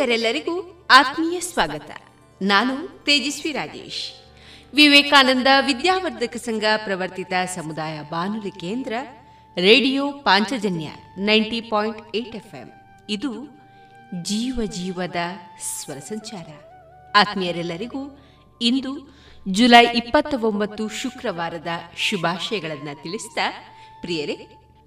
ಕೇಳುಗರೆಲ್ಲರಿಗೂ ಆತ್ಮೀಯ ಸ್ವಾಗತ. ನಾನು ತೇಜಸ್ವಿ ರಾಜೇಶ್. ವಿವೇಕಾನಂದ ವಿದ್ಯಾವರ್ಧಕ ಸಂಘ ಪ್ರವರ್ತಿತ ಸಮುದಾಯ ಬಾನುಲಿ ಕೇಂದ್ರ, radio Panchajanya ninety point eight FM. ಇದು ಜೀವ ಜೀವದ ಸ್ವರ ಸಂಚಾರ. ಆತ್ಮೀಯರೆಲ್ಲರಿಗೂ ಇಂದು ಜುಲೈ ಇಪ್ಪತ್ತ ಒಂಬತ್ತು ಶುಕ್ರವಾರದ ಶುಭಾಶಯಗಳನ್ನು ತಿಳಿಸಿದ ಪ್ರಿಯರೇ,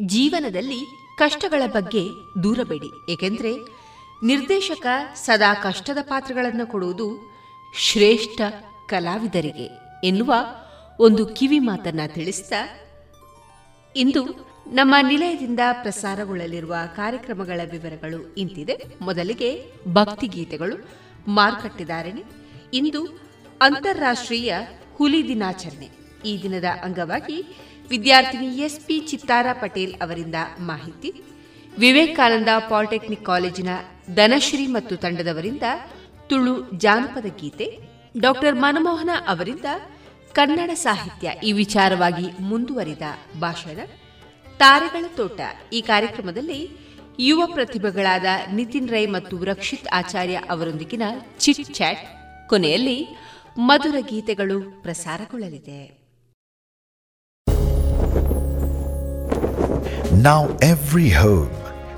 ಜೀವನದಲ್ಲಿ ಕಷ್ಟಗಳ ಬಗ್ಗೆ ದೂರಬೇಡಿ. ಏಕೆಂದರೆ ನಿರ್ದೇಶಕ ಸದಾ ಕಷ್ಟದ ಪಾತ್ರಗಳನ್ನು ಕೊಡುವುದು ಶ್ರೇಷ್ಠ ಕಲಾವಿದರಿಗೆ ಎನ್ನುವ ಒಂದು ಕಿವಿ ಮಾತನ್ನ ತಿಳಿಸಿದ ಇಂದು ನಮ್ಮ ನಿಲಯದಿಂದ ಪ್ರಸಾರಗೊಳ್ಳಲಿರುವ ಕಾರ್ಯಕ್ರಮಗಳ ವಿವರಗಳು ಇಂತಿದೆ. ಮೊದಲಿಗೆ ಭಕ್ತಿಗೀತೆಗಳು. ಮಾರುಕಟ್ಟೆದಾರಣಿ ಇಂದು ಅಂತಾರಾಷ್ಟ್ರೀಯ ಹುಲಿ ದಿನಾಚರಣೆ. ಈ ದಿನದ ಅಂಗವಾಗಿ ವಿದ್ಯಾರ್ಥಿನಿ ಎಸ್ಪಿ ಚಿತ್ತಾರ ಪಟೇಲ್ ಅವರಿಂದ ಮಾಹಿತಿ. ವಿವೇಕಾನಂದ ಪಾಲಿಟೆಕ್ನಿಕ್ ಕಾಲೇಜಿನ ಧನಶ್ರೀ ಮತ್ತು ತಂಡದವರಿಂದ ತುಳು ಜಾನಪದ ಗೀತೆ ಡಾಕ್ಟರ್ ಮನಮೋಹನ ಅವರಿಂದ ಕನ್ನಡ ಸಾಹಿತ್ಯ ಈ ವಿಚಾರವಾಗಿ ಮುಂದುವರಿದ ಭಾಷಣ, ತಾರೆಗಳ ತೋಟ ಈ ಕಾರ್ಯಕ್ರಮದಲ್ಲಿ ಯುವ ಪ್ರತಿಭೆಗಳಾದ ನಿತಿನ್ ರೈ ಮತ್ತು ರಕ್ಷಿತ್ ಆಚಾರ್ಯ ಅವರೊಂದಿಗಿನ ಚಿಟ್ ಚಾಟ್ ಕೊನೆಯಲ್ಲಿ ಮಧುರ ಗೀತೆಗಳು ಪ್ರಸಾರಗೊಳ್ಳಲಿದೆ. Now every home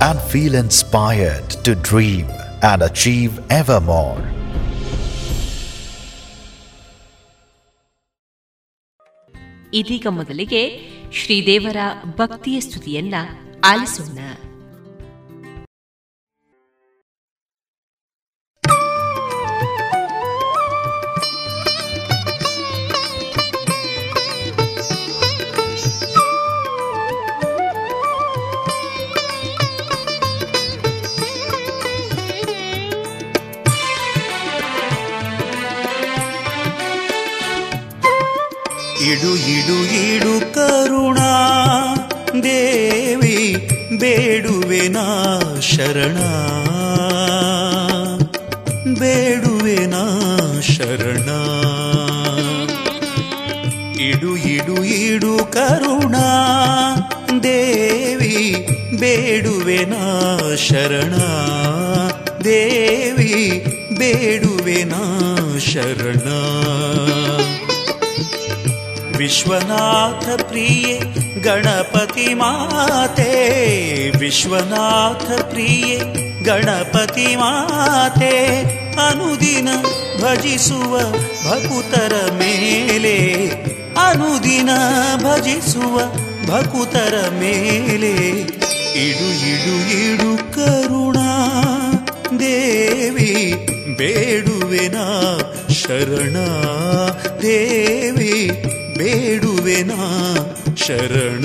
and feel inspired to dream and achieve ever more. ಇದೀಗ ಮೊದಲಿಗೆ ಶ್ರೀದೇವರ ಭಕ್ತಿಯ ಸ್ತುತಿಯನ್ನ ಆಲಿಸೋಣ ಇಡು ಇಡು ಕರುಣಾ, ದೇವಿ ಬೇಡುವೆನಾ ಶರಣ. ಬೇಡುವೆನಾ ಶರಣ. ಇಡು ಇಡು ಇಡು ಕರುಣಾ, ದೇವಿ ಬೇಡುವೆನಾ ಶರಣ. ದೇವಿ ಬೇಡುವೆನಾ ಶರಣ. ವಿಶ್ವನಾಥ ಪ್ರಿಯೆ, ಗಣಪತಿ ಮಾತೆ. ವಿಶ್ವನಾಥ ಪ್ರಿಯೆ, ಗಣಪತಿ ಮಾತೆ. ಅನುದಿನ ಭಜಿಸುವ ಭಕುತರ ಮೇಲೆ. ಅನುದಿನ ಭಜಿಸುವ ಭಕುತರ ಮೇಲೆ. ಇಡು ಇಡು ಇಡು ಕರುಣಾ ದೇವಿ. ಬೇಡುವೆನಾ ಶರಣ? ದೇವಿ ಬೇಡುವೆನಾ ಶರಣ?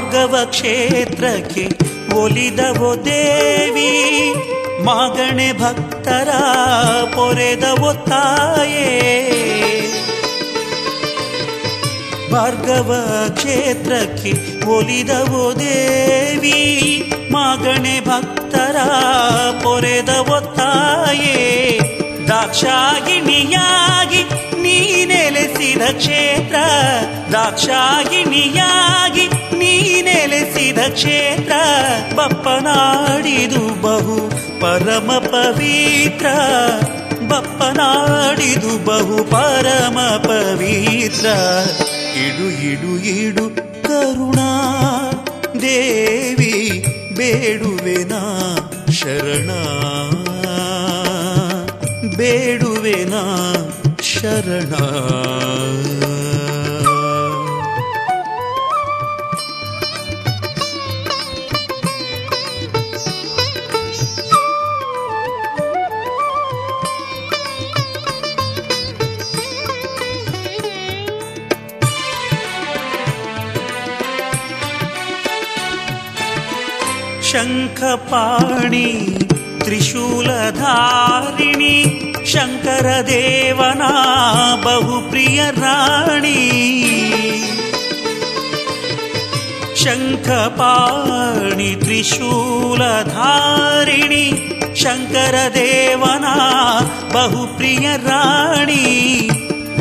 ಭಾರ್ಗವ ಕ್ಷೇತ್ರಕ್ಕೆ ಒಲಿದವೋ ದೇವಿ, ಮಾಗಣೆ ಭಕ್ತರ ಪೊರೆದವೋ ತಾಯೇ. ಭಾರ್ಗವ ಕ್ಷೇತ್ರಕ್ಕೆ ಒಲಿದವೋ ದೇವಿ, ಮಾಗಣೆ ಭಕ್ತರ ಪೊರೆದವೋ ತಾಯೇ. ದಾಕ್ಷಾಯಿಣಿಯಾಗಿ ನೀ ನೆಲೆಸಿದ ಕ್ಷೇತ್ರ ದಾಕ್ಷಾಯಿಣಿಯಾಗಿ ನೀ ನೆಲೆಸಿದ ಕ್ಷೇತ್ರ, ಬಪ್ಪನಾಡಿದು ಬಹು ಪರಮ ಪವಿತ್ರ. ಬಪ್ಪನಾಡಿದು ಬಹು ಪರಮ ಪವಿತ್ರ. ಇಡು ಇಡು ಇಡು ಕರುಣಾ, ದೇವಿ ಬೇಡುವೆನಾ ಶರಣ. ಬೇಡುವೆನಾ ಶರಣ. ಶಂಖಪಾಣಿ ತ್ರಿಶೂಲಧಾರಿಣಿ ಶಂಕರದೇವನ ಬಹುಪ್ರಿಯ ರಾಣಿ ಶಂಖಪಾಣಿ ತ್ರಿಶೂಲಧಾರಿಣಿ ಶಂಕರದೇವನ ಬಹುಪ್ರಿಯ ರಾಣಿ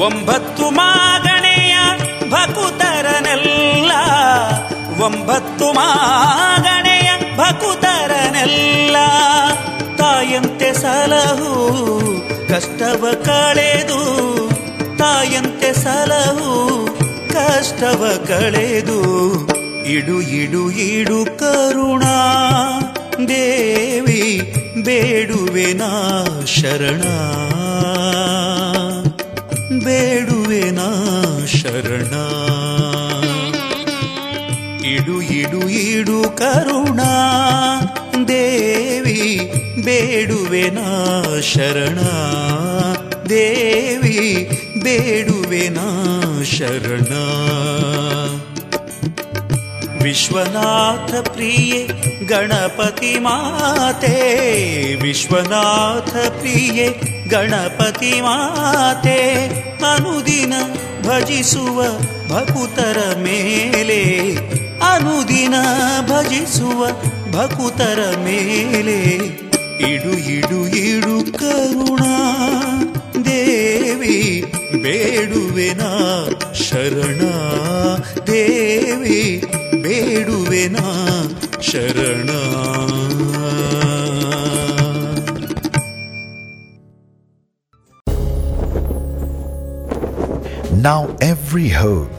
ಒಂಬತ್ತು ಮಾಗಣೆಯ ಭಕುತರನೆಲ್ಲ ಒಂಬತ್ತು ಮಾಗಣೆಯ ಭಕುತರನೆಲ್ಲ ತಾಯಂತೆ ಸಲಹು, ಕಷ್ಟವ ಕಳೆದು ತಾಯಂತೆ ಸಲಹು, ಕಷ್ಟವ ಕಳೆದು ಇಡು ಇಡು ಇಡು ಕರುಣಾ. ದೇವಿ ಬೇಡುವೆನಾ ಶರಣ. ಬೇಡುವೆನಾ ಶರಣ. ಇಡು ಇಡು ಇಡು ಕರುಣಾ. ದೇವಿ ಬೇಡುವೆನಾ ಶರಣ. ದೇವಿ ಬೇಡುವೆನಾ ಶರಣ. ವಿಶ್ವನಾಥ ಪ್ರಿಯೆ, ಗಣಪತಿ ಮಾತೆ. ವಿಶ್ವನಾಥ ಪ್ರಿಯೆ, ಗಣಪತಿ ಮಾತೆ. ಅನುದಿನ ಭಜಿಸುವ ಭಕುತರ ಮೇಲೆ ಅನುದಿನ ಭಜಿಸುವ ಭಕುತರ ಮೇಲೆ ಇಡು ಇಡು ಇಡು ಕರುಣಾ. ದೇವಿ, ಬೇಡುವೆನಾ ಶರಣ. ದೇವಿ, ಬೇಡುವೆನಾ ಶರಣ. Now every home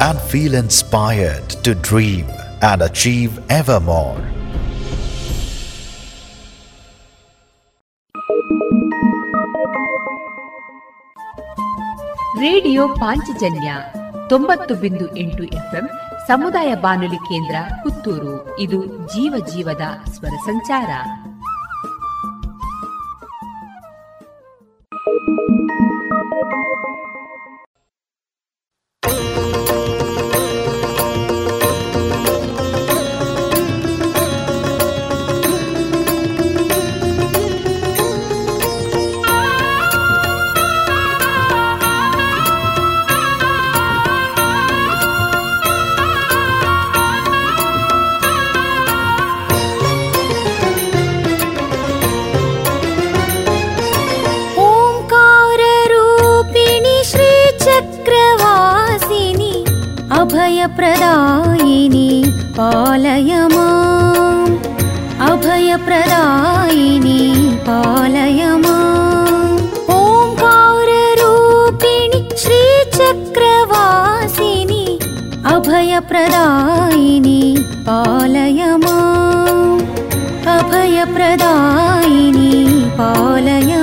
and feel inspired to dream and achieve ever more. Radio Panchajanya ತೊಂಬತ್ತು ಬಿಂದು ಎಂಟು ಎಫ್ಎಂ ಸಮುದಾಯ ಬಾನುಲಿ ಕೇಂದ್ರ ಪುತ್ತೂರು ಇದು ಜೀವ ಜೀವದ ಸ್ವರ ಸಂಚಾರ अभयप्रदायिनि पालय माम्। अभयप्रदायिनि पालय माम्। ओङ्काररूपिणि श्रीचक्रवासिनि अभयप्रदायिनि पालय माम्। अभयप्रदायिनि पालय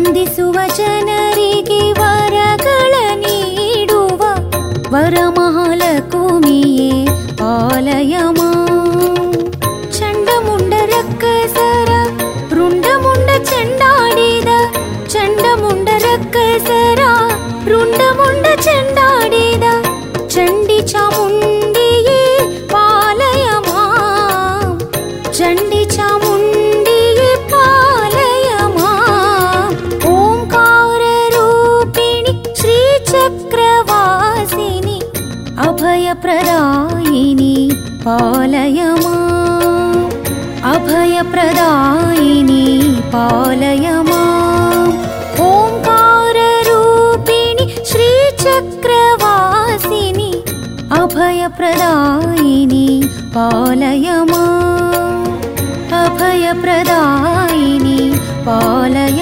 ವಂದಿಸುವ ಜನರಿಗೆ ವರಗಳ ನೀಡುವ ವರಮಹಾಲಕುಮಿಯೇ ಪಾಲಯ पालय माम् अभयप्रदायिनि पालय माम् ओङ्काररूपिणि श्रीचक्रवासिनि अभयप्रदायिनि पालय माम् अभयप्रदायिनि पालय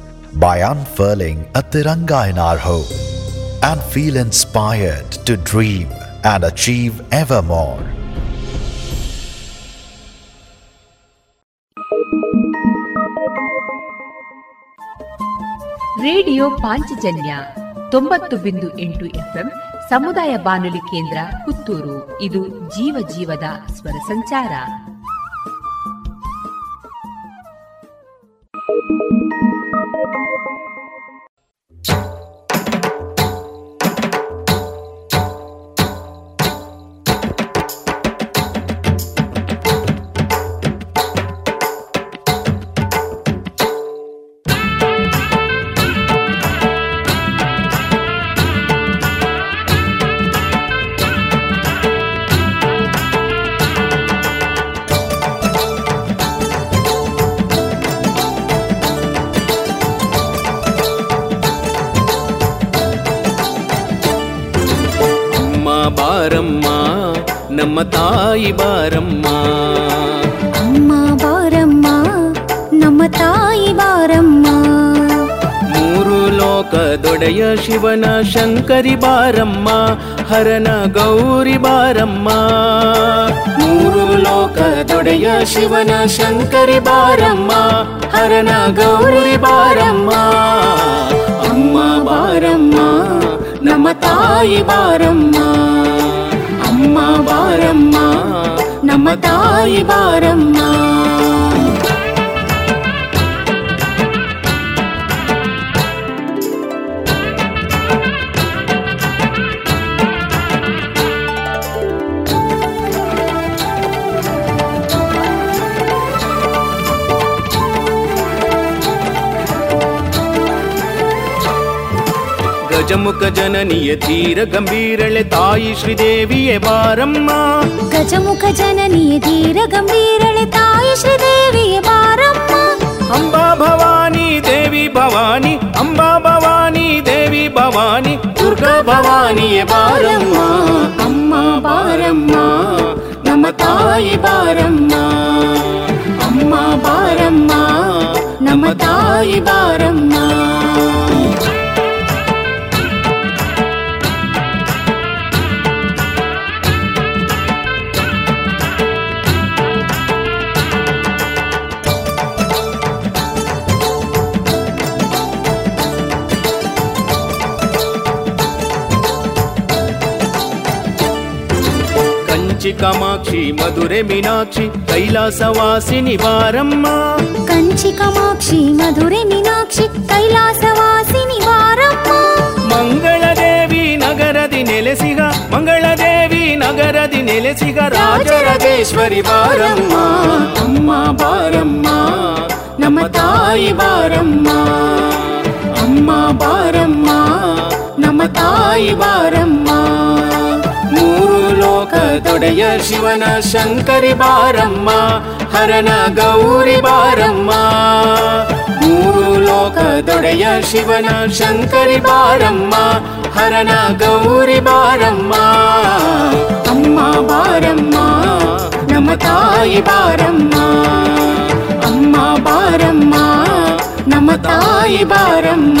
by unfurling a Tiranga in our home and feel inspired to dream and achieve ever more. Radio Panchajanya ತೊಂಬತ್ತು ಬಿಂದು ಎಂಟು ಎಫ್ಎಂ ಸಮುದಾಯ ಬಾನುಲಿ ಕೇಂದ್ರ ಪುತ್ತೂರು ಇದು ಜೀವ ಜೀವದ ಸ್ವರ ಸಂಚಾರ you. ಶಿವನ ಶಂಕರಿ ಬಾರಮ್ಮ ಹರನ ಗೌರಿ ಬಾರಮ್ಮ ಮೂರು ಲೋಕದೊಡೆಯ ಶಿವನ ಶಂಕರಿ ಬಾರಮ್ಮ ಹರನ ಗೌರಿ ಬಾರಮ್ಮ ಅಮ್ಮ ಬಾರಮ್ಮ ನಮ್ಮ ತಾಯಿ ಬಾರಮ್ಮ ಅಮ್ಮ ಬಾರಮ್ಮ ನಮ್ಮ ತಾಯಿ ಬಾರಮ್ಮ ಗಜಮುಖ ಜನನಿಯ ಧೀರ ಗಂಭೀರಳೆ ತಾಯಿ ಶ್ರೀದೇವಿಯೇ ಬಾರಮ್ಮ ಗಜಮುಖ ಜನನಿಯ ಧೀರ ಗಂಭೀರಳೆ ತಾಯಿ ಶ್ರೀದೇವಿಯ ಬಾರಮ್ಮ ಅಂಬಾ ಭವಾನಿ ದೇವಿ ಭವಾನಿ ಅಂಬಾ ಭವಾನಿ ದೇವಿ ಭವಾನಿ ದುರ್ಗಾ ಭವಾನಿಯೇ ಬಾರಮ್ಮ ಅಮ್ಮ ಬಾರಮ್ಮ ನಮ್ಮ ತಾಯಿ ಬಾರಮ್ಮ ಅಮ್ಮ ಬಾರಮ್ಮ ನಮ್ಮ ತಾಯಿ ಬಾರಮ್ಮ కంచికమాక్షి కామాక్షి మధురే మీనాక్షి కైలాసవాసిని వారమ్మ కంచికమాక్షి మధురే మీనాక్షి కైలాసవాసిని వారమ్మ మంగళదేవి నగరది నెలసిగా మంగళదేవి నగరది నెలసిగా రాజరాజేశ్వరి వారమ్మ. అమ్మ బారమ్మ నమ తాయి వారమ్మ అమ్మ బారమ్మ నమ తాయి వారమ్మ ಲೋಕದೊಡೆಯ ಶಿವನ ಶಂಕರಿ ಬಾರಮ್ಮ ಹರನ ಗೌರಿ ಬಾರಮ್ಮ ಮೂರು ಲೋಕದೊಡೆಯ ಶಿವನ ಶಂಕರಿ ಬಾರಮ್ಮ ಹರನ ಗೌರಿ ಬಾರಮ್ಮ ಅಮ್ಮ ಬಾರಮ್ಮ ನಮ್ಮ ತಾಯಿ ಬಾರಮ್ಮ ಅಮ್ಮ ಬಾರಮ್ಮ ನಮ್ಮ ತಾಯಿ ಬಾರಮ್ಮ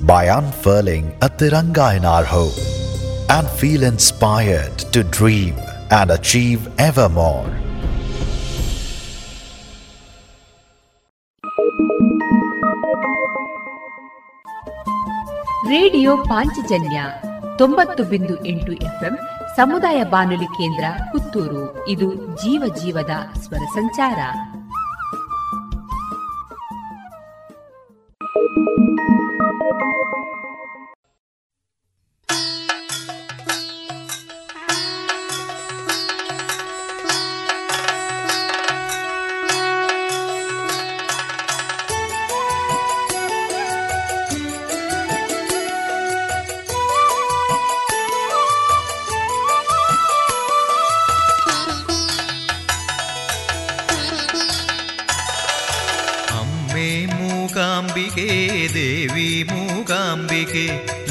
by unfurling a Tiranga in our home and feel inspired to dream and achieve ever more. Radio Panchajanya ತೊಂಬತ್ತು ಬಿಂದು ಎಂಟು ಎಫ್ಎಂ ಸಮುದಾಯ ಬಾನುಲಿ ಕೇಂದ್ರ ಪುತ್ತೂರು ಇದು ಜೀವ ಜೀವದ ಸ್ವರ ಸಂಚಾರ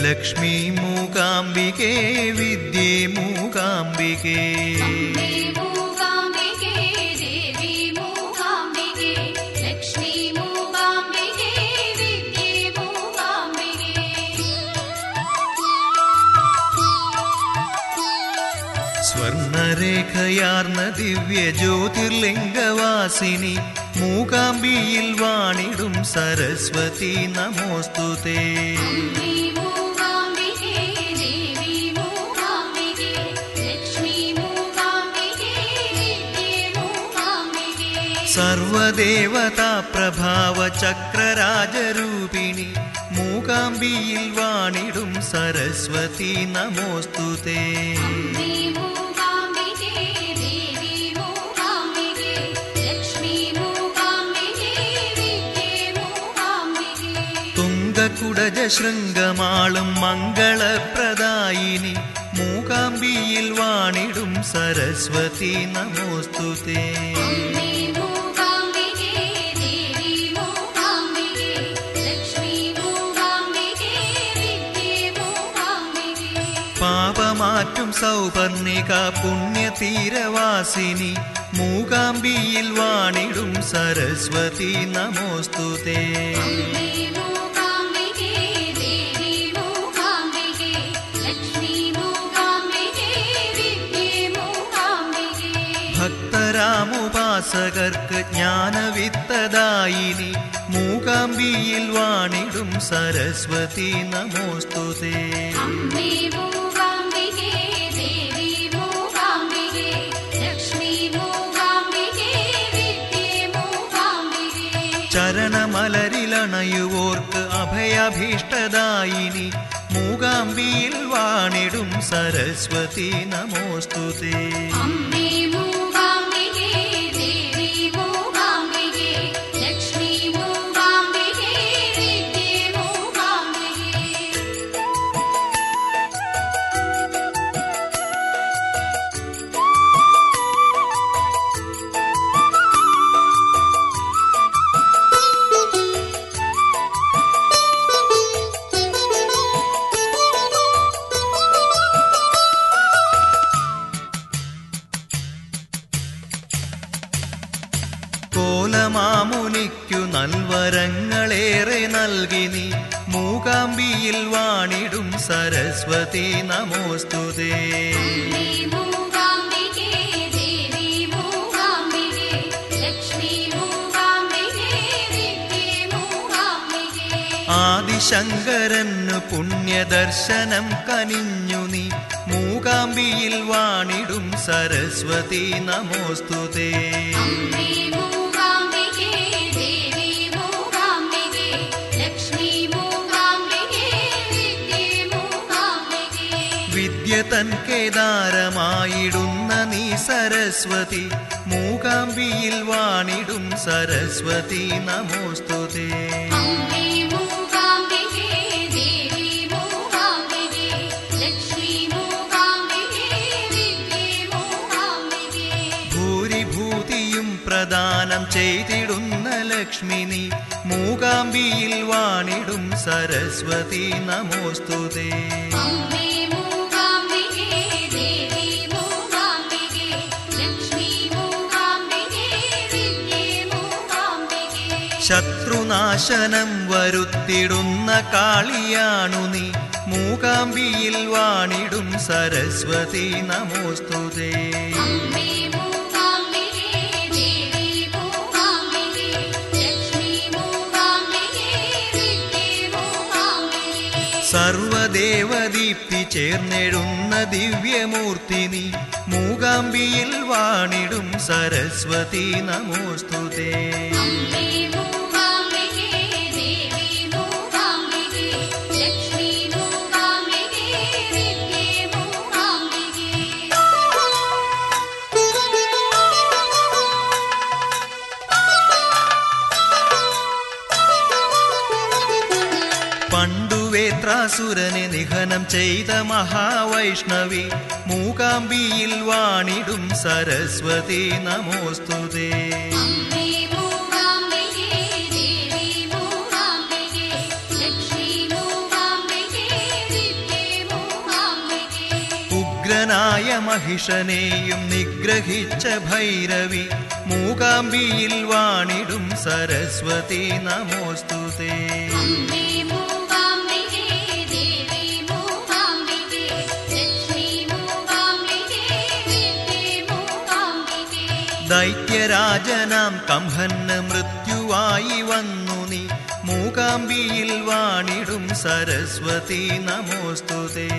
लक्ष्मी मूकाम्बिके विद्ये मूकाम्बिके സ്വർണരേഖയാർന്ന ദിവ്യ ജ്യോതിർലിംഗവാസിനി മൂകാംബിയിൽ വാണിടും സരസ്വതി നമോസ്തുതേ സർവദേവതാപ്രഭാവചക്രരാജരൂപിണി മൂകാംബിയിൽ വാണിടും സരസ്വതി शृङ्गमालं मङ्गलप्रदायिनि മംഗളപ്രദായിനി മൂകാംബിയിൽ വാണിടും സരസ്വതി നമോസ്തുതേ പാപമാറ്റും സൗപർണിക പുണ്യതീരവാസിനി മൂകാംബിയിൽ വാണിടും സരസ്വതി നമോസ്തുതേ അമ്മേ മൂകാംബികേ ദേവി മൂകാംബികേ ലക്ഷ്മി മൂകാംബികേ വിദ്യേ മൂകാംബികേ ഭക്തരാമുപാസകർക്ക് ജ്ഞാനവിത്തദായിനി മൂകാംബിയിൽ വാണിടും സരസ്വതി നമോസ്തുതേ ചരണമലരിലണയുവോർക്ക് അഭയാഭീഷ്ടദായിനി മൂകാംബിയിൽ വാണിടും സരസ്വതി നമോസ്തുതേ നൽവരങ്ങളേറെ നൽകി നീ. മൂകാംബിയിൽ വാണിടും സരസ്വതി നമോസ്തുതേ. ആദിശങ്കരന് പുണ്യദർശനം കനിഞ്ഞു നീ. മൂകാംബിയിൽ വാണിടും സരസ്വതി നമോസ്തുതേ. വിദ്യ തൻ കേദാരമായിടുന്ന നീ സരസ്വതി മൂകാംബിയിൽ വാണിടും സരസ്വതി നമോസ്തുതേ. പ്രദാനം ചെയ്തിടുന്ന ലക്ഷ്മി നീ മൂകാംബിയിൽ വാണിടും സരസ്വതി നമോസ്തുതേ. ശത്രുനാശനം വരുത്തിടുന്ന കാളിയാണു നീ. മൂകാംബിയിൽ വാണിടും സരസ്വതി നമോസ്തുതേ സർവദേവദീപ്തി ചേർന്നെഴുന്ന ദിവ്യമൂർത്തി നീ. മൂകാംബിയിൽ വാണിടും സരസ്വതി നമോസ്തുതേ നിഹനം ചെയ്ത മഹാവൈഷ്ണവി മൂകാംബിയിൽ വാണിടും സരസ്വതി നമോസ്തുതേ അമ്മേ മൂകാംബികേ ദേവി മൂകാംബികേ ലക്ഷ്മി മൂകാംബികേ വിദ്യേ മൂകാംബികേ ഉഗ്രനായ മഹിഷനെയും നിഗ്രഹിച്ച ഭൈരവി മൂകാംബിയിൽ വാണിടും സരസ്വതി നമോസ്തുതേ രാജനാം കംഹന്ന് മൃത്യുവായി വന്നു നീ. മൂകാംബിയിൽ വാണിടും സരസ്വതി നമോസ്തുതേ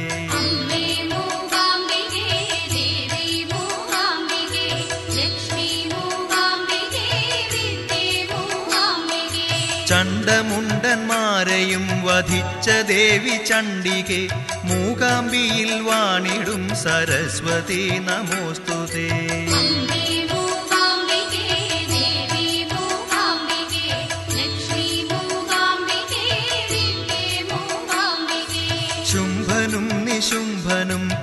ചണ്ടമുണ്ടന്മാരെയും വധിച്ച ദേവി ചണ്ഡികെ മൂകാംബിയിൽ വാണിടും സരസ്വതി നമോസ്തുതേ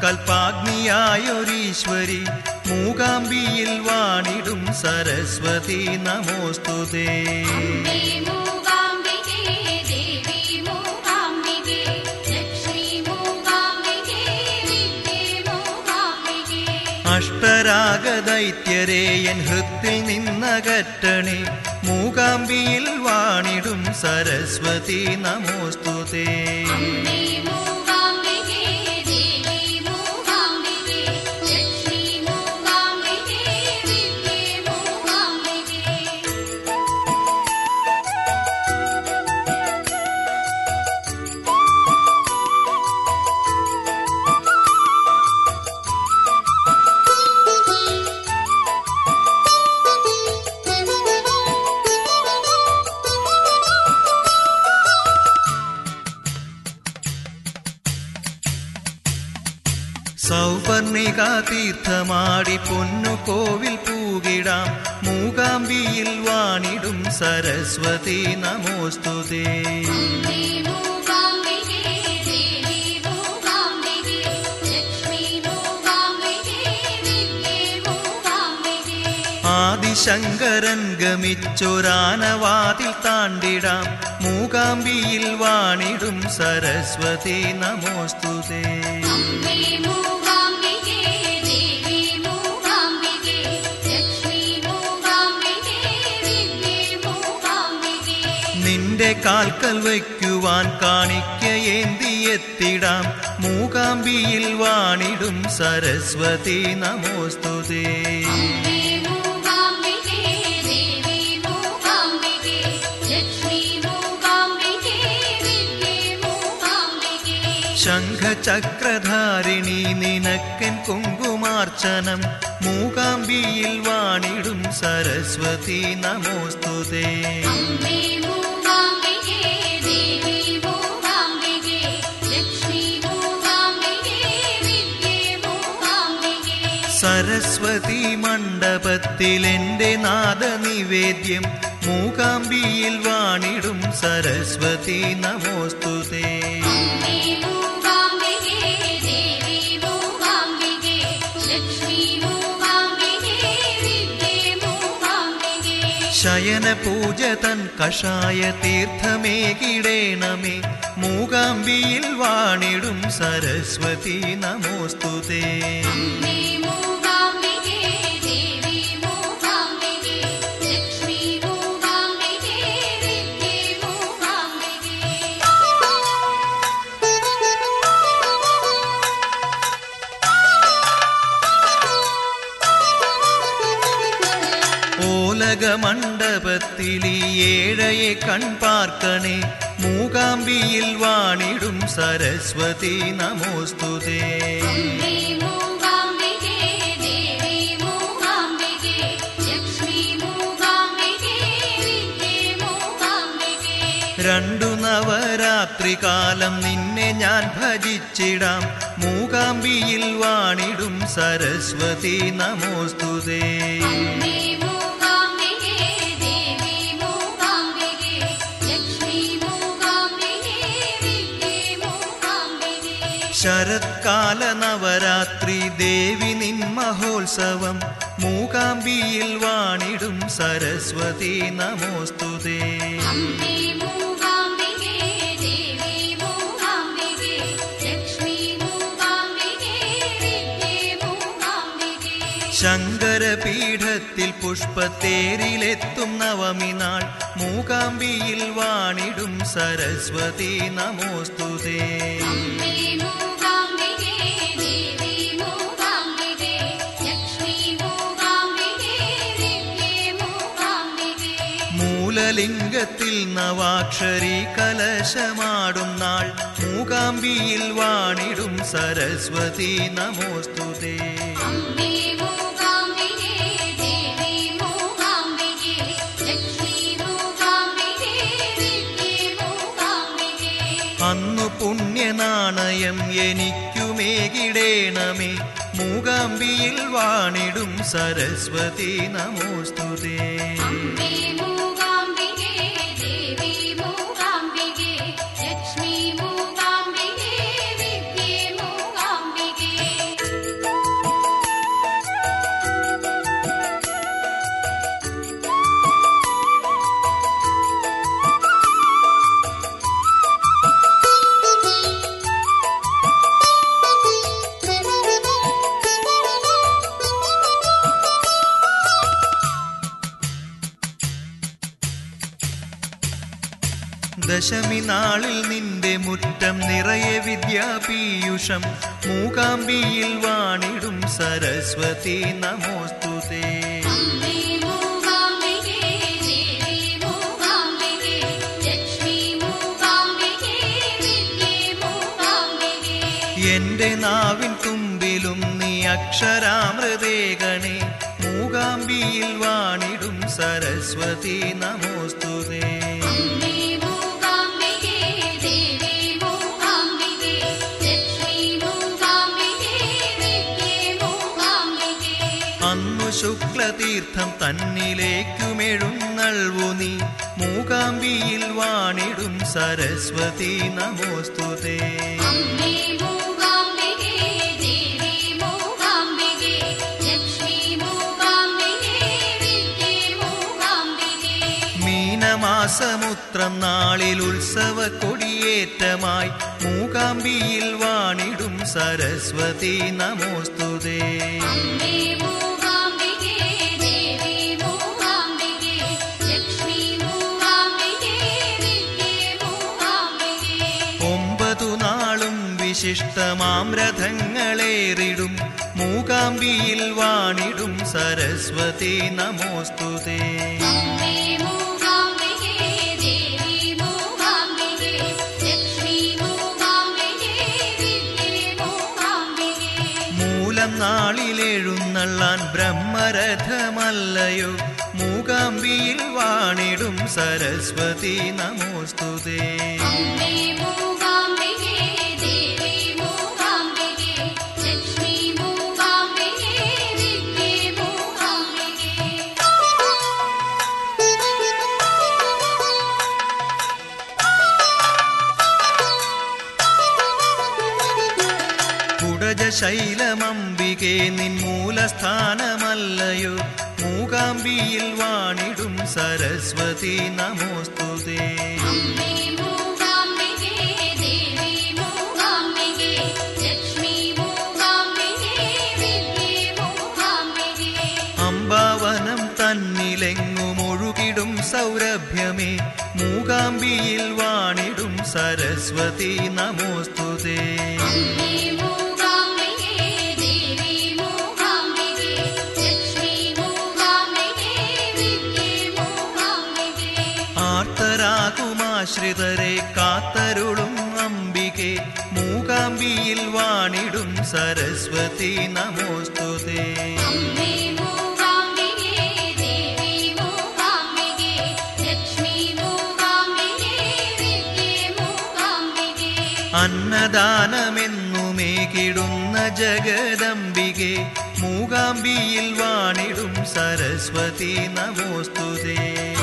കൽപ്പാഗ്നിയായൊരീശ്വരി മൂകാംബിയിൽ വാണിടും സരസ്വതി നമോസ്തുതേ. അംബേ മൂകാംബികേ ദേവി മൂകാംബികേ ലക്ഷ്മി മൂകാംബികേ വിദ്യേ മൂകാംബികേ. അഷ്ടരാഗദൈത്യരെ എൻ ഹൃത്തിൽ നിന്നകറ്റണി മൂകാംബിയിൽ വാണിടും സരസ്വതി നമോസ്തുതേ. തീർത്ഥമാടി പൊന്നു കോവിൽ പൂകിടാം മൂകാംബിയിൽ വാണിടും സരസ്വതി നമോസ്തുതേ. ശങ്കരൻ ആദിശങ്കരൻ ഗമിച്ചൊരാനവാതിൽ താണ്ടിടാം. മൂകാംബിയിൽ വാണിടും സരസ്വതി നമോസ്തുതേ. നിന്റെ കാൽക്കൽ വയ്ക്കുവാൻ കാണിക്കയേന്തിയെത്തിടാം. മൂകാംബിയിൽ വാണിടും സരസ്വതി നമോസ്തുതേ. ശംഖചക്രധാരിണി നിനക്കൻ കുങ്കുമാർച്ചനം. മൂകാംബിയിൽ വാണിടും സരസ്വതി നമോസ്തുതേ. സരസ്വതി മണ്ഡപത്തിലെന്റെ നാദനിവേദ്യം മൂകാംബിയിൽ വാണിടും സരസ്വതി നമോസ്തുതേ. ശയന പൂജ തൻ കഷായ തീർത്ഥമേ കിടേണമേ മൂകാംബിയിൽ വാണിടും സരസ്വതി നമോസ്തുതേ. ഓലക മണ്ഡപത്തിലീ ഏഴയെ കൺപാർക്കണേ മൂകാംബിയിൽ വാണിടും സരസ്വതി നമോസ്തുതേ. രണ്ടു നവരാത്രി കാലം നിന്നെ ഞാൻ ഭജിച്ചിടാം. മൂകാംബിയിൽ വാണിടും സരസ്വതി നമോസ്തുതേ. ശരത്കാല നവരാത്രി ദേവി നിൻ മഹോത്സവം മൂകാംബിയിൽ വാണിടും സരസ്വതി നമോസ്തുതേ ശങ്കരപീഠത്തിൽ പുഷ്പത്തേരിലെത്തും നവമി നാൾ മൂകാംബിയിൽ വാണിടും സരസ്വതി നമോസ്തുതേ കുലലിംഗത്തിൽ നവാക്ഷരി കലശമാടും നാൾ. മൂകാംബിയിൽ വാണിടും സരസ്വതി നമോസ്തുതേ അന്നു പുണ്യനാണയം എനിക്കുമേകിടേണമേ. മൂകാംബിയിൽ വാണിടും സരസ്വതി നമോസ്തുതേ ദശമി നാളിൽ നിന്റെ മുറ്റം നിറയെ വിദ്യാപീയുഷം. മൂകാംബിയിൽ വാണിടും സരസ്വതി നമോസ്തുതേ. എന്റെ നാവിൻ തുമ്പിലും നീ അക്ഷരാമൃതേകണേ മൂകാംബിയിൽ വാണിടും സരസ്വതി നമോസ്തുതേ. തീർത്ഥം തന്നിലേക്കുമെഴുന്നൾവു നീ. മൂകാംബിയിൽ വാണിടും സരസ്വതി നമോസ്തുതേ മാസമുത്രം നാളിൽ ഉത്സവ കൊടിയേറ്റമായി മൂകാംബിയിൽ വാണിടും സരസ്വതി നമോസ്തുതേ ഇഷ്ടമാം രഥങ്ങളേറിടും മൂകാംബിയിൽ വാണിടും സരസ്വതി നമോസ്തുതേ മൂലം ബ്രഹ്മരഥമല്ലയോ. മൂകാംബിയിൽ വാണിടും സരസ്വതി നമോസ്തുതേ ശൈലമമ്പികെ നിൻ മൂലസ്ഥാനമല്ലയോ. മൂകാംബിയിൽ വാണിടും സരസ്വതി നമോസ്തുതേ അമ്പാവനം തന്നിലെങ്ങുമൊഴുകിടും സൗരഭ്യമേ. മൂകാംബിയിൽ വാണിടും സരസ്വതി നമോസ്തുതേ ആശ്രിതരെ കാത്തരുളും അംബികെ. മൂകാംബിയിൽ വാണിടും സരസ്വതി നമോസ്തുതേ. അന്നദാനമെന്നുമേകിടുന്ന ജഗദംബികെ. മൂകാംബിയിൽ വാണിടും സരസ്വതി നമോസ്തുതേ.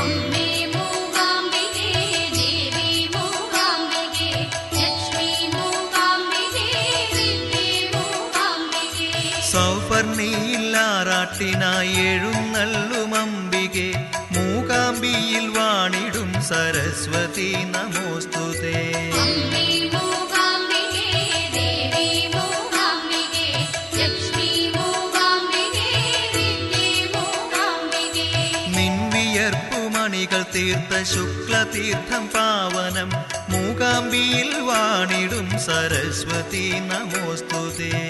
മൂകാംബികേ നിൻവിയർപ്പു മണികൾ തീർത്ത ശുക്ലതീർത്ഥം പാവനം മൂകാംബിയിൽ വാണിടും സരസ്വതി നമോസ്തുതേ।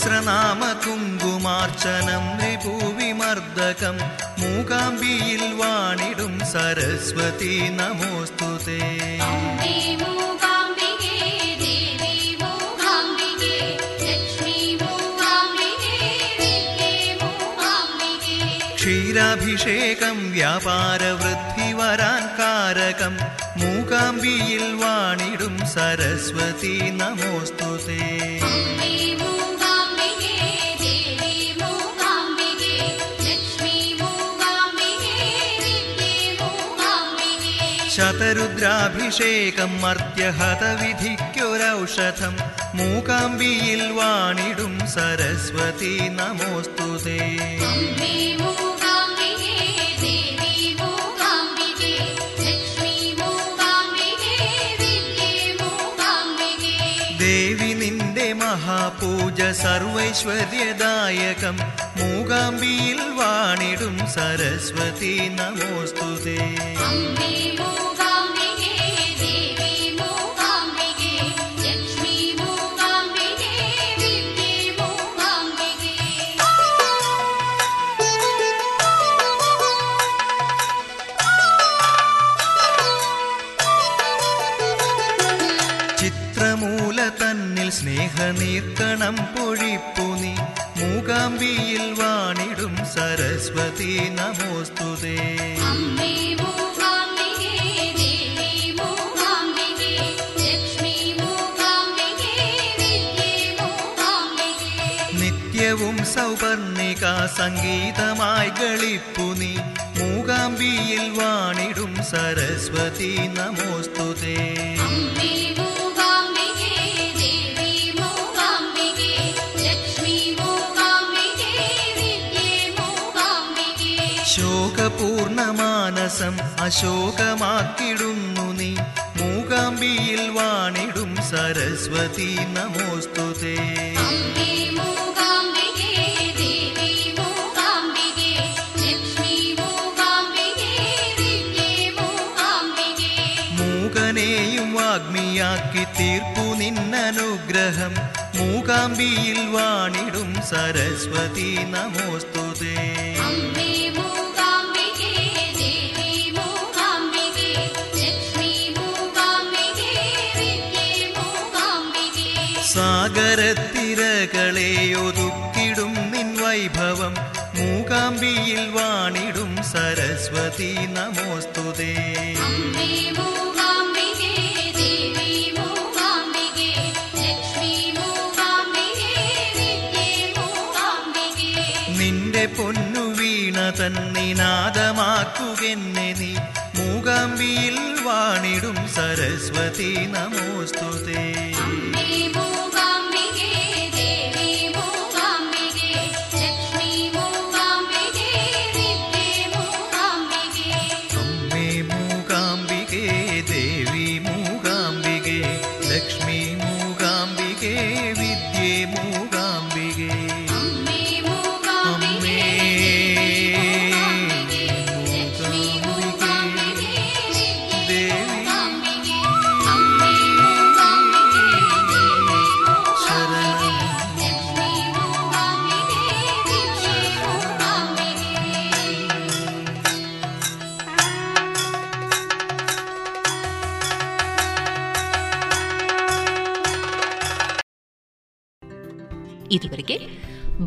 സഹസ്രനാമ കുങ്കുമാർച്ചനം രിഭൂവിമർദ്ദകം മൂകാംബിയിൽ വാണിടും സരസ്വതി നമോസ്തുതേ. ക്ഷീരാഭിഷേകം വ്യാപാരവൃദ്ധിവരാൻ കാരകം മൂകാംബിയിൽ വാണിടും സരസ്വതി നമോസ്തുതേ. ശതരുദ്രാഭിഷേകം മർത്യഹതവിധിക്കൊരൗഷധം മൂകാംബിയിൽ വാണിടും സരസ്വതി നമോസ്തുതേ ദേവി നിന്റെ സർവൈശ്വര്യദായകം. മൂകാംബിയിൽ വാണിടും സരസ്വതി നമോസ്തുതേ സ്നേഹനീർക്കണം പൊഴിപ്പുനി മൂകാംബിയിൽ വാണിടും സരസ്വതി നമോസ്തുതേ. നിത്യവും സൗപർണിക സംഗീതമായി കളിപ്പുനി മൂകാംബിയിൽ വാണിടും സരസ്വതി നമോസ്തുതേ. ശോകപൂർണമാനസം അശോകമാക്കിടുന്നു നീ. മൂകാംബിയിൽ വാണിടും സരസ്വതി നമോസ്തുതേ മൂകനെയും വാഗ്മിയാക്കി തീർപ്പു നിന്നനുഗ്രഹം. മൂകാംബിയിൽ വാണിടും സരസ്വതി നമോസ്തുതേ സാഗരത്തിരകളെ ഒതുക്കിടും നിൻ വൈഭവം മൂകാംബിയിൽ വാണിടും സരസ്വതി നമോസ്തുതേ. നിന്റെ പൊന്നു വീണ തന്നിനാദമാക്കുകെന്നെ നീ. മൂകാംബിയിൽ വാണിടും സരസ്വതി നമോസ്തുതേ.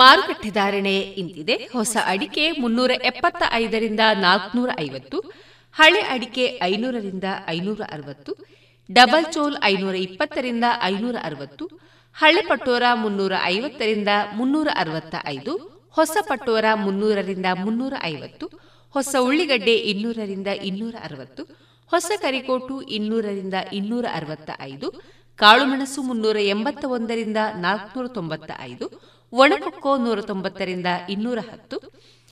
ಮಾರುಕಟ್ಟೆ ಧಾರಣೆ ಇಂತಿದೆ. ಹೊಸ ಅಡಿಕೆ ಮುನ್ನೂರ ಎಪ್ಪತ್ತ ಐದರಿಂದ ನಾಲ್ಕನೂರ ಐವತ್ತು ಹಳೆ ಅಡಿಕೆ ಐನೂರರಿಂದ ಐನೂರ ಅರವತ್ತು ಡಬಲ್ ಚೋಲ್ ಐನೂರ ಇಪ್ಪತ್ತರಿಂದ ಐನೂರ ಅರವತ್ತು ಹಳೆ ಪಟೋರ ಮುನ್ನೂರ ಐವತ್ತರಿಂದ ಮುನ್ನೂರ ಅರವತ್ತ ಐದು ಹೊಸ ಪಟೋರ ಮುನ್ನೂರರಿಂದ ಮುನ್ನೂರ ಐವತ್ತು ಹೊಸ ಉಳ್ಳಿಗಡ್ಡೆ ಇನ್ನೂರರಿಂದ ಇನ್ನೂರ ಅರವತ್ತು ಹೊಸ ಕರಿಕೋಟು ಇನ್ನೂರರಿಂದ ಇನ್ನೂರ ಅರವತ್ತ ಐದು ಕಾಳುಮೆಣಸು ಮುನ್ನೂರ ಎಂಬತ್ತ ಒಂದರಿಂದ ನಾಲ್ಕುನೂರ ತೊಂಬತ್ತ ಐದು ಒಣಕೊಕ್ಕೋ ನೂರ ತೊಂಬತ್ತರಿಂದ ಇನ್ನೂರ ಹತ್ತು,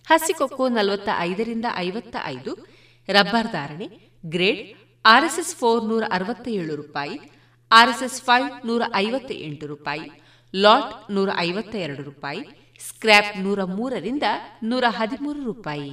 ಹಸಿಕೊಕ್ಕೋ ನಲವತ್ತ ಐದರಿಂದ ಐವತ್ತ ಐದು ರಬ್ಬರ್ ಧಾರಣೆ, ಗ್ರೇಡ್, ಆರ್ಎಸ್ಎಸ್ ಫೋರ್ ನೂರ ಅರವತ್ತ ಏಳು ರೂಪಾಯಿ, ಆರ್ಎಸ್ಎಸ್ ಫೈವ್ ನೂರ ಐವತ್ತ ಎಂಟು ರೂಪಾಯಿ, ಲಾಟ್ ನೂರ ಐವತ್ತ ಎರಡು ರೂಪಾಯಿ, ಸ್ಕ್ರ್ಯಾಪ್ ನೂರ ಮೂರರಿಂದ ನೂರ ಹದಿಮೂರು ರೂಪಾಯಿ.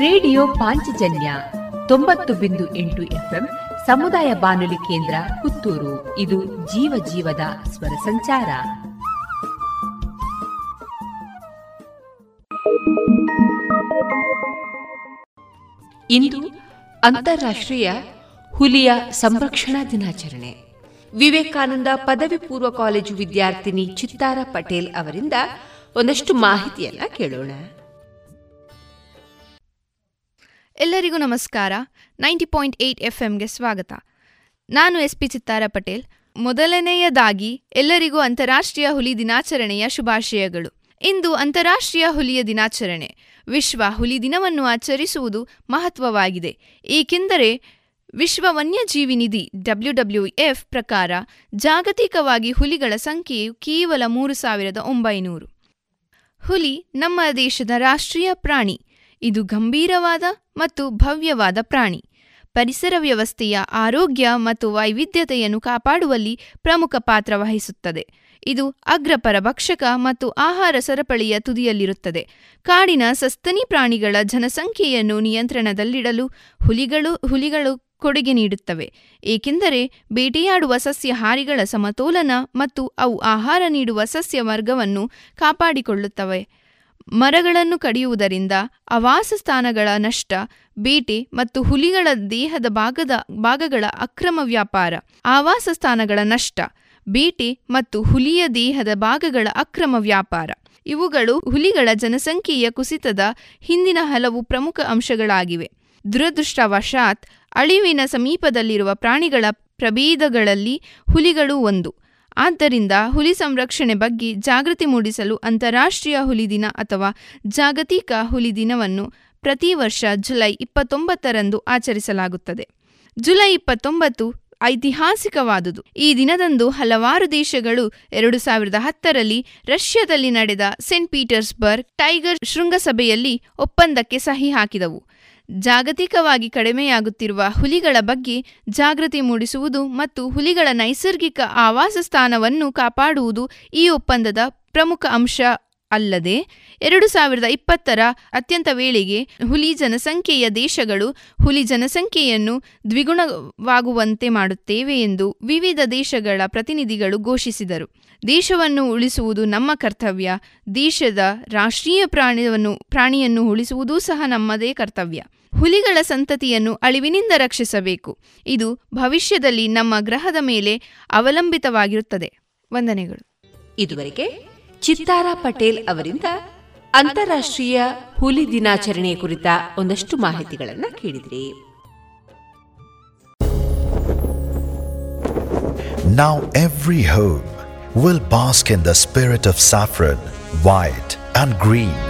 ರೇಡಿಯೋ ಪಾಂಚಜನ್ಯ ತೊಂಬತ್ತು ಬಿಂದು ಎಂಟು ಎಫ್ಎಂ ಸಮುದಾಯ ಬಾನುಲಿ ಕೇಂದ್ರ ಪುತ್ತೂರು. ಇದು ಜೀವ ಜೀವದ ಸ್ವರ ಸಂಚಾರ. ಇಂದು ಅಂತಾರಾಷ್ಟ್ರೀಯ ಹುಲಿಯ ಸಂರಕ್ಷಣಾ ದಿನಾಚರಣೆ. ವಿವೇಕಾನಂದ ಪದವಿ ಪೂರ್ವ ಕಾಲೇಜು ವಿದ್ಯಾರ್ಥಿನಿ ಚಿತ್ತಾರ ಪಟೇಲ್ ಅವರಿಂದ ಒಂದಷ್ಟು ಮಾಹಿತಿಯನ್ನ ಕೇಳೋಣ. ಎಲ್ಲರಿಗೂ ನಮಸ್ಕಾರ. ನೈಂಟಿ ಪಾಯಿಂಟ್ ಏಯ್ಟ್ ಎಫ್ ಎಂಗೆ ಸ್ವಾಗತ. ನಾನು ಎಸ್ ಪಿ ಚಿತ್ತಾರ ಪಟೇಲ್. ಮೊದಲನೆಯದಾಗಿ ಎಲ್ಲರಿಗೂ ಅಂತಾರಾಷ್ಟ್ರೀಯ ಹುಲಿ ದಿನಾಚರಣೆಯ ಶುಭಾಶಯಗಳು. ಇಂದು ಅಂತಾರಾಷ್ಟ್ರೀಯ ಹುಲಿಯ ದಿನಾಚರಣೆ. ವಿಶ್ವ ಹುಲಿ ದಿನವನ್ನು ಆಚರಿಸುವುದು ಮಹತ್ವವಾಗಿದೆ. ಏಕೆಂದರೆ ವಿಶ್ವ ವನ್ಯಜೀವಿ ನಿಧಿ ಡಬ್ಲ್ಯೂ ಡಬ್ಲ್ಯೂ ಎಫ್ ಪ್ರಕಾರ ಜಾಗತಿಕವಾಗಿ ಹುಲಿಗಳ ಸಂಖ್ಯೆಯು ಕೇವಲ ಮೂರು ಸಾವಿರದ ಒಂಬೈನೂರು. ಹುಲಿ ನಮ್ಮ ದೇಶದ ರಾಷ್ಟ್ರೀಯ ಪ್ರಾಣಿ. ಇದು ಗಂಭೀರವಾದ ಮತ್ತು ಭವ್ಯವಾದ ಪ್ರಾಣಿ. ಪರಿಸರ ವ್ಯವಸ್ಥೆಯ ಆರೋಗ್ಯ ಮತ್ತು ವೈವಿಧ್ಯತೆಯನ್ನು ಕಾಪಾಡುವಲ್ಲಿ ಪ್ರಮುಖ ಪಾತ್ರ ವಹಿಸುತ್ತದೆ. ಇದು ಅಗ್ರಪರಭಕ್ಷಕ ಮತ್ತು ಆಹಾರ ಸರಪಳಿಯ ತುದಿಯಲ್ಲಿರುತ್ತದೆ. ಕಾಡಿನ ಸಸ್ತನಿ ಪ್ರಾಣಿಗಳ ಜನಸಂಖ್ಯೆಯನ್ನು ನಿಯಂತ್ರಣದಲ್ಲಿಡಲು ಹುಲಿಗಳು ಹುಲಿಗಳು ಕೊಡುಗೆ ನೀಡುತ್ತವೆ. ಏಕೆಂದರೆ ಬೇಟೆಯಾಡುವ ಸಸ್ಯಹಾರಿಗಳ ಸಮತೋಲನ ಮತ್ತು ಅವು ಆಹಾರ ನೀಡುವ ಸಸ್ಯ ವರ್ಗವನ್ನು ಕಾಪಾಡಿಕೊಳ್ಳುತ್ತವೆ. ಮರಗಳನ್ನು ಕಡಿಯುವುದರಿಂದ ಆವಾಸಸ್ಥಾನಗಳ ನಷ್ಟ, ಬೇಟೆ ಮತ್ತು ಹುಲಿಗಳ ದೇಹದ ಭಾಗದ ಭಾಗಗಳ ಅಕ್ರಮ ವ್ಯಾಪಾರ, ಆವಾಸಸ್ಥಾನಗಳ ನಷ್ಟ, ಬೇಟೆ ಮತ್ತು ಹುಲಿಯ ದೇಹದ ಭಾಗಗಳ ಅಕ್ರಮ ವ್ಯಾಪಾರ. ಇವುಗಳು ಹುಲಿಗಳ ಜನಸಂಖ್ಯೆಯ ಕುಸಿತದ ಹಿಂದಿನ ಹಲವು ಪ್ರಮುಖ ಅಂಶಗಳಾಗಿವೆ. ದುರದೃಷ್ಟವಶಾತ್ ಅಳಿವಿನ ಸಮೀಪದಲ್ಲಿರುವ ಪ್ರಾಣಿಗಳ ಪ್ರಭೇದಗಳಲ್ಲಿ ಹುಲಿಗಳು ಒಂದು. ಆದ್ದರಿಂದ ಹುಲಿ ಸಂರಕ್ಷಣೆ ಬಗ್ಗೆ ಜಾಗೃತಿ ಮೂಡಿಸಲು ಅಂತಾರಾಷ್ಟ್ರೀಯ ಹುಲಿ ದಿನ ಅಥವಾ ಜಾಗತಿಕ ಹುಲಿ ದಿನವನ್ನು ಪ್ರತಿ ವರ್ಷ ಜುಲೈ ಇಪ್ಪತ್ತೊಂಬತ್ತರಂದು ಆಚರಿಸಲಾಗುತ್ತದೆ. ಜುಲೈ ಇಪ್ಪತ್ತೊಂಬತ್ತು ಐತಿಹಾಸಿಕವಾದುದು. ಈ ದಿನದಂದು ಹಲವಾರು ದೇಶಗಳು ಎರಡು ಸಾವಿರದ ಹತ್ತರಲ್ಲಿ ರಷ್ಯಾದಲ್ಲಿ ನಡೆದ ಸೆಂಟ್ ಪೀಟರ್ಸ್ಬರ್ಗ್ ಟೈಗರ್ ಶೃಂಗಸಭೆಯಲ್ಲಿ ಒಪ್ಪಂದಕ್ಕೆ ಸಹಿ ಹಾಕಿದವು. ಜಾಗತಿಕವಾಗಿ ಕಡಿಮೆಯಾಗುತ್ತಿರುವ ಹುಲಿಗಳ ಬಗ್ಗೆ ಜಾಗೃತಿ ಮೂಡಿಸುವುದು ಮತ್ತು ಹುಲಿಗಳ ನೈಸರ್ಗಿಕ ಆವಾಸ ಸ್ಥಾನವನ್ನು ಕಾಪಾಡುವುದು ಈ ಒಪ್ಪಂದದ ಪ್ರಮುಖ ಅಂಶ ಅಲ್ಲದೆ ಎರಡು ಸಾವಿರದ ಇಪ್ಪತ್ತರ ಅತ್ಯಂತ ವೇಳೆಗೆ ಹುಲಿ ಜನಸಂಖ್ಯೆಯ ದೇಶಗಳು ಹುಲಿ ಜನಸಂಖ್ಯೆಯನ್ನು ದ್ವಿಗುಣವಾಗುವಂತೆ ಮಾಡುತ್ತೇವೆ ಎಂದು ವಿವಿಧ ದೇಶಗಳ ಪ್ರತಿನಿಧಿಗಳು ಘೋಷಿಸಿದರು. ದೇಶವನ್ನು ಉಳಿಸುವುದು ನಮ್ಮ ಕರ್ತವ್ಯ. ದೇಶದ ರಾಷ್ಟ್ರೀಯ ಪ್ರಾಣಿಯನ್ನು ಪ್ರಾಣಿಯನ್ನು ಉಳಿಸುವುದೂ ಸಹ ನಮ್ಮದೇ ಕರ್ತವ್ಯ. ಹುಲಿಗಳ ಸಂತತಿಯನ್ನು ಅಳಿವಿನಿಂದ ರಕ್ಷಿಸಬೇಕು. ಇದು ಭವಿಷ್ಯದಲ್ಲಿ ನಮ್ಮ ಗ್ರಹದ ಮೇಲೆ ಅವಲಂಬಿತವಾಗಿರುತ್ತದೆ. ವಂದನೆಗಳು. ಇದುವರೆಗೆ ಚಿತ್ತಾರ ಪಟೇಲ್ ಅವರಿಂದ ಅಂತಾರಾಷ್ಟ್ರೀಯ ಹುಲಿ ದಿನಾಚರಣೆ ಕುರಿತ ಒಂದಷ್ಟು ಮಾಹಿತಿಗಳನ್ನು ಕೇಳಿದ್ರಿ. Now every home will bask in the spirit of saffron, white and green.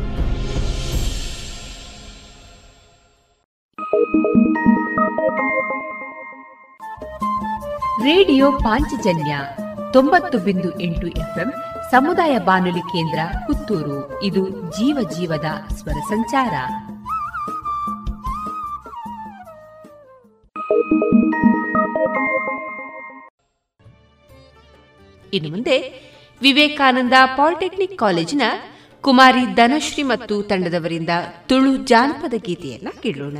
radio Panchajanya ತೊಂಬತ್ತು ಬಿಂದು ಎಂಟು ಎಫ್ಎಂ ಸಮುದಾಯ ಬಾನುಲಿ ಕೇಂದ್ರ ಪುತ್ತೂರು. ಇದು ಜೀವ ಜೀವದ ಸ್ವರ ಸಂಚಾರ. ಇನ್ನು ಮುಂದೆ ವಿವೇಕಾನಂದ ಪಾಲಿಟೆಕ್ನಿಕ್ ಕಾಲೇಜಿನ ಕುಮಾರಿ ಧನಶ್ರೀ ಮತ್ತು ತಂಡದವರಿಂದ ತುಳು ಜಾನಪದ ಗೀತೆಯನ್ನ ಕೇಳೋಣ.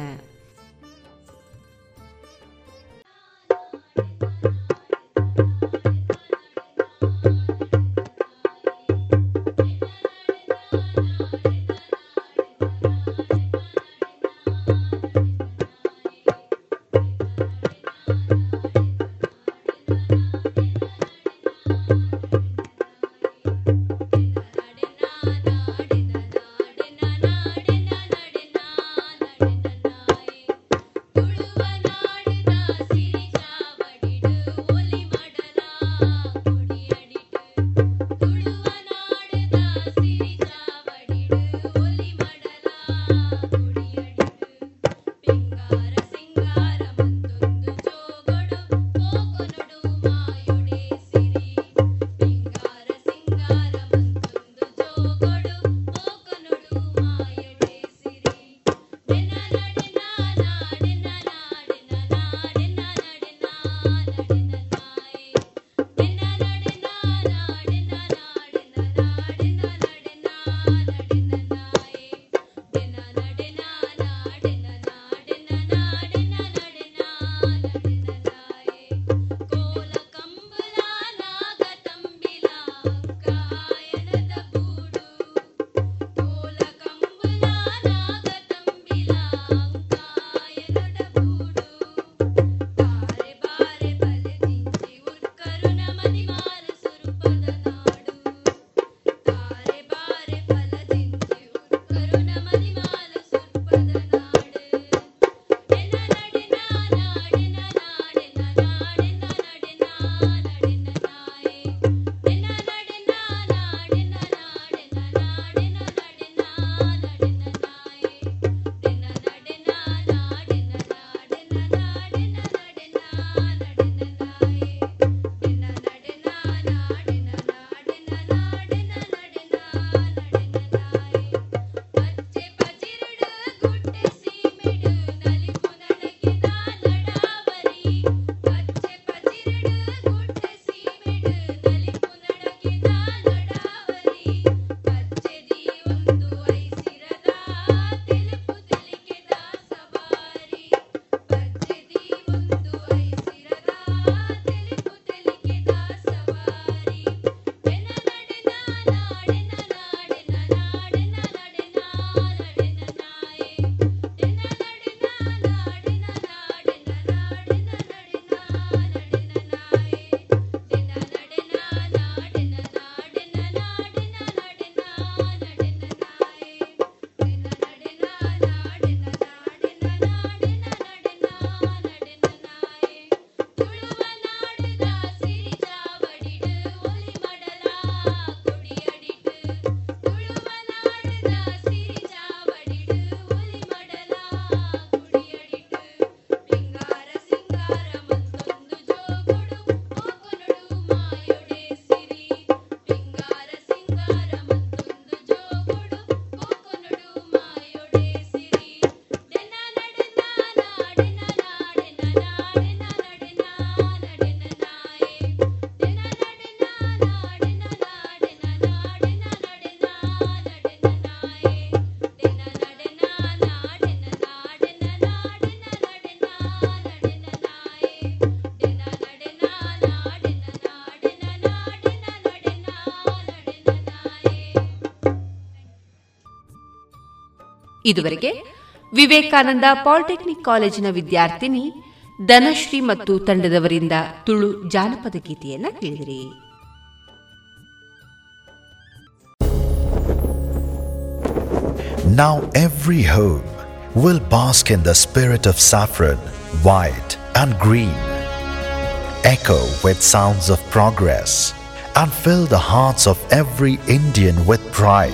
ಇದುವರೆಗೆ ವಿವೇಕಾನಂದ ಪಾಲಿಟೆಕ್ನಿಕ್ ಕಾಲೇಜಿನ ವಿದ್ಯಾರ್ಥಿನಿ ಧನಶ್ರೀ ಮತ್ತು ತಂಡದವರಿಂದ ತುಳು ಜಾನಪದ ಗೀತೆಯನ್ನ ಕೇಳಿದಿರಿ Now every home will bask in the spirit of saffron, white, and green. Echo with sounds of progress and fill the hearts of every Indian with pride.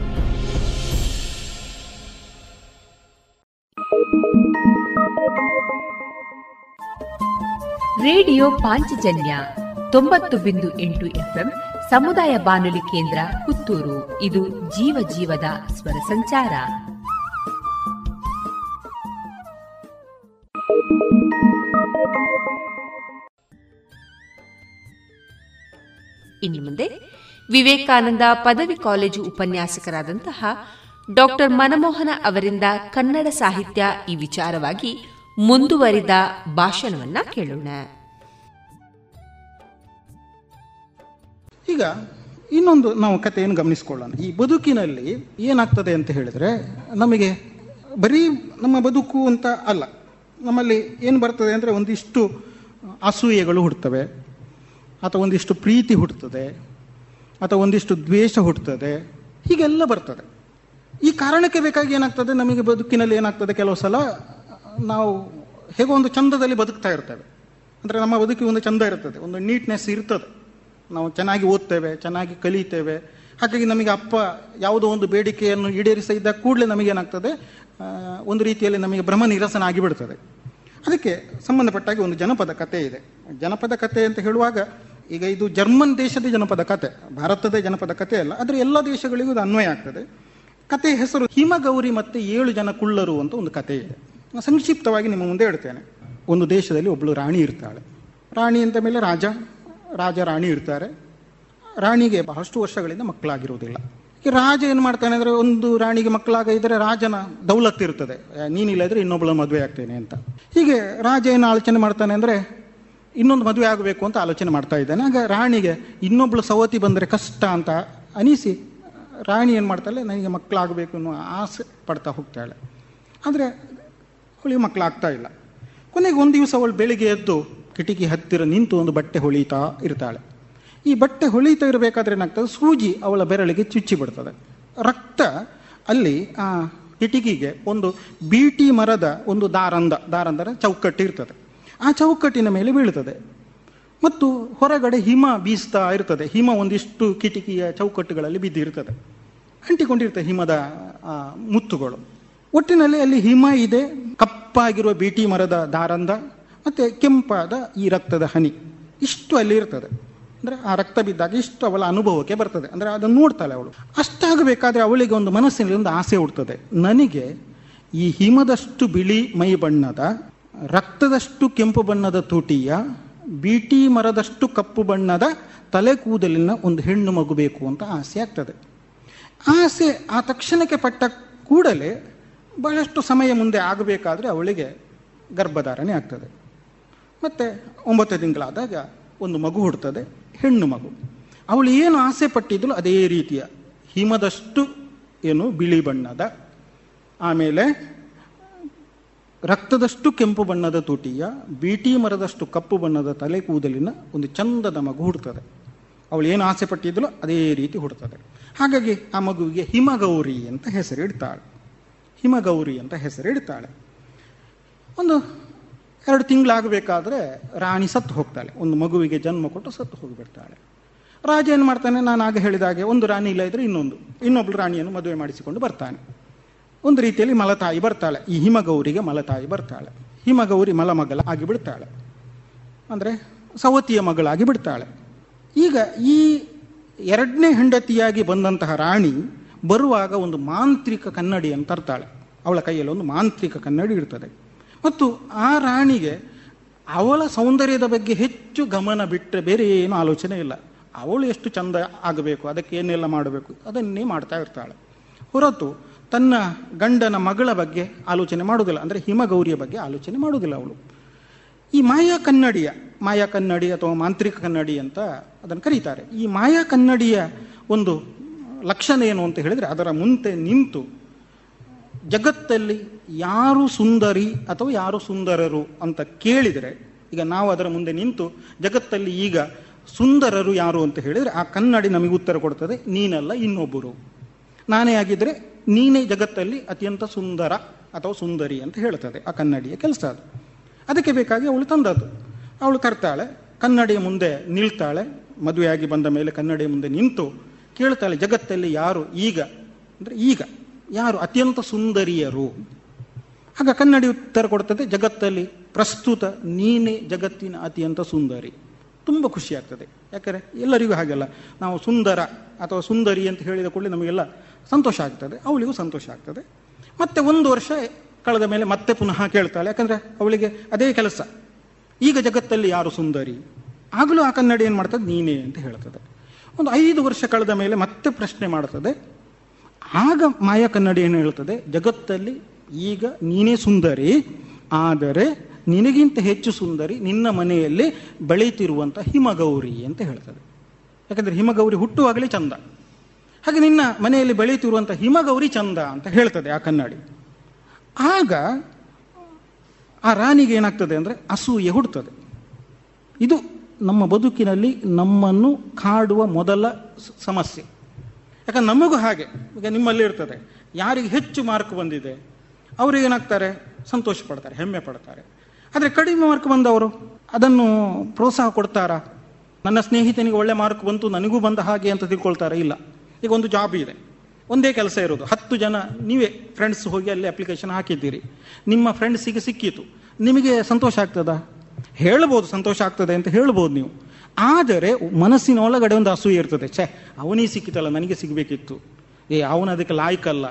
radio Panchajanya ತೊಂಬತ್ತು ಬಿಂದು ಎಂಟು ಎಫ್ಎಂ ಸಮುದಾಯ ಬಾನುಲಿ ಕೇಂದ್ರ ಪುತ್ತೂರು. ಇದು ಜೀವ ಜೀವದ ಸ್ವರ ಸಂಚಾರ. ಇನ್ನು ಮುಂದೆ ವಿವೇಕಾನಂದ ಪದವಿ ಕಾಲೇಜು ಉಪನ್ಯಾಸಕರಾದಂತಹ ಡಾಕ್ಟರ್ ಮನಮೋಹನ ಅವರಿಂದ ಕನ್ನಡ ಸಾಹಿತ್ಯ ಈ ವಿಚಾರವಾಗಿ ಮುಂದುವರಿದ ಭಾಷಣವನ್ನ ಕೇಳೋಣ. ಈಗ ಇನ್ನೊಂದು ನಾವು ಕಥೆಯನ್ನು ಗಮನಿಸ್ಕೊಳ್ಳೋಣ. ಈ ಬದುಕಿನಲ್ಲಿ ಏನಾಗ್ತದೆ ಅಂತ ಹೇಳಿದ್ರೆ ನಮಗೆ ಬರೀ ನಮ್ಮ ಬದುಕು ಅಂತ ಅಲ್ಲ, ನಮ್ಮಲ್ಲಿ ಏನು ಬರ್ತದೆ ಅಂದರೆ ಒಂದಿಷ್ಟು ಅಸೂಯೆಗಳು ಹುಡ್ತವೆ ಅಥವಾ ಒಂದಿಷ್ಟು ಪ್ರೀತಿ ಹುಡ್ತದೆ ಅಥವಾ ಒಂದಿಷ್ಟು ದ್ವೇಷ ಹುಡ್ತದೆ ಹೀಗೆಲ್ಲ ಬರ್ತದೆ. ಈ ಕಾರಣಕ್ಕೆ ಬೇಕಾಗಿ ಏನಾಗ್ತದೆ? ನಮಗೆ ಬದುಕಿನಲ್ಲಿ ಏನಾಗ್ತದೆ? ಕೆಲವು ಸಲ ನಾವು ಹೇಗೋ ಒಂದು ಚಂದದಲ್ಲಿ ಬದುಕ್ತಾ ಇರ್ತೇವೆ. ಅಂದರೆ ನಮ್ಮ ಬದುಕಿಗೆ ಒಂದು ಚಂದ ಇರ್ತದೆ. ಒಂದು ನೀಟ್ನೆಸ್ ಇರ್ತದೆ. ನಾವು ಚೆನ್ನಾಗಿ ಓದ್ತೇವೆ, ಚೆನ್ನಾಗಿ ಕಲಿತೇವೆ. ಹಾಗಾಗಿ ನಮಗೆ ಅಪ್ಪ ಯಾವುದೋ ಒಂದು ಬೇಡಿಕೆಯನ್ನು ಈಡೇರಿಸಿದ್ದ ಕೂಡಲೇ ನಮಗೇನಾಗ್ತದೆ ಒಂದು ರೀತಿಯಲ್ಲಿ ನಮಗೆ ಭ್ರಮ ನಿರಸನ ಆಗಿಬಿಡ್ತದೆ ಅದಕ್ಕೆ ಸಂಬಂಧಪಟ್ಟಾಗಿ ಒಂದು ಜನಪದ ಕಥೆ ಇದೆ. ಜನಪದ ಕಥೆ ಅಂತ ಹೇಳುವಾಗ ಈಗ ಇದು ಜರ್ಮನ್ ದೇಶದ ಜನಪದ ಕತೆ ಭಾರತದ ಜನಪದ ಕಥೆ ಅಲ್ಲ, ಆದರೆ ಎಲ್ಲ ದೇಶಗಳಿಗೂ ಇದು ಅನ್ವಯ ಆಗ್ತದೆ. ಕತೆ ಹೆಸರು ಹಿಮಗೌರಿ ಮತ್ತು ಏಳು ಜನ ಕುಳ್ಳರು ಅಂತ ಒಂದು ಕಥೆ ಇದೆ. ಸಂಕ್ಷಿಪ್ತವಾಗಿ ನಿಮ್ಮ ಮುಂದೆ ಹೇಳ್ತೇನೆ. ಒಂದು ದೇಶದಲ್ಲಿ ಒಬ್ಬಳು ರಾಣಿ ಇರ್ತಾಳೆ. ರಾಣಿ ಅಂತ ಮೇಲೆ ರಾಜ ರಾಜ ರಾಣಿ ಇರ್ತಾರೆ. ರಾಣಿಗೆ ಬಹಳಷ್ಟು ವರ್ಷಗಳಿಂದ ಮಕ್ಕಳಾಗಿರುವುದಿಲ್ಲ. ರಾಜ ಏನು ಮಾಡ್ತಾನೆ ಅಂದರೆ ಒಂದು ರಾಣಿಗೆ ಮಕ್ಕಳಾಗ ಇದ್ದರೆ ರಾಜನ ದೌಲತ್ ಇರ್ತದೆ. ನೀನಿಲ್ಲ ಇದ್ರೆ ಇನ್ನೊಬ್ಬಳ ಮದುವೆ ಆಗ್ತೇನೆ ಅಂತ. ಹೀಗೆ ರಾಜ ಏನು ಆಲೋಚನೆ ಮಾಡ್ತಾನೆ ಅಂದರೆ ಇನ್ನೊಂದು ಮದುವೆ ಆಗಬೇಕು ಅಂತ ಆಲೋಚನೆ ಮಾಡ್ತಾ ಇದ್ದಾನೆ. ಆಗ ರಾಣಿಗೆ ಇನ್ನೊಬ್ಳು ಸವತಿ ಬಂದರೆ ಕಷ್ಟ ಅಂತ ಅನಿಸಿ ರಾಣಿ ಏನು ಮಾಡ್ತಾಳೆ, ನನಗೆ ಮಕ್ಕಳಾಗಬೇಕು ಅನ್ನೋ ಆಸೆ ಪಡ್ತಾ ಹೋಗ್ತಾಳೆ. ಆದರೆ ಅವಳಿಗೆ ಮಕ್ಕಳಾಗ್ತಾ ಇಲ್ಲ. ಕೊನೆಗೆ ಒಂದು ದಿವಸ ಅವಳು ಬೆಳಿಗ್ಗೆ ಎದ್ದು ಕಿಟಕಿ ಹತ್ತಿರ ನಿಂತು ಒಂದು ಬಟ್ಟೆ ಹೊಳಿತಾ ಇರ್ತಾಳೆ. ಈ ಬಟ್ಟೆ ಹೊಳಿತಾ ಇರಬೇಕಾದ್ರೆ ಏನಾಗ್ತದೆ? ಸೂಜಿ ಅವಳ ಬೆರಳಿಗೆ ಚುಚ್ಚಿ ಬಿಡ್ತದೆ. ರಕ್ತ ಅಲ್ಲಿ, ಆ, ಕಿಟಕಿಗೆ ಒಂದು ಬೀಟಿ ಮರದ ಒಂದು ದಾರಂದ ದಾರಂದರ ಚೌಕಟ್ಟು ಇರ್ತದೆ. ಆ ಚೌಕಟ್ಟಿನ ಮೇಲೆ ಬೀಳ್ತದೆ. ಮತ್ತು ಹೊರಗಡೆ ಹಿಮ ಬೀಸ್ತಾ ಇರ್ತದೆ. ಹಿಮ ಒಂದಿಷ್ಟು ಕಿಟಕಿಯ ಚೌಕಟ್ಟುಗಳಲ್ಲಿ ಬಿದ್ದಿರ್ತದೆ. ಅಂಟಿಕೊಂಡಿರ್ತದೆ ಹಿಮದ ಮುತ್ತುಗಳು. ಒಟ್ಟಿನಲ್ಲಿ ಅಲ್ಲಿ ಹಿಮ ಇದೆ, ಕಪ್ಪಾಗಿರುವ ಬೀಟಿ ಮರದ ದಾರಂದ, ಮತ್ತೆ ಕೆಂಪಾದ ಈ ರಕ್ತದ ಹನಿ. ಇಷ್ಟು ಅಲ್ಲಿ ಇರ್ತದೆ. ಅಂದ್ರೆ ಆ ರಕ್ತ ಬಿದ್ದಾಗ ಇಷ್ಟು ಅವಳ ಅನುಭವಕ್ಕೆ ಬರ್ತದೆ. ಅಂದ್ರೆ ಅದನ್ನು ನೋಡ್ತಾಳೆ ಅವಳು. ಅಷ್ಟಾಗಬೇಕಾದ್ರೆ ಅವಳಿಗೆ ಒಂದು ಮನಸ್ಸಿನಲ್ಲಿ ಒಂದು ಆಸೆ ಹುಡ್ತದೆ ನನಗೆ ಈ ಹಿಮದಷ್ಟು ಬಿಳಿ ಮೈ ಬಣ್ಣದ, ರಕ್ತದಷ್ಟು ಕೆಂಪು ಬಣ್ಣದ ತುಟಿಯ, ಬೀಟಿ ಮರದಷ್ಟು ಕಪ್ಪು ಬಣ್ಣದ ತಲೆ ಕೂದಲಿನ ಒಂದು ಹೆಣ್ಣು ಮಗು ಬೇಕು ಅಂತ ಆಸೆ ಆಗ್ತದೆ. ಆಸೆ ಆ ತಕ್ಷಣಕ್ಕೆ ಪಟ್ಟ ಕೂಡಲೇ ಬಹಳಷ್ಟು ಸಮಯ ಮುಂದೆ ಆಗಬೇಕಾದ್ರೆ ಅವಳಿಗೆ ಗರ್ಭಧಾರಣೆ ಆಗ್ತದೆ. ಮತ್ತು ಒಂಬತ್ತು ತಿಂಗಳಾದಾಗ ಒಂದು ಮಗು ಹುಡ್ತದೆ, ಹೆಣ್ಣು ಮಗು. ಅವಳು ಏನು ಆಸೆ ಪಟ್ಟಿದ್ದಳು ಅದೇ ರೀತಿಯ. ಹಿಮದಷ್ಟು ಏನು ಬಿಳಿ ಬಣ್ಣದ, ಆಮೇಲೆ ರಕ್ತದಷ್ಟು ಕೆಂಪು ಬಣ್ಣದ ತುಟಿಯ, ಬೀಟಿ ಮರದಷ್ಟು ಕಪ್ಪು ಬಣ್ಣದ ತಲೆ ಕೂದಲಿನ ಒಂದು ಚಂದದ ಮಗು ಹುಡ್ತದೆ. ಅವಳು ಏನು ಆಸೆ ಪಟ್ಟಿದ್ಲು ಅದೇ ರೀತಿ ಹುಡ್ತದೆ. ಹಾಗಾಗಿ ಆ ಮಗುವಿಗೆ ಹಿಮಗೌರಿ ಅಂತ ಹೆಸರಿಡ್ತಾಳೆ. ಹಿಮಗೌರಿ ಅಂತ ಹೆಸರಿಡ್ತಾಳೆ ಒಂದು ಎರಡು ತಿಂಗಳಾಗಬೇಕಾದ್ರೆ ರಾಣಿ ಸತ್ತು ಹೋಗ್ತಾಳೆ. ಒಂದು ಮಗುವಿಗೆ ಜನ್ಮ ಕೊಟ್ಟು ಸತ್ತು ಹೋಗಿಬಿಡ್ತಾಳೆ. ರಾಜ ಏನು ಮಾಡ್ತಾನೆ? ನಾನು ಆಗ ಹೇಳಿದ ಹಾಗೆ ಒಂದು ರಾಣಿ ಇಲ್ಲ ಇದ್ರೆ ಇನ್ನೊಂದು. ಇನ್ನೊಬ್ಳು ರಾಣಿಯನ್ನು ಮದುವೆ ಮಾಡಿಸಿಕೊಂಡು ಬರ್ತಾನೆ. ಒಂದು ರೀತಿಯಲ್ಲಿ ಮಲತಾಯಿ ಬರ್ತಾಳೆ. ಈ ಹಿಮಗೌರಿಗೆ ಮಲತಾಯಿ ಬರ್ತಾಳೆ. ಹಿಮಗೌರಿ ಮಲಮಗಳ ಆಗಿಬಿಡ್ತಾಳೆ ಅಂದರೆ ಸವತಿಯ ಮಗಳಾಗಿ ಬಿಡ್ತಾಳೆ. ಈಗ ಈ ಎರಡನೇ ಹೆಂಡತಿಯಾಗಿ ಬಂದಂತಹ ರಾಣಿ ಬರುವಾಗ ಒಂದು ಮಾಂತ್ರಿಕ ಕನ್ನಡಿಯನ್ನು ತರ್ತಾಳೆ. ಅವಳ ಕೈಯಲ್ಲಿ ಒಂದು ಮಾಂತ್ರಿಕ ಕನ್ನಡಿ ಇರ್ತದೆ. ಮತ್ತು ಆ ರಾಣಿಗೆ ಅವಳ ಸೌಂದರ್ಯದ ಬಗ್ಗೆ ಹೆಚ್ಚು ಗಮನ ಬಿಟ್ಟರೆ ಬೇರೆ ಏನು ಆಲೋಚನೆ ಇಲ್ಲ. ಅವಳು ಎಷ್ಟು ಚಂದ ಆಗಬೇಕು, ಅದಕ್ಕೆ ಏನೆಲ್ಲ ಮಾಡಬೇಕು, ಅದನ್ನೇ ಮಾಡ್ತಾ ಇರ್ತಾಳೆ. ಹೊರತು ತನ್ನ ಗಂಡನ ಮಗಳ ಬಗ್ಗೆ ಆಲೋಚನೆ ಮಾಡುವುದಿಲ್ಲ. ಅಂದರೆ ಹಿಮಗೌರಿಯ ಬಗ್ಗೆ ಆಲೋಚನೆ ಮಾಡುವುದಿಲ್ಲ ಅವಳು. ಈ ಮಾಯಾ ಕನ್ನಡಿಯ, ಮಾಯಾ ಕನ್ನಡಿ ಅಥವಾ ಮಾಂತ್ರಿಕ ಕನ್ನಡಿ ಅಂತ ಅದನ್ನು ಕರೀತಾರೆ. ಈ ಮಾಯಾ ಕನ್ನಡಿಯ ಒಂದು ಲಕ್ಷಣ ಏನು ಅಂತ ಹೇಳಿದರೆ ಅದರ ಮುಂದೆ ನಿಂತು ಜಗತ್ತಲ್ಲಿ ಯಾರು ಸುಂದರಿ ಅಥವಾ ಯಾರು ಸುಂದರರು ಅಂತ ಕೇಳಿದರೆ, ಈಗ ನಾವು ಅದರ ಮುಂದೆ ನಿಂತು ಜಗತ್ತಲ್ಲಿ ಈಗ ಸುಂದರರು ಯಾರು ಅಂತ ಹೇಳಿದರೆ ಆ ಕನ್ನಡಿ ನಮಗೆ ಉತ್ತರ ಕೊಡ್ತದೆ, ನೀನಲ್ಲ ಇನ್ನೊಬ್ಬರು. ನಾನೇ ಆಗಿದ್ರೆ ನೀನೇ ಜಗತ್ತಲ್ಲಿ ಅತ್ಯಂತ ಸುಂದರ ಅಥವಾ ಸುಂದರಿ ಅಂತ ಹೇಳ್ತದೆ, ಆ ಕನ್ನಡಿಯ ಕೆಲಸ ಅದು. ಅದಕ್ಕೆ ಬೇಕಾಗಿ ಅವಳು ತಂದದ್ದು. ಅವಳು ಕರ್ತಾಳೆ, ಕನ್ನಡಿಯ ಮುಂದೆ ನಿಲ್ತಾಳೆ, ಮದುವೆಯಾಗಿ ಬಂದ ಮೇಲೆ ಕನ್ನಡಿಯ ಮುಂದೆ ನಿಂತು ಕೇಳ್ತಾಳೆ, ಜಗತ್ತಲ್ಲಿ ಯಾರು ಈಗ? ಅಂದರೆ ಈಗ, ಯಾರು? ಅತ್ಯಂತ ಸುಂದರಿಯರು. ಆಗ ಕನ್ನಡಿ ಉತ್ತರ ಕೊಡ್ತದೆ, ಜಗತ್ತಲ್ಲಿ ಪ್ರಸ್ತುತ ನೀನೇ ಜಗತ್ತಿನ ಅತ್ಯಂತ ಸುಂದರಿ. ತುಂಬ ಖುಷಿ ಆಗ್ತದೆ. ಯಾಕಂದರೆ ಎಲ್ಲರಿಗೂ ಹಾಗೆಲ್ಲ, ನಾವು ಸುಂದರ ಅಥವಾ ಸುಂದರಿ ಅಂತ ಹೇಳಿದ ಕೂಡಲೇ ನಮಗೆಲ್ಲ ಸಂತೋಷ ಆಗ್ತದೆ, ಅವಳಿಗೂ ಸಂತೋಷ ಆಗ್ತದೆ. ಮತ್ತೆ ಒಂದು ವರ್ಷ ಕಳೆದ ಮೇಲೆ ಮತ್ತೆ ಪುನಃ ಕೇಳ್ತಾಳೆ, ಯಾಕಂದರೆ ಅವಳಿಗೆ ಅದೇ ಕೆಲಸ. ಈಗ ಜಗತ್ತಲ್ಲಿ ಯಾರು ಸುಂದರಿ? ಆಗಲೂ ಆ ಕನ್ನಡಿ ಏನು ಮಾಡ್ತದೆ, ನೀನೇ ಅಂತ ಹೇಳ್ತದೆ. ಒಂದು ಐದು ವರ್ಷ ಕಳೆದ ಮೇಲೆ ಮತ್ತೆ ಪ್ರಶ್ನೆ ಮಾಡ್ತದೆ ಆಗ ಮಾಯಾ ಕನ್ನಡಿ ಏನು ಹೇಳ್ತದೆ ಜಗತ್ತಲ್ಲಿ ಈಗ ನೀನೇ ಸುಂದರಿ, ಆದರೆ ನಿನಗಿಂತ ಹೆಚ್ಚು ಸುಂದರಿ ನಿನ್ನ ಮನೆಯಲ್ಲಿ ಬೆಳೀತಿರುವಂಥ ಹಿಮಗೌರಿ ಅಂತ ಹೇಳ್ತದೆ ಯಾಕಂದರೆ ಹಿಮಗೌರಿ ಹುಟ್ಟುವಾಗಲೇ ಚಂದ. ಹಾಗೆ ನಿನ್ನ ಮನೆಯಲ್ಲಿ ಬೆಳೀತಿರುವಂಥ ಹಿಮಗೌರಿ ಚಂದ ಅಂತ ಹೇಳ್ತದೆ ಆ ಕನ್ನಡಿ. ಆಗ ಆ ರಾಣಿಗೆ ಏನಾಗ್ತದೆ ಅಂದರೆ ಅಸೂಯೆ ಹುಡ್ತದೆ ಇದು ನಮ್ಮ ಬದುಕಿನಲ್ಲಿ ನಮ್ಮನ್ನು ಕಾಡುವ ಮೊದಲ ಸಮಸ್ಯೆ. ಯಾಕಂದ್ರೆ ನಮಗೂ ಹಾಗೆ. ಈಗ ನಿಮ್ಮಲ್ಲಿ ಇರ್ತದೆ. ಯಾರಿಗೆ ಹೆಚ್ಚು ಮಾರ್ಕ್ ಬಂದಿದೆ, ಅವರು ಏನಾಗ್ತಾರೆ? ಸಂತೋಷ ಪಡ್ತಾರೆ, ಹೆಮ್ಮೆ ಪಡ್ತಾರೆ. ಆದರೆ ಕಡಿಮೆ ಮಾರ್ಕ್ ಬಂದವರು, ಅದನ್ನು ಪ್ರೋತ್ಸಾಹ ಕೊಡ್ತಾರಾ? ನನ್ನ ಸ್ನೇಹಿತನಿಗೆ ಒಳ್ಳೆ ಮಾರ್ಕ್ ಬಂತು, ನನಗೂ ಬಂದ ಹಾಗೆ ಅಂತ ತಿಳ್ಕೊಳ್ತಾರೆ? ಇಲ್ಲ. ಈಗ ಒಂದು ಜಾಬ್ ಇದೆ. ಒಂದೇ ಕೆಲಸ ಇರೋದು. ಹತ್ತು ಜನ, ನೀವೇ ಫ್ರೆಂಡ್ಸ್ ಹೋಗಿ ಅಲ್ಲಿ ಅಪ್ಲಿಕೇಶನ್ ಹಾಕಿದ್ದೀರಿ. ನಿಮ್ಮ ಫ್ರೆಂಡ್ಸಿಗೆ ಸಿಕ್ಕಿತು. ನಿಮಗೆ ಸಂತೋಷ ಆಗ್ತದಾ? ಹೇಳ್ಬೋದು ಸಂತೋಷ ಆಗ್ತದೆ ಅಂತ ಹೇಳ್ಬೋದು ನೀವು. ಆದರೆ ಮನಸ್ಸಿನ ಒಳಗಡೆ ಒಂದು ಅಸೂಯೆ ಇರ್ತದೆ. ಛೇ, ಅವನೇ ಸಿಕ್ಕಿತಲ್ಲ, ನನಗೆ ಸಿಗಬೇಕಿತ್ತು. ಏ, ಅವನು ಅದಕ್ಕೆ ಲಾಯ್ಕಲ್ಲ.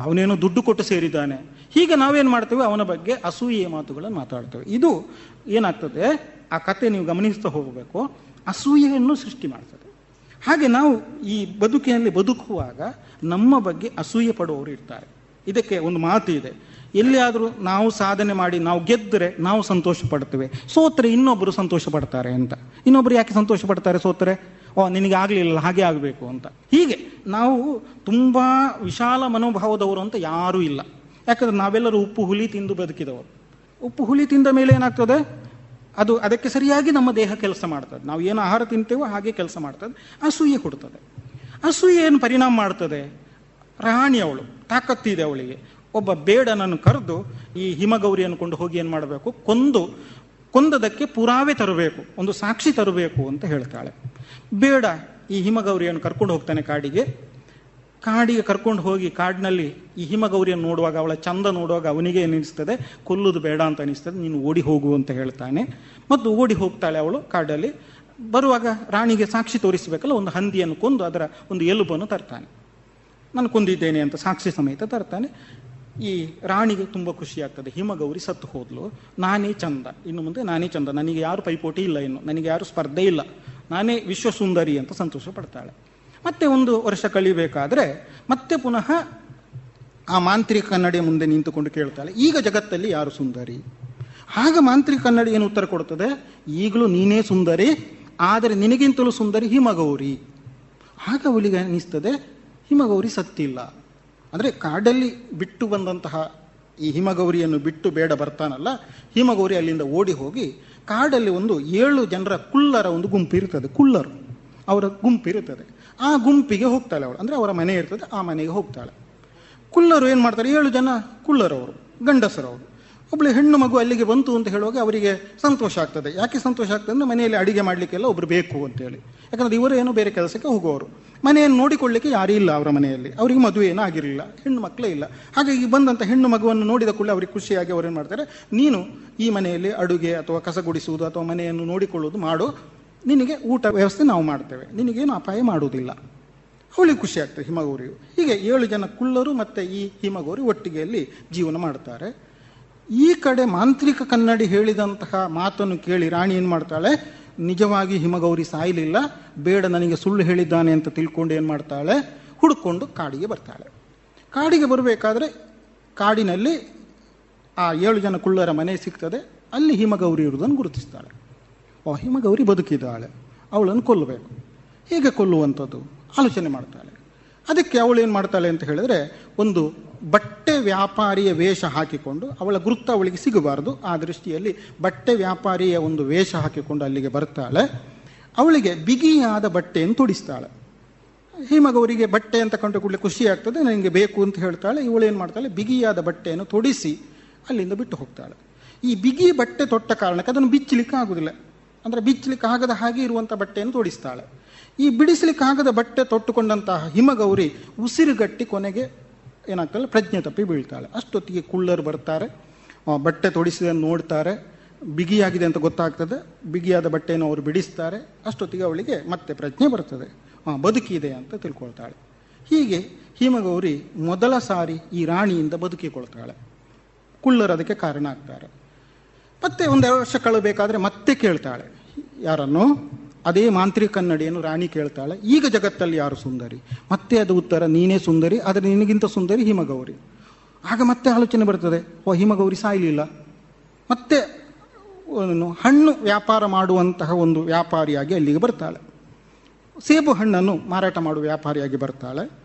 ಅವನೇನೋ ದುಡ್ಡು ಕೊಟ್ಟು ಸೇರಿದ್ದಾನೆ. ಹೀಗೆ ನಾವೇನು ಮಾಡ್ತೇವೆ? ಅವನ ಬಗ್ಗೆ ಅಸೂಯೆಯ ಮಾತುಗಳನ್ನು ಮಾತಾಡ್ತೇವೆ. ಇದು ಏನಾಗ್ತದೆ? ಆ ಕತೆ ನೀವು ಗಮನಿಸ್ತಾ ಹೋಗಬೇಕು. ಅಸೂಯೆಯನ್ನು ಸೃಷ್ಟಿ ಮಾಡ್ತದೆ. ಹಾಗೆ ನಾವು ಈ ಬದುಕಿನಲ್ಲಿ ಬದುಕುವಾಗ ನಮ್ಮ ಬಗ್ಗೆ ಅಸೂಯೆ ಪಡುವವರು ಇರ್ತಾರೆ. ಇದಕ್ಕೆ ಒಂದು ಮಾತು ಇದೆ ಎಲ್ಲಿಯಾದರೂ ನಾವು ಸಾಧನೆ ಮಾಡಿ ನಾವು ಗೆದ್ದರೆ ನಾವು ಸಂತೋಷ ಪಡ್ತೇವೆ ಸೋತ್ರೆ ಇನ್ನೊಬ್ಬರು ಸಂತೋಷ ಪಡ್ತಾರೆ ಅಂತ. ಇನ್ನೊಬ್ಬರು ಯಾಕೆ ಸಂತೋಷ ಪಡ್ತಾರೆ ಸೋತ್ರೆ? ಓ, ನಿನಗೆ ಆಗಲಿಲ್ಲ ಹಾಗೆ ಆಗಬೇಕು ಅಂತ. ಹೀಗೆ ನಾವು ತುಂಬ ವಿಶಾಲ ಮನೋಭಾವದವರು ಅಂತ ಯಾರೂ ಇಲ್ಲ. ಯಾಕಂದ್ರೆ ನಾವೆಲ್ಲರೂ ಉಪ್ಪು ಹುಲಿ ತಿಂದು ಬದುಕಿದವರು. ಉಪ್ಪು ಹುಲಿ ತಿಂದ ಮೇಲೆ ಏನಾಗ್ತದೆ? ಅದು ಅದಕ್ಕೆ ಸರಿಯಾಗಿ ನಮ್ಮ ದೇಹ ಕೆಲಸ ಮಾಡ್ತದೆ. ನಾವು ಏನು ಆಹಾರ ತಿಂತೇವೋ ಹಾಗೆ ಕೆಲಸ ಮಾಡ್ತದೆ. ಅಸೂಯೆ ಕೊಡ್ತದೆ. ಅಸೂಯೆ ಏನು ಪರಿಣಾಮ ಮಾಡ್ತದೆ ರಾಣಿ ಅವಳು, ತಾಕತ್ತಿದೆ ಅವಳಿಗೆ. ಒಬ್ಬ ಬೇಡನನ್ನು ಕರೆದು ಈ ಹಿಮಗೌರಿಯನ್ನು ಕೊಂಡು ಹೋಗಿ ಏನು ಮಾಡಬೇಕು? ಕೊಂದು, ಕೊಂದದಕ್ಕೆ ಪುರಾವೆ ತರಬೇಕು, ಒಂದು ಸಾಕ್ಷಿ ತರಬೇಕು ಅಂತ ಹೇಳ್ತಾಳೆ. ಬೇಡ, ಈ ಹಿಮಗೌರಿಯನ್ನು ಕರ್ಕೊಂಡು ಹೋಗ್ತಾನೆ ಕಾಡಿಗೆ. ಕಾಡಿಗೆ ಕರ್ಕೊಂಡು ಹೋಗಿ ಕಾಡಿನಲ್ಲಿ ಈ ಹಿಮಗೌರಿಯನ್ನು ನೋಡುವಾಗ, ಅವಳ ಚಂದ ನೋಡುವಾಗ ಅವನಿಗೆ ಏನಿಸ್ತದೆ ಕೊಲ್ಲುದು ಬೇಡ ಅಂತ ಅನಿಸ್ತದೆ. ನೀನು ಓಡಿ ಹೋಗು ಅಂತ ಹೇಳ್ತಾನೆ. ಮತ್ತು ಓಡಿ ಹೋಗ್ತಾಳೆ ಅವಳು ಕಾಡಲ್ಲಿ. ಬರುವಾಗ ರಾಣಿಗೆ ಸಾಕ್ಷಿ ತೋರಿಸಬೇಕಲ್ಲ, ಒಂದು ಹಂದಿಯನ್ನು ಕೊಂದು ಅದರ ಒಂದು ಎಲುಬನ್ನು ತರ್ತಾನೆ. ನಾನು ಕೊಂದಿದ್ದೇನೆ ಅಂತ ಸಾಕ್ಷಿ ಸಮೇತ ತರ್ತಾನೆ. ಈ ರಾಣಿಗೆ ತುಂಬ ಖುಷಿ ಆಗ್ತದೆ. ಹಿಮಗೌರಿ ಸತ್ತು ಹೋದ್ಲು. ನಾನೇ ಚಂದ. ಇನ್ನು ಮುಂದೆ ನಾನೇ ಚಂದ. ನನಗೆ ಯಾರು ಪೈಪೋಟಿ ಇಲ್ಲ ಇನ್ನು. ನನಗೆ ಯಾರು ಸ್ಪರ್ಧೆ ಇಲ್ಲ. ನಾನೇ ವಿಶ್ವ ಸುಂದರಿ ಅಂತ ಸಂತೋಷ ಪಡ್ತಾಳೆ. ಮತ್ತೆ ಒಂದು ವರ್ಷ ಕಳಿಬೇಕಾದ್ರೆ ಮತ್ತೆ ಪುನಃ ಆ ಮಾಂತ್ರಿಕ ಕನ್ನಡಿಯ ಮುಂದೆ ನಿಂತುಕೊಂಡು ಕೇಳ್ತಾಳೆ, ಈಗ ಜಗತ್ತಲ್ಲಿ ಯಾರು ಸುಂದರಿ? ಆಗ ಮಾಂತ್ರಿಕ ಕನ್ನಡಿ ಏನು ಉತ್ತರ ಕೊಡುತ್ತದೆ ಈಗಲೂ ನೀನೇ ಸುಂದರಿ, ಆದರೆ ನಿನಗಿಂತಲೂ ಸುಂದರಿ ಹಿಮಗೌರಿ. ಆಗ ಅವಳಿಗೆ ಅನ್ನಿಸ್ತದೆ ಹಿಮಗೌರಿ ಸತ್ತಿಲ್ಲ. ಅಂದರೆ ಕಾಡಲ್ಲಿ ಬಿಟ್ಟು ಬಂದಂತಹ ಈ ಹಿಮಗೌರಿಯನ್ನು ಬಿಟ್ಟು ಬೇಡ ಬರ್ತಾನಲ್ಲ, ಹಿಮಗೌರಿ ಅಲ್ಲಿಂದ ಓಡಿ ಹೋಗಿ ಕಾಡಲ್ಲಿ ಒಂದು ಏಳು ಜನರ ಕುಲ್ಲರ ಒಂದು ಗುಂಪು ಇರ್ತದೆ ಕುಲ್ಲರು ಅವರ ಗುಂಪು ಇರುತ್ತದೆ ಆ ಗುಂಪಿಗೆ ಹೋಗ್ತಾಳೆ ಅವಳು. ಅಂದರೆ ಅವರ ಮನೆ ಇರ್ತದೆ, ಆ ಮನೆಗೆ ಹೋಗ್ತಾಳೆ. ಕುಲ್ಲರು ಏನು ಮಾಡ್ತಾರೆ? ಏಳು ಜನ ಕುಲ್ಲರವರು ಗಂಡಸರವರು ಒಬ್ಬಳು ಹೆಣ್ಣು ಮಗು ಅಲ್ಲಿಗೆ ಬಂತು ಅಂತ ಹೇಳುವಾಗ ಅವರಿಗೆ ಸಂತೋಷ ಆಗ್ತದೆ. ಯಾಕೆ ಸಂತೋಷ ಆಗ್ತದೆ? ಅಂದರೆ ಮನೆಯಲ್ಲಿ ಅಡಿಗೆ ಮಾಡಲಿಕ್ಕೆಲ್ಲ ಒಬ್ರು ಬೇಕು ಅಂತೇಳಿ ಯಾಕಂದ್ರೆ ಇವರು ಬೇರೆ ಕೆಲಸಕ್ಕೆ ಹೋಗುವವರು. ಮನೆಯನ್ನು ನೋಡಿಕೊಳ್ಳಿಕ್ಕೆ ಯಾರೂ ಇಲ್ಲ ಅವರ ಮನೆಯಲ್ಲಿ. ಅವರಿಗೆ ಮದುವೆ ಏನೂ ಆಗಿರಲಿಲ್ಲ. ಹೆಣ್ಣು ಮಕ್ಕಳೇ ಇಲ್ಲ. ಹಾಗಾಗಿ ಬಂದಂಥ ಹೆಣ್ಣು ಮಗುವನ್ನು ನೋಡಿದ ಕೂಡಲೇ ಅವರಿಗೆ ಖುಷಿಯಾಗಿ ಅವರೇನು ಮಾಡ್ತಾರೆ, ನೀನು ಈ ಮನೆಯಲ್ಲಿ ಅಡುಗೆ ಅಥವಾ ಕಸ ಗುಡಿಸುವುದು ಅಥವಾ ಮನೆಯನ್ನು ನೋಡಿಕೊಳ್ಳುವುದು ಮಾಡು. ನಿನಗೆ ಊಟ ವ್ಯವಸ್ಥೆ ನಾವು ಮಾಡ್ತೇವೆ. ನಿನಗೇನು ಅಪಾಯ ಮಾಡುವುದಿಲ್ಲ. ಅವಳಿಗೆ ಖುಷಿ ಆಗ್ತದೆ ಹೀಗೆ ಏಳು ಜನ ಕುಳ್ಳರು ಮತ್ತು ಈ ಹಿಮಗೌರಿ ಒಟ್ಟಿಗೆಯಲ್ಲಿ ಜೀವನ ಮಾಡ್ತಾರೆ. ಈ ಕಡೆ ಮಾಂತ್ರಿಕ ಕನ್ನಡಿ ಹೇಳಿದಂತಹ ಮಾತನ್ನು ಕೇಳಿ ರಾಣಿ ಏನು ಮಾಡ್ತಾಳೆ ನಿಜವಾಗಿ ಹಿಮಗೌರಿ ಸಾಯಲಿಲ್ಲ. ಬೇಡ, ನನಗೆ ಸುಳ್ಳು ಹೇಳಿದ್ದಾನೆ ಅಂತ ತಿಳ್ಕೊಂಡು ಏನು ಮಾಡ್ತಾಳೆ? ಹುಡುಕೊಂಡು ಕಾಡಿಗೆ ಬರ್ತಾಳೆ. ಕಾಡಿಗೆ ಬರಬೇಕಾದ್ರೆ ಕಾಡಿನಲ್ಲಿ ಆ ಏಳು ಜನ ಕುಳ್ಳರ ಮನೆ ಸಿಗ್ತದೆ. ಅಲ್ಲಿ ಹಿಮಗೌರಿ ಇರುವುದನ್ನು ಗುರುತಿಸ್ತಾಳೆ. ಓ ಹಿಮಗೌರಿ ಬದುಕಿದ್ದಾಳೆ. ಅವಳನ್ನು ಕೊಲ್ಲಬೇಕು. ಹೇಗೆ ಕೊಲ್ಲುವಂಥದ್ದು? ಆಲೋಚನೆ ಮಾಡ್ತಾಳೆ. ಅದಕ್ಕೆ ಅವಳು ಏನು ಮಾಡ್ತಾಳೆ ಅಂತ ಹೇಳಿದ್ರೆ, ಒಂದು ಬಟ್ಟೆ ವ್ಯಾಪಾರಿಯ ವೇಷ ಹಾಕಿಕೊಂಡು ಅವಳ ಗುರುತ ಅವಳಿಗೆ ಸಿಗಬಾರದು. ಆ ದೃಷ್ಟಿಯಲ್ಲಿ ಬಟ್ಟೆ ವ್ಯಾಪಾರಿಯ ಒಂದು ವೇಷ ಹಾಕಿಕೊಂಡು ಅಲ್ಲಿಗೆ ಬರ್ತಾಳೆ. ಅವಳಿಗೆ ಬಿಗಿಯಾದ ಬಟ್ಟೆಯನ್ನು ತೊಡಿಸ್ತಾಳೆ. ಹಿಮಗೌರಿಗೆ ಬಟ್ಟೆ ಅಂತ ಕಂಡು ಕೂಡಲೇ ಖುಷಿ ಆಗ್ತದೆ. ನನಗೆ ಬೇಕು ಅಂತ ಹೇಳ್ತಾಳೆ. ಇವಳು ಏನು ಮಾಡ್ತಾಳೆ? ಬಿಗಿಯಾದ ಬಟ್ಟೆಯನ್ನು ತೊಡಿಸಿ ಅಲ್ಲಿಂದ ಬಿಟ್ಟು ಹೋಗ್ತಾಳೆ. ಈ ಬಿಗಿ ಬಟ್ಟೆ ತೊಟ್ಟ ಕಾರಣಕ್ಕೆ ಅದನ್ನು ಬಿಚ್ಚಲಿಕ್ಕೆ ಆಗುದಿಲ್ಲ. ಅಂದರೆ ಬಿಚ್ಚಲಿಕ್ಕೆ ಆಗದ ಹಾಗೆ ಇರುವಂಥ ಬಟ್ಟೆಯನ್ನು ತೊಡಿಸ್ತಾಳೆ. ಈ ಬಿಡಿಸಲಿಕ್ಕಾಗದ ಬಟ್ಟೆ ತೊಟ್ಟುಕೊಂಡಂತಹ ಹಿಮಗೌರಿ ಉಸಿರುಗಟ್ಟಿ ಕೊನೆಗೆ ಏನಾಗ್ತಾಳೆ ಪ್ರಜ್ಞೆ ತಪ್ಪಿ ಬೀಳ್ತಾಳೆ. ಅಷ್ಟೊತ್ತಿಗೆ ಕುಳ್ಳರು ಬರ್ತಾರೆ ಬಟ್ಟೆ ತೊಡಿಸಿದನ್ನು ನೋಡ್ತಾರೆ. ಬಿಗಿಯಾಗಿದೆ ಅಂತ ಗೊತ್ತಾಗ್ತದೆ. ಬಿಗಿಯಾದ ಬಟ್ಟೆಯನ್ನು ಅವರು ಬಿಡಿಸ್ತಾರೆ. ಅಷ್ಟೊತ್ತಿಗೆ ಅವಳಿಗೆ ಮತ್ತೆ ಪ್ರಜ್ಞೆ ಬರ್ತದೆ. ಹಾಂ ಬದುಕಿದೆ ಅಂತ ತಿಳ್ಕೊಳ್ತಾಳೆ. ಹೀಗೆ ಹಿಮಗೌರಿ ಮೊದಲ ಸಾರಿ ಈ ರಾಣಿಯಿಂದ ಬದುಕಿಕೊಳ್ತಾಳೆ. ಕುಳ್ಳರು ಅದಕ್ಕೆ ಕಾರಣ ಆಗ್ತಾರೆ. ಮತ್ತೆ ಒಂದೆರಡು ವರ್ಷ ಕಳಬೇಕಾದ್ರೆ ಮತ್ತೆ ಕೇಳ್ತಾಳೆ. ಯಾರನ್ನು? ಅದೇ ಮಾಂತ್ರಿಕ ಕನ್ನಡಿಯನ್ನು ರಾಣಿ ಕೇಳ್ತಾಳೆ, ಈಗ ಜಗತ್ತಲ್ಲಿ ಯಾರು ಸುಂದರಿ? ಮತ್ತೆ ಅದು ಉತ್ತರ, ನೀನೇ ಸುಂದರಿ, ಆದರೆ ನಿನಗಿಂತ ಸುಂದರಿ ಹಿಮಗೌರಿ. ಆಗ ಮತ್ತೆ ಆಲೋಚನೆ ಬರ್ತದೆ, ಓ, ಹಿಮಗೌರಿ ಸಾಯಲಿಲ್ಲ. ಮತ್ತೆ ಹಣ್ಣು ವ್ಯಾಪಾರ ಮಾಡುವಂತಹ ಒಂದು ವ್ಯಾಪಾರಿಯಾಗಿ ಅಲ್ಲಿಗೆ ಬರ್ತಾಳೆ. ಸೇಬು ಹಣ್ಣನ್ನು ಮಾರಾಟ ಮಾಡುವ ವ್ಯಾಪಾರಿಯಾಗಿ ಬರ್ತಾಳೆ.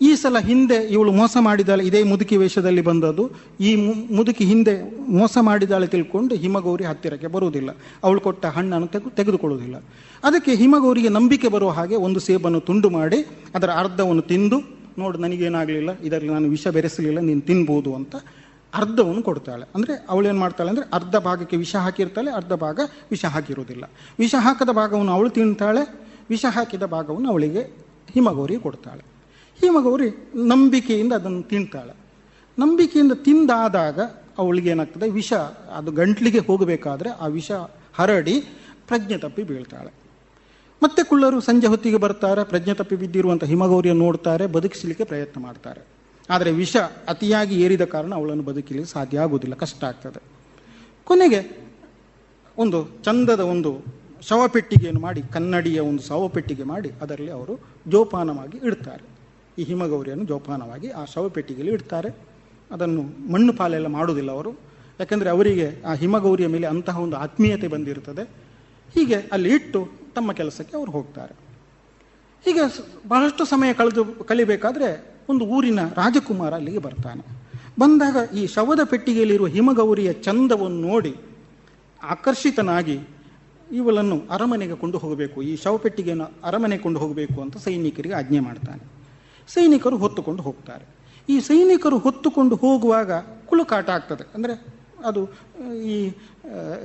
ಈ ಸಲ ಹಿಂದೆ ಇವಳು ಮೋಸ ಮಾಡಿದಾಳೆ ಇದೇ ಮುದುಕಿ ವೇಷದಲ್ಲಿ ಬಂದದ್ದು. ಈ ಮುದುಕಿ ಹಿಂದೆ ಮೋಸ ಮಾಡಿದಾಳೆ ತಿಳ್ಕೊಂಡು ಹಿಮಗೌರಿ ಹತ್ತಿರಕ್ಕೆ ಬರುವುದಿಲ್ಲ. ಅವಳು ಕೊಟ್ಟ ಹಣ್ಣನ್ನು ತೆಗೆ, ತೆಗೆದುಕೊಳ್ಳುವುದಿಲ್ಲ. ಅದಕ್ಕೆ ಹಿಮಗೌರಿಗೆ ನಂಬಿಕೆ ಬರುವ ಹಾಗೆ ಒಂದು ಸೇಬನ್ನು ತುಂಡು ಮಾಡಿ, ಅದರ ಅರ್ಧವನ್ನು ತಿಂದು, ನೋಡು ನನಗೇನಾಗಲಿಲ್ಲ, ಇದರಲ್ಲಿ ನಾನು ವಿಷ ಬೆರೆಸಲಿಲ್ಲ, ನೀನು ತಿನ್ಬೋದು ಅಂತ ಅರ್ಧವನ್ನು ಕೊಡ್ತಾಳೆ. ಅಂದರೆ ಅವಳು ಏನು ಮಾಡ್ತಾಳೆ ಅಂದರೆ ಅರ್ಧ ಭಾಗಕ್ಕೆ ವಿಷ ಹಾಕಿರ್ತಾಳೆ, ಅರ್ಧ ಭಾಗ ವಿಷ ಹಾಕಿರುವುದಿಲ್ಲ. ವಿಷ ಹಾಕದ ಭಾಗವನ್ನು ಅವಳು ತಿಂತಾಳೆ, ವಿಷ ಹಾಕಿದ ಭಾಗವನ್ನು ಅವಳಿಗೆ ಹಿಮಗೌರಿ ಕೊಡ್ತಾಳೆ. ಹಿಮಗೌರಿ ನಂಬಿಕೆಯಿಂದ ಅದನ್ನು ತಿಂತಾಳೆ. ನಂಬಿಕೆಯಿಂದ ತಿಂದಾದಾಗ ಅವಳಿಗೆ ಏನಾಗ್ತದೆ? ವಿಷ, ಅದು ಗಂಟ್ಲಿಗೆ ಹೋಗಬೇಕಾದ್ರೆ ಆ ವಿಷ ಹರಡಿ ಪ್ರಜ್ಞೆ ತಪ್ಪಿ ಬೀಳ್ತಾಳೆ. ಮತ್ತೆ ಕುಳ್ಳರು ಸಂಜೆ ಹೊತ್ತಿಗೆ ಬರ್ತಾರೆ, ಪ್ರಜ್ಞೆ ತಪ್ಪಿ ಬಿದ್ದಿರುವಂಥ ಹಿಮಗೌರಿಯನ್ನು ನೋಡ್ತಾರೆ, ಬದುಕಿಸಲಿಕ್ಕೆ ಪ್ರಯತ್ನ ಮಾಡ್ತಾರೆ. ಆದರೆ ವಿಷ ಅತಿಯಾಗಿ ಏರಿದ ಕಾರಣ ಅವಳನ್ನು ಬದುಕಲಿಕ್ಕೆ ಸಾಧ್ಯ ಆಗುವುದಿಲ್ಲ, ಕಷ್ಟ ಆಗ್ತದೆ. ಕೊನೆಗೆ ಒಂದು ಚಂದದ ಒಂದು ಶವಪೆಟ್ಟಿಗೆಯನ್ನು ಮಾಡಿ, ಕನ್ನಡಿಯ ಒಂದು ಶವಪೆಟ್ಟಿಗೆ ಮಾಡಿ, ಅದರಲ್ಲಿ ಅವರು ಜೋಪಾನವಾಗಿ ಇಡ್ತಾರೆ. ಈ ಹಿಮಗೌರಿಯನ್ನು ಜೋಪಾನವಾಗಿ ಆ ಶವಪೆಟ್ಟಿಗೆಯಲ್ಲಿ ಇಡ್ತಾರೆ. ಅದನ್ನು ಮಣ್ಣು ಪಾಲೆಲ್ಲ ಮಾಡುವುದಿಲ್ಲ ಅವರು. ಯಾಕೆಂದರೆ ಅವರಿಗೆ ಆ ಹಿಮಗೌರಿಯ ಮೇಲೆ ಅಂತಹ ಒಂದು ಆತ್ಮೀಯತೆ ಬಂದಿರುತ್ತದೆ. ಹೀಗೆ ಅಲ್ಲಿ ಇಟ್ಟು ತಮ್ಮ ಕೆಲಸಕ್ಕೆ ಅವರು ಹೋಗ್ತಾರೆ. ಹೀಗೆ ಬಹಳಷ್ಟು ಸಮಯ ಕಳೆದು ಕಲಿಬೇಕಾದ್ರೆ ಒಂದು ಊರಿನ ರಾಜಕುಮಾರ ಅಲ್ಲಿಗೆ ಬರ್ತಾನೆ. ಬಂದಾಗ ಈ ಶವದ ಪೆಟ್ಟಿಗೆಯಲ್ಲಿರುವ ಹಿಮಗೌರಿಯ ಚಂದವನ್ನು ನೋಡಿ ಆಕರ್ಷಿತನಾಗಿ ಇವಳನ್ನು ಅರಮನೆಗೆ ಕೊಂಡು ಹೋಗಬೇಕು. ಈ ಶವಪೆಟ್ಟಿಗೆಯನ್ನು ಅರಮನೆ ಕೊಂಡು ಹೋಗಬೇಕು ಅಂತ ಸೈನಿಕರಿಗೆ ಆಜ್ಞೆ ಮಾಡ್ತಾನೆ. ಸೈನಿಕರು ಹೊತ್ತುಕೊಂಡು ಹೋಗ್ತಾರೆ. ಈ ಸೈನಿಕರು ಹೊತ್ತುಕೊಂಡು ಹೋಗುವಾಗ ಕುಲುಕಾಟ ಆಗ್ತದೆ. ಅಂದರೆ ಅದು, ಈ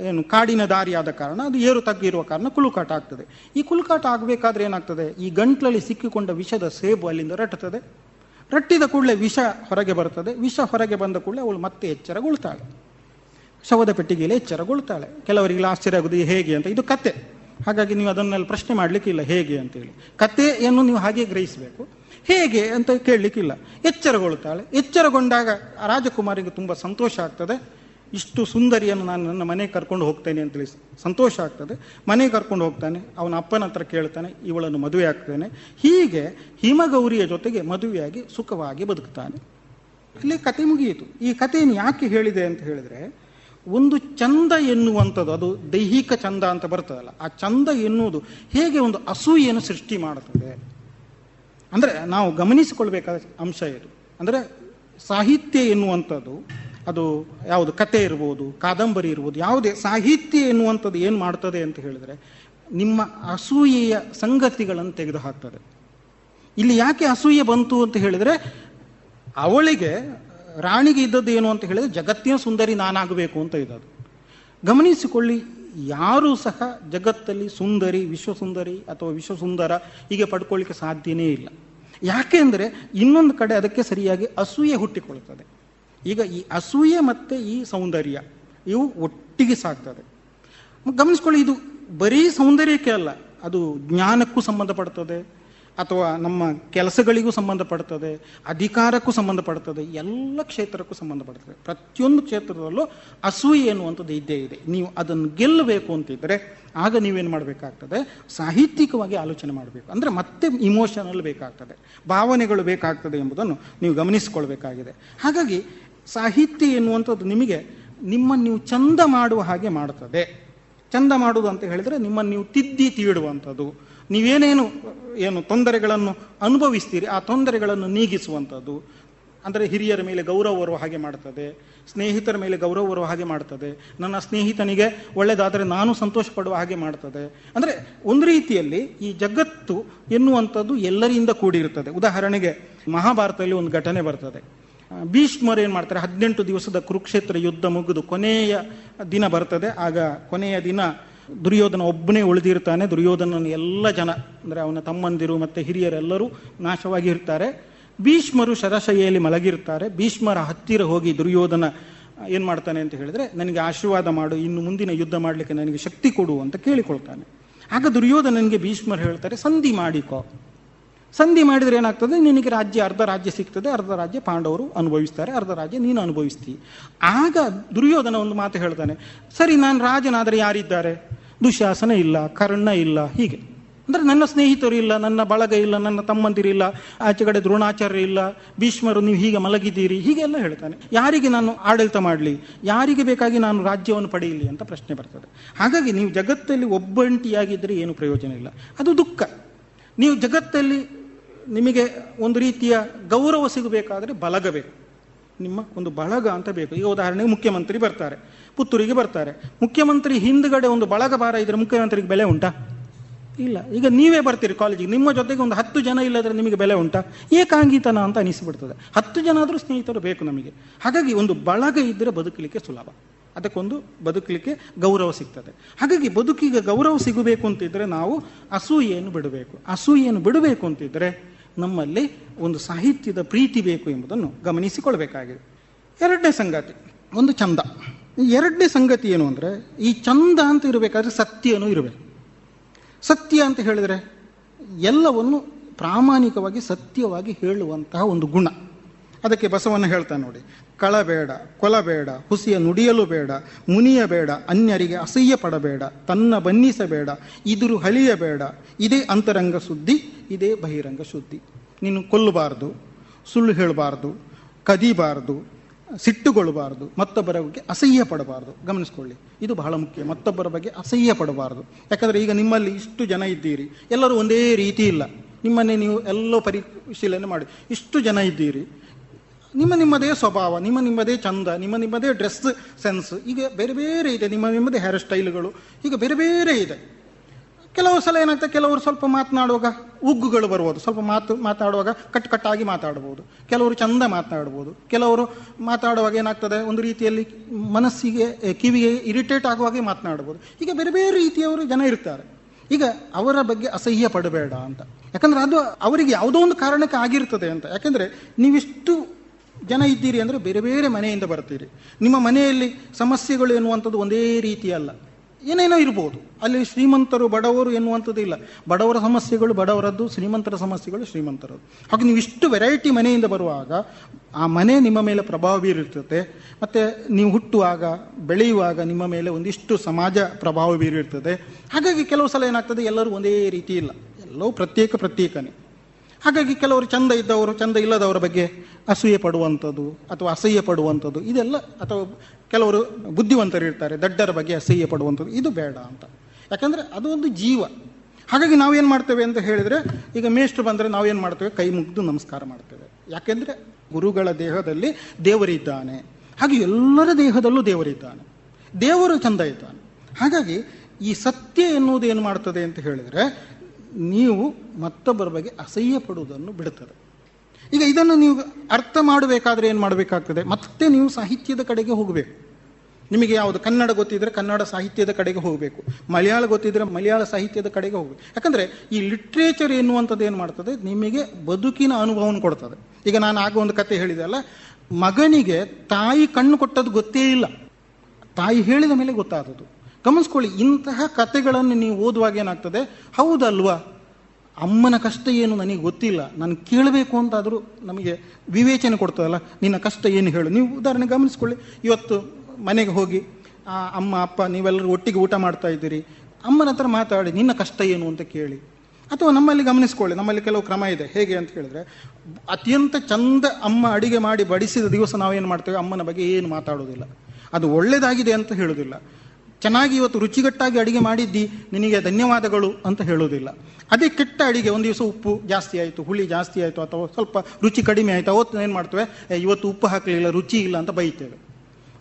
ಏನು, ಕಾಡಿನ ದಾರಿಯಾದ ಕಾರಣ ಅದು ಏರು ತಗ್ಗಿರುವ ಕಾರಣ ಕುಲುಕಾಟ ಆಗ್ತದೆ. ಈ ಕುಲುಕಾಟ ಆಗಬೇಕಾದ್ರೆ ಏನಾಗ್ತದೆ? ಈ ಗಂಟ್ಲಲ್ಲಿ ಸಿಕ್ಕಿಕೊಂಡ ವಿಷದ ಸೇಬು ಅಲ್ಲಿಂದ ರಟ್ಟುತ್ತದೆ ರಟ್ಟಿದ ಕೂಡಲೇ ವಿಷ ಹೊರಗೆ ಬರ್ತದೆ. ವಿಷ ಹೊರಗೆ ಬಂದ ಕೂಡಲೇ ಅವಳು ಮತ್ತೆ ಎಚ್ಚರಗೊಳ್ತಾಳೆ. ಶವದ ಪೆಟ್ಟಿಗೆಯಲ್ಲಿ ಎಚ್ಚರಗೊಳ್ತಾಳೆ. ಕೆಲವರಿಗೆ ಆಶ್ಚರ್ಯ ಆಗುದು ಹೇಗೆ? ಅಂತ. ಇದು ಕತೆ. ಹಾಗಾಗಿ ನೀವು ಅದನ್ನೆಲ್ಲ ಪ್ರಶ್ನೆ ಮಾಡಲಿಕ್ಕಿಲ್ಲ ಹೇಗೆ? ಅಂತೇಳಿ ಏನು ನೀವು ಹಾಗೆ ಗ್ರಹಿಸಬೇಕು. ಹೇಗೆ ಅಂತ ಕೇಳಲಿಕ್ಕಿಲ್ಲ. ಎಚ್ಚರಗೊಳ್ತಾಳೆ ಎಚ್ಚರಗೊಂಡಾಗ ರಾಜಕುಮಾರಿಗೆ ತುಂಬ ಸಂತೋಷ ಆಗ್ತದೆ. ಇಷ್ಟು ಸುಂದರಿಯನ್ನು ನಾನು ನನ್ನ ಮನೆಗೆ ಕರ್ಕೊಂಡು ಹೋಗ್ತೇನೆ ಅಂತೇಳಿ ಸಂತೋಷ ಆಗ್ತದೆ. ಮನೆಗೆ ಕರ್ಕೊಂಡು ಹೋಗ್ತಾನೆ. ಅವನ ಅಪ್ಪನ ಹತ್ರ ಕೇಳ್ತಾನೆ. ಇವಳನ್ನು ಮದುವೆ ಆಗ್ತಾನೆ. ಹೀಗೆ ಹಿಮಗೌರಿಯ ಜೊತೆಗೆ ಮದುವೆಯಾಗಿ ಸುಖವಾಗಿ ಬದುಕ್ತಾನೆ. ಇಲ್ಲಿ ಕತೆ ಮುಗಿಯಿತು. ಈ ಕಥೆಯನ್ನು ಯಾಕೆ ಹೇಳಿದೆ ಅಂತ ಹೇಳಿದ್ರೆ, ಒಂದು ಚಂದ ಎನ್ನುವಂಥದ್ದು, ಅದು ದೈಹಿಕ ಚಂದ ಅಂತ ಬರ್ತದಲ್ಲ. ಆ ಚಂದ ಎನ್ನುವುದು ಹೇಗೆ ಒಂದು ಅಸೂಯೆಯನ್ನು ಸೃಷ್ಟಿ ಮಾಡುತ್ತದೆ? ಅಂದರೆ ನಾವು ಗಮನಿಸಿಕೊಳ್ಬೇಕಾದ ಅಂಶ ಇದು. ಅಂದರೆ ಸಾಹಿತ್ಯ ಎನ್ನುವಂಥದ್ದು, ಅದು ಯಾವುದು ಕತೆ ಇರ್ಬೋದು, ಕಾದಂಬರಿ ಇರ್ಬೋದು, ಯಾವುದೇ ಸಾಹಿತ್ಯ ಎನ್ನುವಂಥದ್ದು ಏನು ಮಾಡ್ತದೆ ಅಂತ ಹೇಳಿದ್ರೆ ನಿಮ್ಮ ಅಸೂಯೆಯ ಸಂಗತಿಗಳನ್ನು ತೆಗೆದುಹಾಕ್ತದೆ. ಇಲ್ಲಿ ಯಾಕೆ ಅಸೂಯೆ ಬಂತು ಅಂತ ಹೇಳಿದ್ರೆ, ಅವಳಿಗೆ ರಾಣಿಗೆ ಇದ್ದದ್ದು ಏನು ಅಂತ ಹೇಳಿದ್ರೆ, ಜಗತ್ತಿನ ಸುಂದರಿ ನಾನಾಗಬೇಕು ಅಂತ ಇದ್ದದ್ದು. ಗಮನಿಸಿಕೊಳ್ಳಿ ಯಾರೂ ಸಹ ಜಗತ್ತಲ್ಲಿ ಸುಂದರಿ, ವಿಶ್ವಸುಂದರಿ ಅಥವಾ ವಿಶ್ವಸುಂದರ ಹೀಗೆ ಪಡ್ಕೊಳ್ಳಿಕ್ಕೆ ಸಾಧ್ಯನೇ ಇಲ್ಲ. ಯಾಕೆ ಅಂದರೆ ಇನ್ನೊಂದು ಕಡೆ ಅದಕ್ಕೆ ಸರಿಯಾಗಿ ಅಸೂಯೆ ಹುಟ್ಟಿಕೊಳ್ಳುತ್ತದೆ. ಈಗ ಈ ಅಸೂಯೆ ಮತ್ತು ಈ ಸೌಂದರ್ಯ ಇವು ಒಟ್ಟಿಗೆ ಸಾಗ್ತದೆ. ಗಮನಿಸ್ಕೊಳ್ಳಿ, ಇದು ಬರೀ ಸೌಂದರ್ಯಕ್ಕೆ ಅಲ್ಲ, ಅದು ಜ್ಞಾನಕ್ಕೂ ಸಂಬಂಧಪಡ್ತದೆ ಅಥವಾ ನಮ್ಮ ಕೆಲಸಗಳಿಗೂ ಸಂಬಂಧಪಡ್ತದೆ, ಅಧಿಕಾರಕ್ಕೂ ಸಂಬಂಧಪಡ್ತದೆ, ಎಲ್ಲ ಕ್ಷೇತ್ರಕ್ಕೂ ಸಂಬಂಧಪಡ್ತದೆ. ಪ್ರತಿಯೊಂದು ಕ್ಷೇತ್ರದಲ್ಲೂ ಅಸೂಯೆ ಎನ್ನುವಂಥದ್ದು ಇದ್ದೇ ಇದೆ. ನೀವು ಅದನ್ನು ಗೆಲ್ಲಬೇಕು ಅಂತಿದ್ದರೆ ಆಗ ನೀವೇನು ಮಾಡಬೇಕಾಗ್ತದೆ? ಸಾಹಿತ್ಯಿಕವಾಗಿ ಆಲೋಚನೆ ಮಾಡಬೇಕು. ಅಂದರೆ ಮತ್ತೆ ಇಮೋಷನಲ್ ಬೇಕಾಗ್ತದೆ. ಭಾವನೆಗಳು ಬೇಕಾಗ್ತದೆ ಎಂಬುದನ್ನು ನೀವು ಗಮನಿಸಿಕೊಳ್ಬೇಕಾಗಿದೆ. ಹಾಗಾಗಿ ಸಾಹಿತ್ಯ ಎನ್ನುವಂಥದ್ದು ನಿಮಗೆ ನಿಮ್ಮನ್ನು ನೀವು ಚಂದ ಮಾಡುವ ಹಾಗೆ ಮಾಡ್ತದೆ ಚಂದ ಮಾಡುವುದು ಅಂತ ಹೇಳಿದರೆ ನಿಮ್ಮನ್ನು ನೀವು ತಿದ್ದಿ ತೀಡುವಂಥದ್ದು. ನೀವೇನೇನು, ಏನು ತೊಂದರೆಗಳನ್ನು ಅನುಭವಿಸ್ತೀರಿ, ಆ ತೊಂದರೆಗಳನ್ನು ನೀಗಿಸುವಂಥದ್ದು. ಅಂದರೆ ಹಿರಿಯರ ಮೇಲೆ ಗೌರವ ಬರುವ ಹಾಗೆ ಮಾಡ್ತದೆ, ಸ್ನೇಹಿತರ ಮೇಲೆ ಗೌರವ ಬರುವ ಹಾಗೆ ಮಾಡ್ತದೆ, ನನ್ನ ಸ್ನೇಹಿತನಿಗೆ ಒಳ್ಳೆಯದಾದರೆ ನಾನು ಸಂತೋಷ ಪಡುವ ಹಾಗೆ ಮಾಡ್ತದೆ. ಅಂದರೆ ಒಂದು ರೀತಿಯಲ್ಲಿ ಈ ಜಗತ್ತು ಎನ್ನುವಂಥದ್ದು ಎಲ್ಲರಿಂದ ಕೂಡಿರುತ್ತದೆ. ಉದಾಹರಣೆಗೆ ಮಹಾಭಾರತದಲ್ಲಿ ಒಂದು ಘಟನೆ ಬರ್ತದೆ. ಭೀಷ್ಮರು ಏನು ಮಾಡ್ತಾರೆ? ಹದಿನೆಂಟು ದಿವಸದ ಕುರುಕ್ಷೇತ್ರ ಯುದ್ಧ ಮುಗಿದು ಕೊನೆಯ ದಿನ ಬರ್ತದೆ. ಆಗ ಕೊನೆಯ ದಿನ ದುರ್ಯೋಧನ ಒಬ್ಬನೇ ಉಳಿದಿರ್ತಾನೆ. ದುರ್ಯೋಧನನ ಎಲ್ಲ ಜನ, ಅಂದರೆ ಅವನ ತಮ್ಮಂದಿರು ಮತ್ತು ಹಿರಿಯರೆಲ್ಲರೂ ನಾಶವಾಗಿ ಇರ್ತಾರೆ ಭೀಷ್ಮರು ಶರಶೈಯಲ್ಲಿ ಮಲಗಿರ್ತಾರೆ. ಭೀಷ್ಮರ ಹತ್ತಿರ ಹೋಗಿ ದುರ್ಯೋಧನ ಏನು ಮಾಡ್ತಾನೆ ಅಂತ ಹೇಳಿದ್ರೆ, ನನಗೆ ಆಶೀರ್ವಾದ ಮಾಡು, ಇನ್ನು ಮುಂದಿನ ಯುದ್ಧ ಮಾಡಲಿಕ್ಕೆ ನನಗೆ ಶಕ್ತಿ ಕೊಡು ಅಂತ ಕೇಳಿಕೊಳ್ತಾನೆ. ಆಗ ದುರ್ಯೋಧನನಿಗೆ ಭೀಷ್ಮರು ಹೇಳ್ತಾರೆ, ಸಂಧಿ ಮಾಡಿಕೋ. ಸಂಧಿ ಮಾಡಿದ್ರೆ ಏನಾಗ್ತದೆ? ನಿನಗೆ ರಾಜ್ಯ, ಅರ್ಧ ರಾಜ್ಯ ಸಿಗ್ತದೆ, ಅರ್ಧ ರಾಜ್ಯ ಪಾಂಡವರು ಅನುಭವಿಸ್ತಾರೆ, ಅರ್ಧ ರಾಜ್ಯ ನೀನು ಅನುಭವಿಸ್ತೀ. ಆಗ ದುರ್ಯೋಧನ ಒಂದು ಮಾತು ಹೇಳ್ತಾನೆ, ಸರಿ, ನಾನು ರಾಜನಾದರೆ ಯಾರಿದ್ದಾರೆ? ದುಶಾಸನ ಇಲ್ಲ, ಕರ್ಣ ಇಲ್ಲ, ಹೀಗೆ. ಅಂದ್ರೆ ನನ್ನ ಸ್ನೇಹಿತರು ಇಲ್ಲ, ನನ್ನ ಬಳಗ ಇಲ್ಲ, ನನ್ನ ತಮ್ಮಂದಿರಿಲ್ಲ ಆಚೆ ಕಡೆ ದ್ರೋಣಾಚಾರ್ಯ ಇಲ್ಲ, ಭೀಷ್ಮರು ನೀವು ಹೀಗೆ ಮಲಗಿದ್ದೀರಿ, ಹೀಗೆಲ್ಲ ಹೇಳ್ತಾನೆ. ಯಾರಿಗೆ ನಾನು ಆಡಳಿತ ಮಾಡಲಿ? ಯಾರಿಗೆ ಬೇಕಾಗಿ ನಾನು ರಾಜ್ಯವನ್ನು ಪಡೆಯಲಿ ಅಂತ ಪ್ರಶ್ನೆ ಬರ್ತದೆ. ಹಾಗಾಗಿ ನೀವು ಜಗತ್ತಲ್ಲಿ ಒಬ್ಬಂಟಿಯಾಗಿದ್ದರೆ ಏನು ಪ್ರಯೋಜನ ಇಲ್ಲ. ಅದು ದುಃಖ. ನೀವು ಜಗತ್ತಲ್ಲಿ ನಿಮಗೆ ಒಂದು ರೀತಿಯ ಗೌರವ ಸಿಗಬೇಕಾದರೆ ಬಲಗ ಬೇಕು ನಿಮ್ಮ ಒಂದು ಬಳಗ ಅಂತ ಬೇಕು. ಈಗ ಉದಾಹರಣೆಗೆ ಮುಖ್ಯಮಂತ್ರಿ ಬರ್ತಾರೆ, ಪುತ್ತೂರಿಗೆ ಬರ್ತಾರೆ. ಮುಖ್ಯಮಂತ್ರಿ ಹಿಂದ್ಗಡೆ ಒಂದು ಬಳಗ ಬಾರ ಇದ್ರೆ ಮುಖ್ಯಮಂತ್ರಿಗೆ ಬೆಲೆ ಉಂಟಾ? ಇಲ್ಲ. ಈಗ ನೀವೇ ಬರ್ತೀರಿ ಕಾಲೇಜಿಗೆ ನಿಮ್ಮ ಜೊತೆಗೆ ಒಂದು ಹತ್ತು ಜನ ಇಲ್ಲದ್ರೆ ನಿಮಗೆ ಬೆಲೆ ಉಂಟಾ? ಏಕಾಂಗಿತನ ಅಂತ ಅನಿಸಿಬಿಡ್ತದೆ. ಹತ್ತು ಜನ ಆದರೂ ಸ್ನೇಹಿತರು ಬೇಕು ನಮಗೆ. ಹಾಗಾಗಿ ಒಂದು ಬಳಗ ಇದ್ದರೆ ಬದುಕಲಿಕ್ಕೆ ಸುಲಭ. ಅದಕ್ಕೊಂದು ಬದುಕಲಿಕ್ಕೆ ಗೌರವ ಸಿಗ್ತದೆ. ಹಾಗಾಗಿ ಬದುಕಿಗೆ ಗೌರವ ಸಿಗಬೇಕು ಅಂತಿದ್ರೆ ನಾವು ಅಸೂಯೆಯನ್ನು ಬಿಡಬೇಕು. ಅಸೂಯೆಯನ್ನು ಬಿಡಬೇಕು ಅಂತಿದ್ರೆ ನಮ್ಮಲ್ಲಿ ಒಂದು ಸಾಹಿತ್ಯದ ಪ್ರೀತಿ ಬೇಕು ಎಂಬುದನ್ನು ಗಮನಿಸಿಕೊಳ್ಬೇಕಾಗಿದೆ ಎರಡನೇ ಸಂಗತಿ, ಒಂದು ಚಂದ ಎರಡನೇ ಸಂಗತಿ ಏನು ಅಂದರೆ, ಈ ಚಂದ ಅಂತ ಇರಬೇಕಾದ್ರೆ ಸತ್ಯನೂ ಇರಬೇಕು. ಸತ್ಯ ಅಂತ ಹೇಳಿದರೆ ಎಲ್ಲವನ್ನು ಪ್ರಾಮಾಣಿಕವಾಗಿ ಸತ್ಯವಾಗಿ ಹೇಳುವಂತಹ ಒಂದು ಗುಣ. ಅದಕ್ಕೆ ಬಸವಣ್ಣ ಹೇಳ್ತಾನೆ ನೋಡಿ ಕಳಬೇಡ ಕೊಲಬೇಡ ಹುಸಿಯ ನುಡಿಯಲು ಬೇಡ, ಮುನಿಯ ಬೇಡ, ಅನ್ಯರಿಗೆ ಅಸಹ್ಯ ಪಡಬೇಡ, ತನ್ನ ಬನ್ನಿಸಬೇಡ, ಇದುರು ಹಳಿಯಬೇಡ, ಇದೇ ಅಂತರಂಗ ಸುದ್ದಿ, ಇದೇ ಬಹಿರಂಗ ಸುದ್ದಿ. ನೀನು ಕೊಲ್ಲಬಾರ್ದು, ಸುಳ್ಳು ಹೇಳಬಾರ್ದು, ಕದಿಬಾರ್ದು, ಸಿಟ್ಟುಗೊಳ್ಳಬಾರ್ದು, ಮತ್ತೊಬ್ಬರ ಬಗ್ಗೆ ಅಸಹ್ಯ ಪಡಬಾರ್ದು. ಗಮನಿಸ್ಕೊಳ್ಳಿ, ಇದು ಬಹಳ ಮುಖ್ಯ. ಮತ್ತೊಬ್ಬರ ಬಗ್ಗೆ ಅಸಹ್ಯ ಪಡಬಾರ್ದು. ಯಾಕಂದರೆ ಈಗ ನಿಮ್ಮಲ್ಲಿ ಇಷ್ಟು ಜನ ಇದ್ದೀರಿ, ಎಲ್ಲರೂ ಒಂದೇ ರೀತಿ ಇಲ್ಲ. ನಿಮ್ಮನ್ನೇ ನೀವು ಎಲ್ಲೋ ಪರಿಶೀಲನೆ ಮಾಡಿ, ಇಷ್ಟು ಜನ ಇದ್ದೀರಿ ನಿಮ್ಮ ನಿಮ್ಮದೇ ಸ್ವಭಾವ, ನಿಮ್ಮ ನಿಮ್ಮದೇ ಚಂದ, ನಿಮ್ಮ ನಿಮ್ಮದೇ ಡ್ರೆಸ್ ಸೆನ್ಸ್ ಈಗ ಬೇರೆ ಬೇರೆ ಇದೆ, ನಿಮ್ಮ ನಿಮ್ಮದೇ ಹೇರ್ ಸ್ಟೈಲ್ಗಳು ಈಗ ಬೇರೆ ಬೇರೆ ಇದೆ. ಕೆಲವು ಸಲ ಏನಾಗ್ತದೆ, ಕೆಲವರು ಸ್ವಲ್ಪ ಮಾತನಾಡುವಾಗ ಉಗ್ಗುಗಳು ಬರ್ಬೋದು ಸ್ವಲ್ಪ ಮಾತು ಮಾತಾಡುವಾಗ ಕಟ್ ಕಟ್ಟಾಗಿ ಮಾತಾಡ್ಬೋದು. ಕೆಲವರು ಚಂದ ಮಾತನಾಡ್ಬೋದು. ಕೆಲವರು ಮಾತಾಡುವಾಗ ಏನಾಗ್ತದೆ, ಒಂದು ರೀತಿಯಲ್ಲಿ ಮನಸ್ಸಿಗೆ ಕಿವಿಗೆ ಇರಿಟೇಟ್ ಆಗುವಾಗೆ ಮಾತನಾಡ್ಬೋದು. ಈಗ ಬೇರೆ ಬೇರೆ ರೀತಿಯವರು ಜನ ಇರ್ತಾರೆ. ಈಗ ಅವರ ಬಗ್ಗೆ ಅಸಹ್ಯ ಪಡಬೇಡ ಅಂತ. ಯಾಕಂದ್ರೆ ಅದು ಅವರಿಗೆ ಯಾವುದೋ ಒಂದು ಕಾರಣಕ್ಕೆ ಆಗಿರ್ತದೆ ಅಂತ. ಯಾಕಂದ್ರೆ ನೀವಿಷ್ಟು ಜನ ಇದ್ದೀರಿ ಅಂದರೆ ಬೇರೆ ಬೇರೆ ಮನೆಯಿಂದ ಬರ್ತೀರಿ ನಿಮ್ಮ ಮನೆಯಲ್ಲಿ ಸಮಸ್ಯೆಗಳು ಎನ್ನುವಂಥದ್ದು ಒಂದೇ ರೀತಿ ಅಲ್ಲ ಏನೇನೋ ಇರ್ಬೋದು. ಅಲ್ಲಿ ಶ್ರೀಮಂತರು, ಬಡವರು ಎನ್ನುವಂಥದ್ದು ಇಲ್ಲ. ಬಡವರ ಸಮಸ್ಯೆಗಳು ಬಡವರದ್ದು, ಶ್ರೀಮಂತರ ಸಮಸ್ಯೆಗಳು ಶ್ರೀಮಂತರದ್ದು. ಹಾಗೆ ನೀವು ಇಷ್ಟು ವೆರೈಟಿ ಮನೆಯಿಂದ ಬರುವಾಗ ಆ ಮನೆ ನಿಮ್ಮ ಮೇಲೆ ಪ್ರಭಾವ ಬೀರಿರ್ತದೆ. ಮತ್ತು ನೀವು ಹುಟ್ಟುವಾಗ, ಬೆಳೆಯುವಾಗ ನಿಮ್ಮ ಮೇಲೆ ಒಂದಿಷ್ಟು ಸಮಾಜ ಪ್ರಭಾವ ಬೀರಿರ್ತದೆ. ಹಾಗಾಗಿ ಕೆಲವು ಸಲ ಏನಾಗ್ತದೆ, ಎಲ್ಲರೂ ಒಂದೇ ರೀತಿ ಇಲ್ಲ. ಎಲ್ಲವೂ ಪ್ರತ್ಯೇಕ ಪ್ರತ್ಯೇಕನೇ. ಹಾಗಾಗಿ ಕೆಲವರು ಚಂದ ಇದ್ದವರು, ಚಂದ ಇಲ್ಲದವರ ಬಗ್ಗೆ ಅಸೂಯೆ ಪಡುವಂಥದ್ದು ಅಥವಾ ಅಸಹ್ಯ ಪಡುವಂಥದ್ದು, ಇದೆಲ್ಲ ಅಥವಾ ಕೆಲವರು ಬುದ್ಧಿವಂತರು ಇರ್ತಾರೆ ದಡ್ಡರ ಬಗ್ಗೆ ಅಸಹ್ಯ ಪಡುವಂಥದ್ದು, ಇದು ಬೇಡ ಅಂತ. ಯಾಕಂದರೆ ಅದು ಒಂದು ಜೀವ. ಹಾಗಾಗಿ ನಾವೇನು ಮಾಡ್ತೇವೆ ಅಂತ ಹೇಳಿದರೆ, ಈಗ ಮೇಷ್ಟ್ರು ಬಂದರೆ ನಾವೇನು ಮಾಡ್ತೇವೆ? ಕೈ ಮುಗಿದು ನಮಸ್ಕಾರ ಮಾಡ್ತೇವೆ. ಯಾಕೆಂದರೆ ಗುರುಗಳ ದೇಹದಲ್ಲಿ ದೇವರಿದ್ದಾನೆ ಹಾಗೆ ಎಲ್ಲರ ದೇಹದಲ್ಲೂ ದೇವರಿದ್ದಾನೆ ದೇವರು ಚಂದ ಇದ್ದಾನೆ. ಹಾಗಾಗಿ ಈ ಸತ್ಯ ಎನ್ನುವುದು ಏನು ಮಾಡ್ತದೆ ಅಂತ ಹೇಳಿದರೆ ನೀವು ಮತ್ತೊಬ್ಬರ ಬಗ್ಗೆ ಅಸಹ್ಯ ಪಡುವುದನ್ನು ಬಿಡುತ್ತದೆ. ಈಗ ಇದನ್ನು ನೀವು ಅರ್ಥ ಮಾಡಬೇಕಾದ್ರೆ ಏನು ಮಾಡಬೇಕಾಗ್ತದೆ? ಮತ್ತೆ ನೀವು ಸಾಹಿತ್ಯದ ಕಡೆಗೆ ಹೋಗಬೇಕು. ನಿಮಗೆ ಯಾವುದು ಕನ್ನಡ ಗೊತ್ತಿದ್ರೆ ಕನ್ನಡ ಸಾಹಿತ್ಯದ ಕಡೆಗೆ ಹೋಗಬೇಕು. ಮಲಯಾಳ ಗೊತ್ತಿದ್ರೆ ಮಲಯಾಳ ಸಾಹಿತ್ಯದ ಕಡೆಗೆ ಹೋಗಬೇಕು. ಯಾಕಂದರೆ ಈ ಲಿಟ್ರೇಚರ್ ಎನ್ನುವಂಥದ್ದು ಏನು ಮಾಡ್ತದೆ? ನಿಮಗೆ ಬದುಕಿನ ಅನುಭವವನ್ನು ಕೊಡ್ತದೆ. ಈಗ ನಾನು ಆಗ ಒಂದು ಕತೆ ಹೇಳಿದೆ ಅಲ್ಲ, ಮಗನಿಗೆ ತಾಯಿ ಕಣ್ಣು ಕೊಟ್ಟದ್ದು ಗೊತ್ತೇ ಇಲ್ಲ. ತಾಯಿ ಹೇಳಿದ ಮೇಲೆ ಗೊತ್ತಾದದ್ದು. ಗಮನಿಸ್ಕೊಳ್ಳಿ, ಇಂತಹ ಕತೆಗಳನ್ನು ನೀವು ಓದುವಾಗ ಏನಾಗ್ತದೆ? ಹೌದಲ್ವಾ? ಅಮ್ಮನ ಕಷ್ಟ ಏನು ನನಗೆ ಗೊತ್ತಿಲ್ಲ. ನಾನು ಕೇಳಬೇಕು ಅಂತಾದರೂ ನಮಗೆ ವಿವೇಚನೆ ಕೊಡ್ತದಲ್ಲ? ನಿನ್ನ ಕಷ್ಟ ಏನು ಹೇಳು? ನೀವು ಉದಾಹರಣೆ ಗಮನಿಸ್ಕೊಳ್ಳಿ. ಇವತ್ತು ಮನೆಗೆ ಹೋಗಿ, ಆ ಅಮ್ಮ, ಅಪ್ಪ, ನೀವೆಲ್ಲರೂ ಒಟ್ಟಿಗೆ ಊಟ ಮಾಡ್ತಾ ಇದ್ದೀರಿ. ಅಮ್ಮನ ಹತ್ರ ಮಾತಾಡಿ, ನಿನ್ನ ಕಷ್ಟ ಏನು ಅಂತ ಕೇಳಿ. ಅಥವಾ ನಮ್ಮಲ್ಲಿ ಗಮನಿಸ್ಕೊಳ್ಳಿ. ನಮ್ಮಲ್ಲಿ ಕೆಲವು ಕ್ರಮ ಇದೆ. ಹೇಗೆ ಅಂತ ಹೇಳಿದ್ರೆ, ಅತ್ಯಂತ ಚಂದ ಅಮ್ಮ ಅಡಿಗೆ ಮಾಡಿ ಬಡಿಸಿದ ದಿವಸ ನಾವೇನು ಮಾಡ್ತೇವೆ? ಅಮ್ಮನ ಬಗ್ಗೆ ಏನು ಮಾತಾಡೋದಿಲ್ಲ. ಅದು ಒಳ್ಳೆಯದಾಗಿದೆ ಅಂತ ಹೇಳುವುದಿಲ್ಲ ಚೆನ್ನಾಗಿ ಇವತ್ತು ರುಚಿಗಟ್ಟಾಗಿ ಅಡಿಗೆ ಮಾಡಿದ್ದಿ ನಿನಗೆ ಧನ್ಯವಾದಗಳು ಅಂತ ಹೇಳುವುದಿಲ್ಲ ಅದೇ ಕೆಟ್ಟ ಅಡಿಗೆ ಒಂದು ದಿವಸ ಉಪ್ಪು ಜಾಸ್ತಿ ಆಯಿತು ಹುಳಿ ಜಾಸ್ತಿ ಆಯಿತು ಅಥವಾ ಸ್ವಲ್ಪ ರುಚಿ ಕಡಿಮೆ ಆಯಿತು ಅವತ್ತು ಏನು ಮಾಡ್ತೇವೆ? "ಏ, ಇವತ್ತು ಉಪ್ಪು ಹಾಕಲಿಲ್ಲ ರುಚಿ ಇಲ್ಲ ಅಂತ ಬೈತೇವೆ.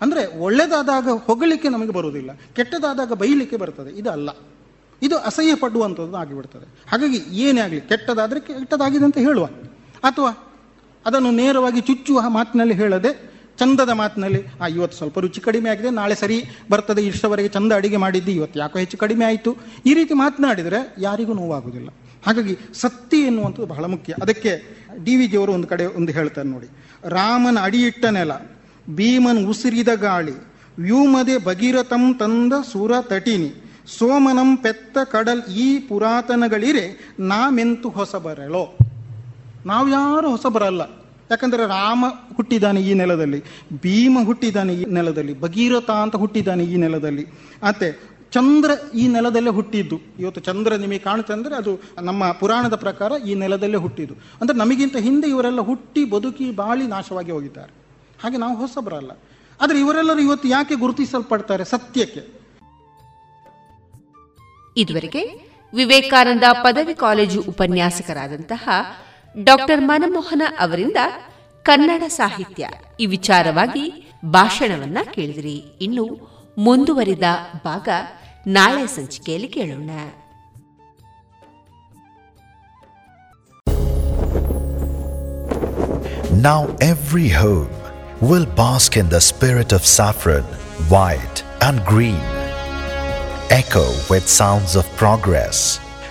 ಅಂದರೆ ಒಳ್ಳೆಯದಾದಾಗ ಹೊಗಳಿಕೆ ನಮಗೆ ಬರುವುದಿಲ್ಲ ಕೆಟ್ಟದಾದಾಗ ಬೈಲಿಕ್ಕೆ ಬರ್ತದೆ ಇದು ಅಲ್ಲ ಇದು ಅಸಹ್ಯ ಪಡುವಂಥದ್ದು ಆಗಿಬಿಡ್ತದೆ. ಹಾಗಾಗಿ ಏನೇ ಆಗಲಿ ಕೆಟ್ಟದಾದರೆ ಕೆಟ್ಟದಾಗಿದೆ ಅಂತ ಹೇಳುವ. ಅಥವಾ ಅದನ್ನು ನೇರವಾಗಿ ಚುಚ್ಚುವ ಮಾತಿನಲ್ಲಿ ಹೇಳದೆ ಚಂದದ ಮಾತಿನಲ್ಲಿ, ಆ, ಇವತ್ತು ಸ್ವಲ್ಪ ರುಚಿ ಕಡಿಮೆ ಆಗಿದೆ, ನಾಳೆ ಸರಿ ಬರ್ತದೆ ಇಷ್ಟವರೆಗೆ ಚಂದ ಅಡಿಗೆ ಮಾಡಿದ್ದು, ಇವತ್ತು ಯಾಕೋ ಹೆಚ್ಚು ಕಡಿಮೆ ಆಯಿತು. ಈ ರೀತಿ ಮಾತನಾಡಿದರೆ ಯಾರಿಗೂ ನೋವಾಗುವುದಿಲ್ಲ. ಹಾಗಾಗಿ ಸತ್ತಿ ಎನ್ನುವಂಥದ್ದು ಬಹಳ ಮುಖ್ಯ. ಅದಕ್ಕೆ ಡಿ ವಿ ಜಿಯವರು ಒಂದು ಕಡೆ ಒಂದು ಹೇಳ್ತಾರೆ ನೋಡಿ, ರಾಮನ ಅಡಿಯಿಟ್ಟ ನೆಲ, ಭೀಮನ್ ಉಸಿರಿದ ಗಾಳಿ, ವ್ಯೂಮದೆ ಭಗೀರಥಂ ತಂದ ಸುರ ತಟಿನಿ, ಸೋಮನಂ ಪೆತ್ತ ಕಡಲ್ ಈ ಪುರಾತನಗಳಿರೆ, ನಾಮೆಂತು ಹೊಸಬರಲೋ? ನಾವು ಯಾರು ಹೊಸಬರಲ್ಲ. ಯಾಕಂದರೆ ರಾಮ ಹುಟ್ಟಿದ್ದಾನೆ ಈ ನೆಲದಲ್ಲಿ, ಭೀಮ ಹುಟ್ಟಿದ್ದಾನೆ ಈ ನೆಲದಲ್ಲಿ, ಭಗೀರಥ ಅಂತ ಹುಟ್ಟಿದ್ದಾನೆ ಈ ನೆಲದಲ್ಲಿ. ಮತ್ತೆ ಚಂದ್ರ ಈ ನೆಲದಲ್ಲೇ ಹುಟ್ಟಿದ್ದು. ಇವತ್ತು ಚಂದ್ರ ನಿಮಗೆ ಕಾಣುತ್ತೆ ಅಂದರೆ ಅದು ನಮ್ಮ ಪುರಾಣದ ಪ್ರಕಾರ ಈ ನೆಲದಲ್ಲೇ ಹುಟ್ಟಿದ್ದು. ಅಂದರೆ ನಮಗಿಂತ ಹಿಂದೆ ಇವರೆಲ್ಲ ಹುಟ್ಟಿ ಬದುಕಿ ಬಾಳಿ ನಾಶವಾಗಿ ಹೋಗಿದ್ದಾರೆ. ಹಾಗೆ ನಾವು ಹೊಸಬರಲ್ಲ. ಆದರೆ ಇವರೆಲ್ಲರೂ ಇವತ್ತು ಯಾಕೆ ಗುರುತಿಸಲ್ಪಡ್ತಾರೆ ಸತ್ಯಕ್ಕೆ? ಇದುವರೆಗೆ ವಿವೇಕಾನಂದ ಪದವಿ ಕಾಲೇಜು ಉಪನ್ಯಾಸಕರಾದಂತಹ ಡಾಕ್ಟರ್ ಮನಮೋಹನ ಅವರಿಂದ ಕನ್ನಡ ಸಾಹಿತ್ಯ ಈ ವಿಚಾರವಾಗಿ ಭಾಷಣವನ್ನ ಕೇಳಿದ್ರಿ ಇನ್ನು ಮುಂದುವರಿದ ಭಾಗ ನಾಳೆ ಸಂಚಿಕೆಯಲ್ಲಿ ಕೇಳೋಣ Now every home will bask in the spirit of saffron, white, and green. Echo with sounds of progress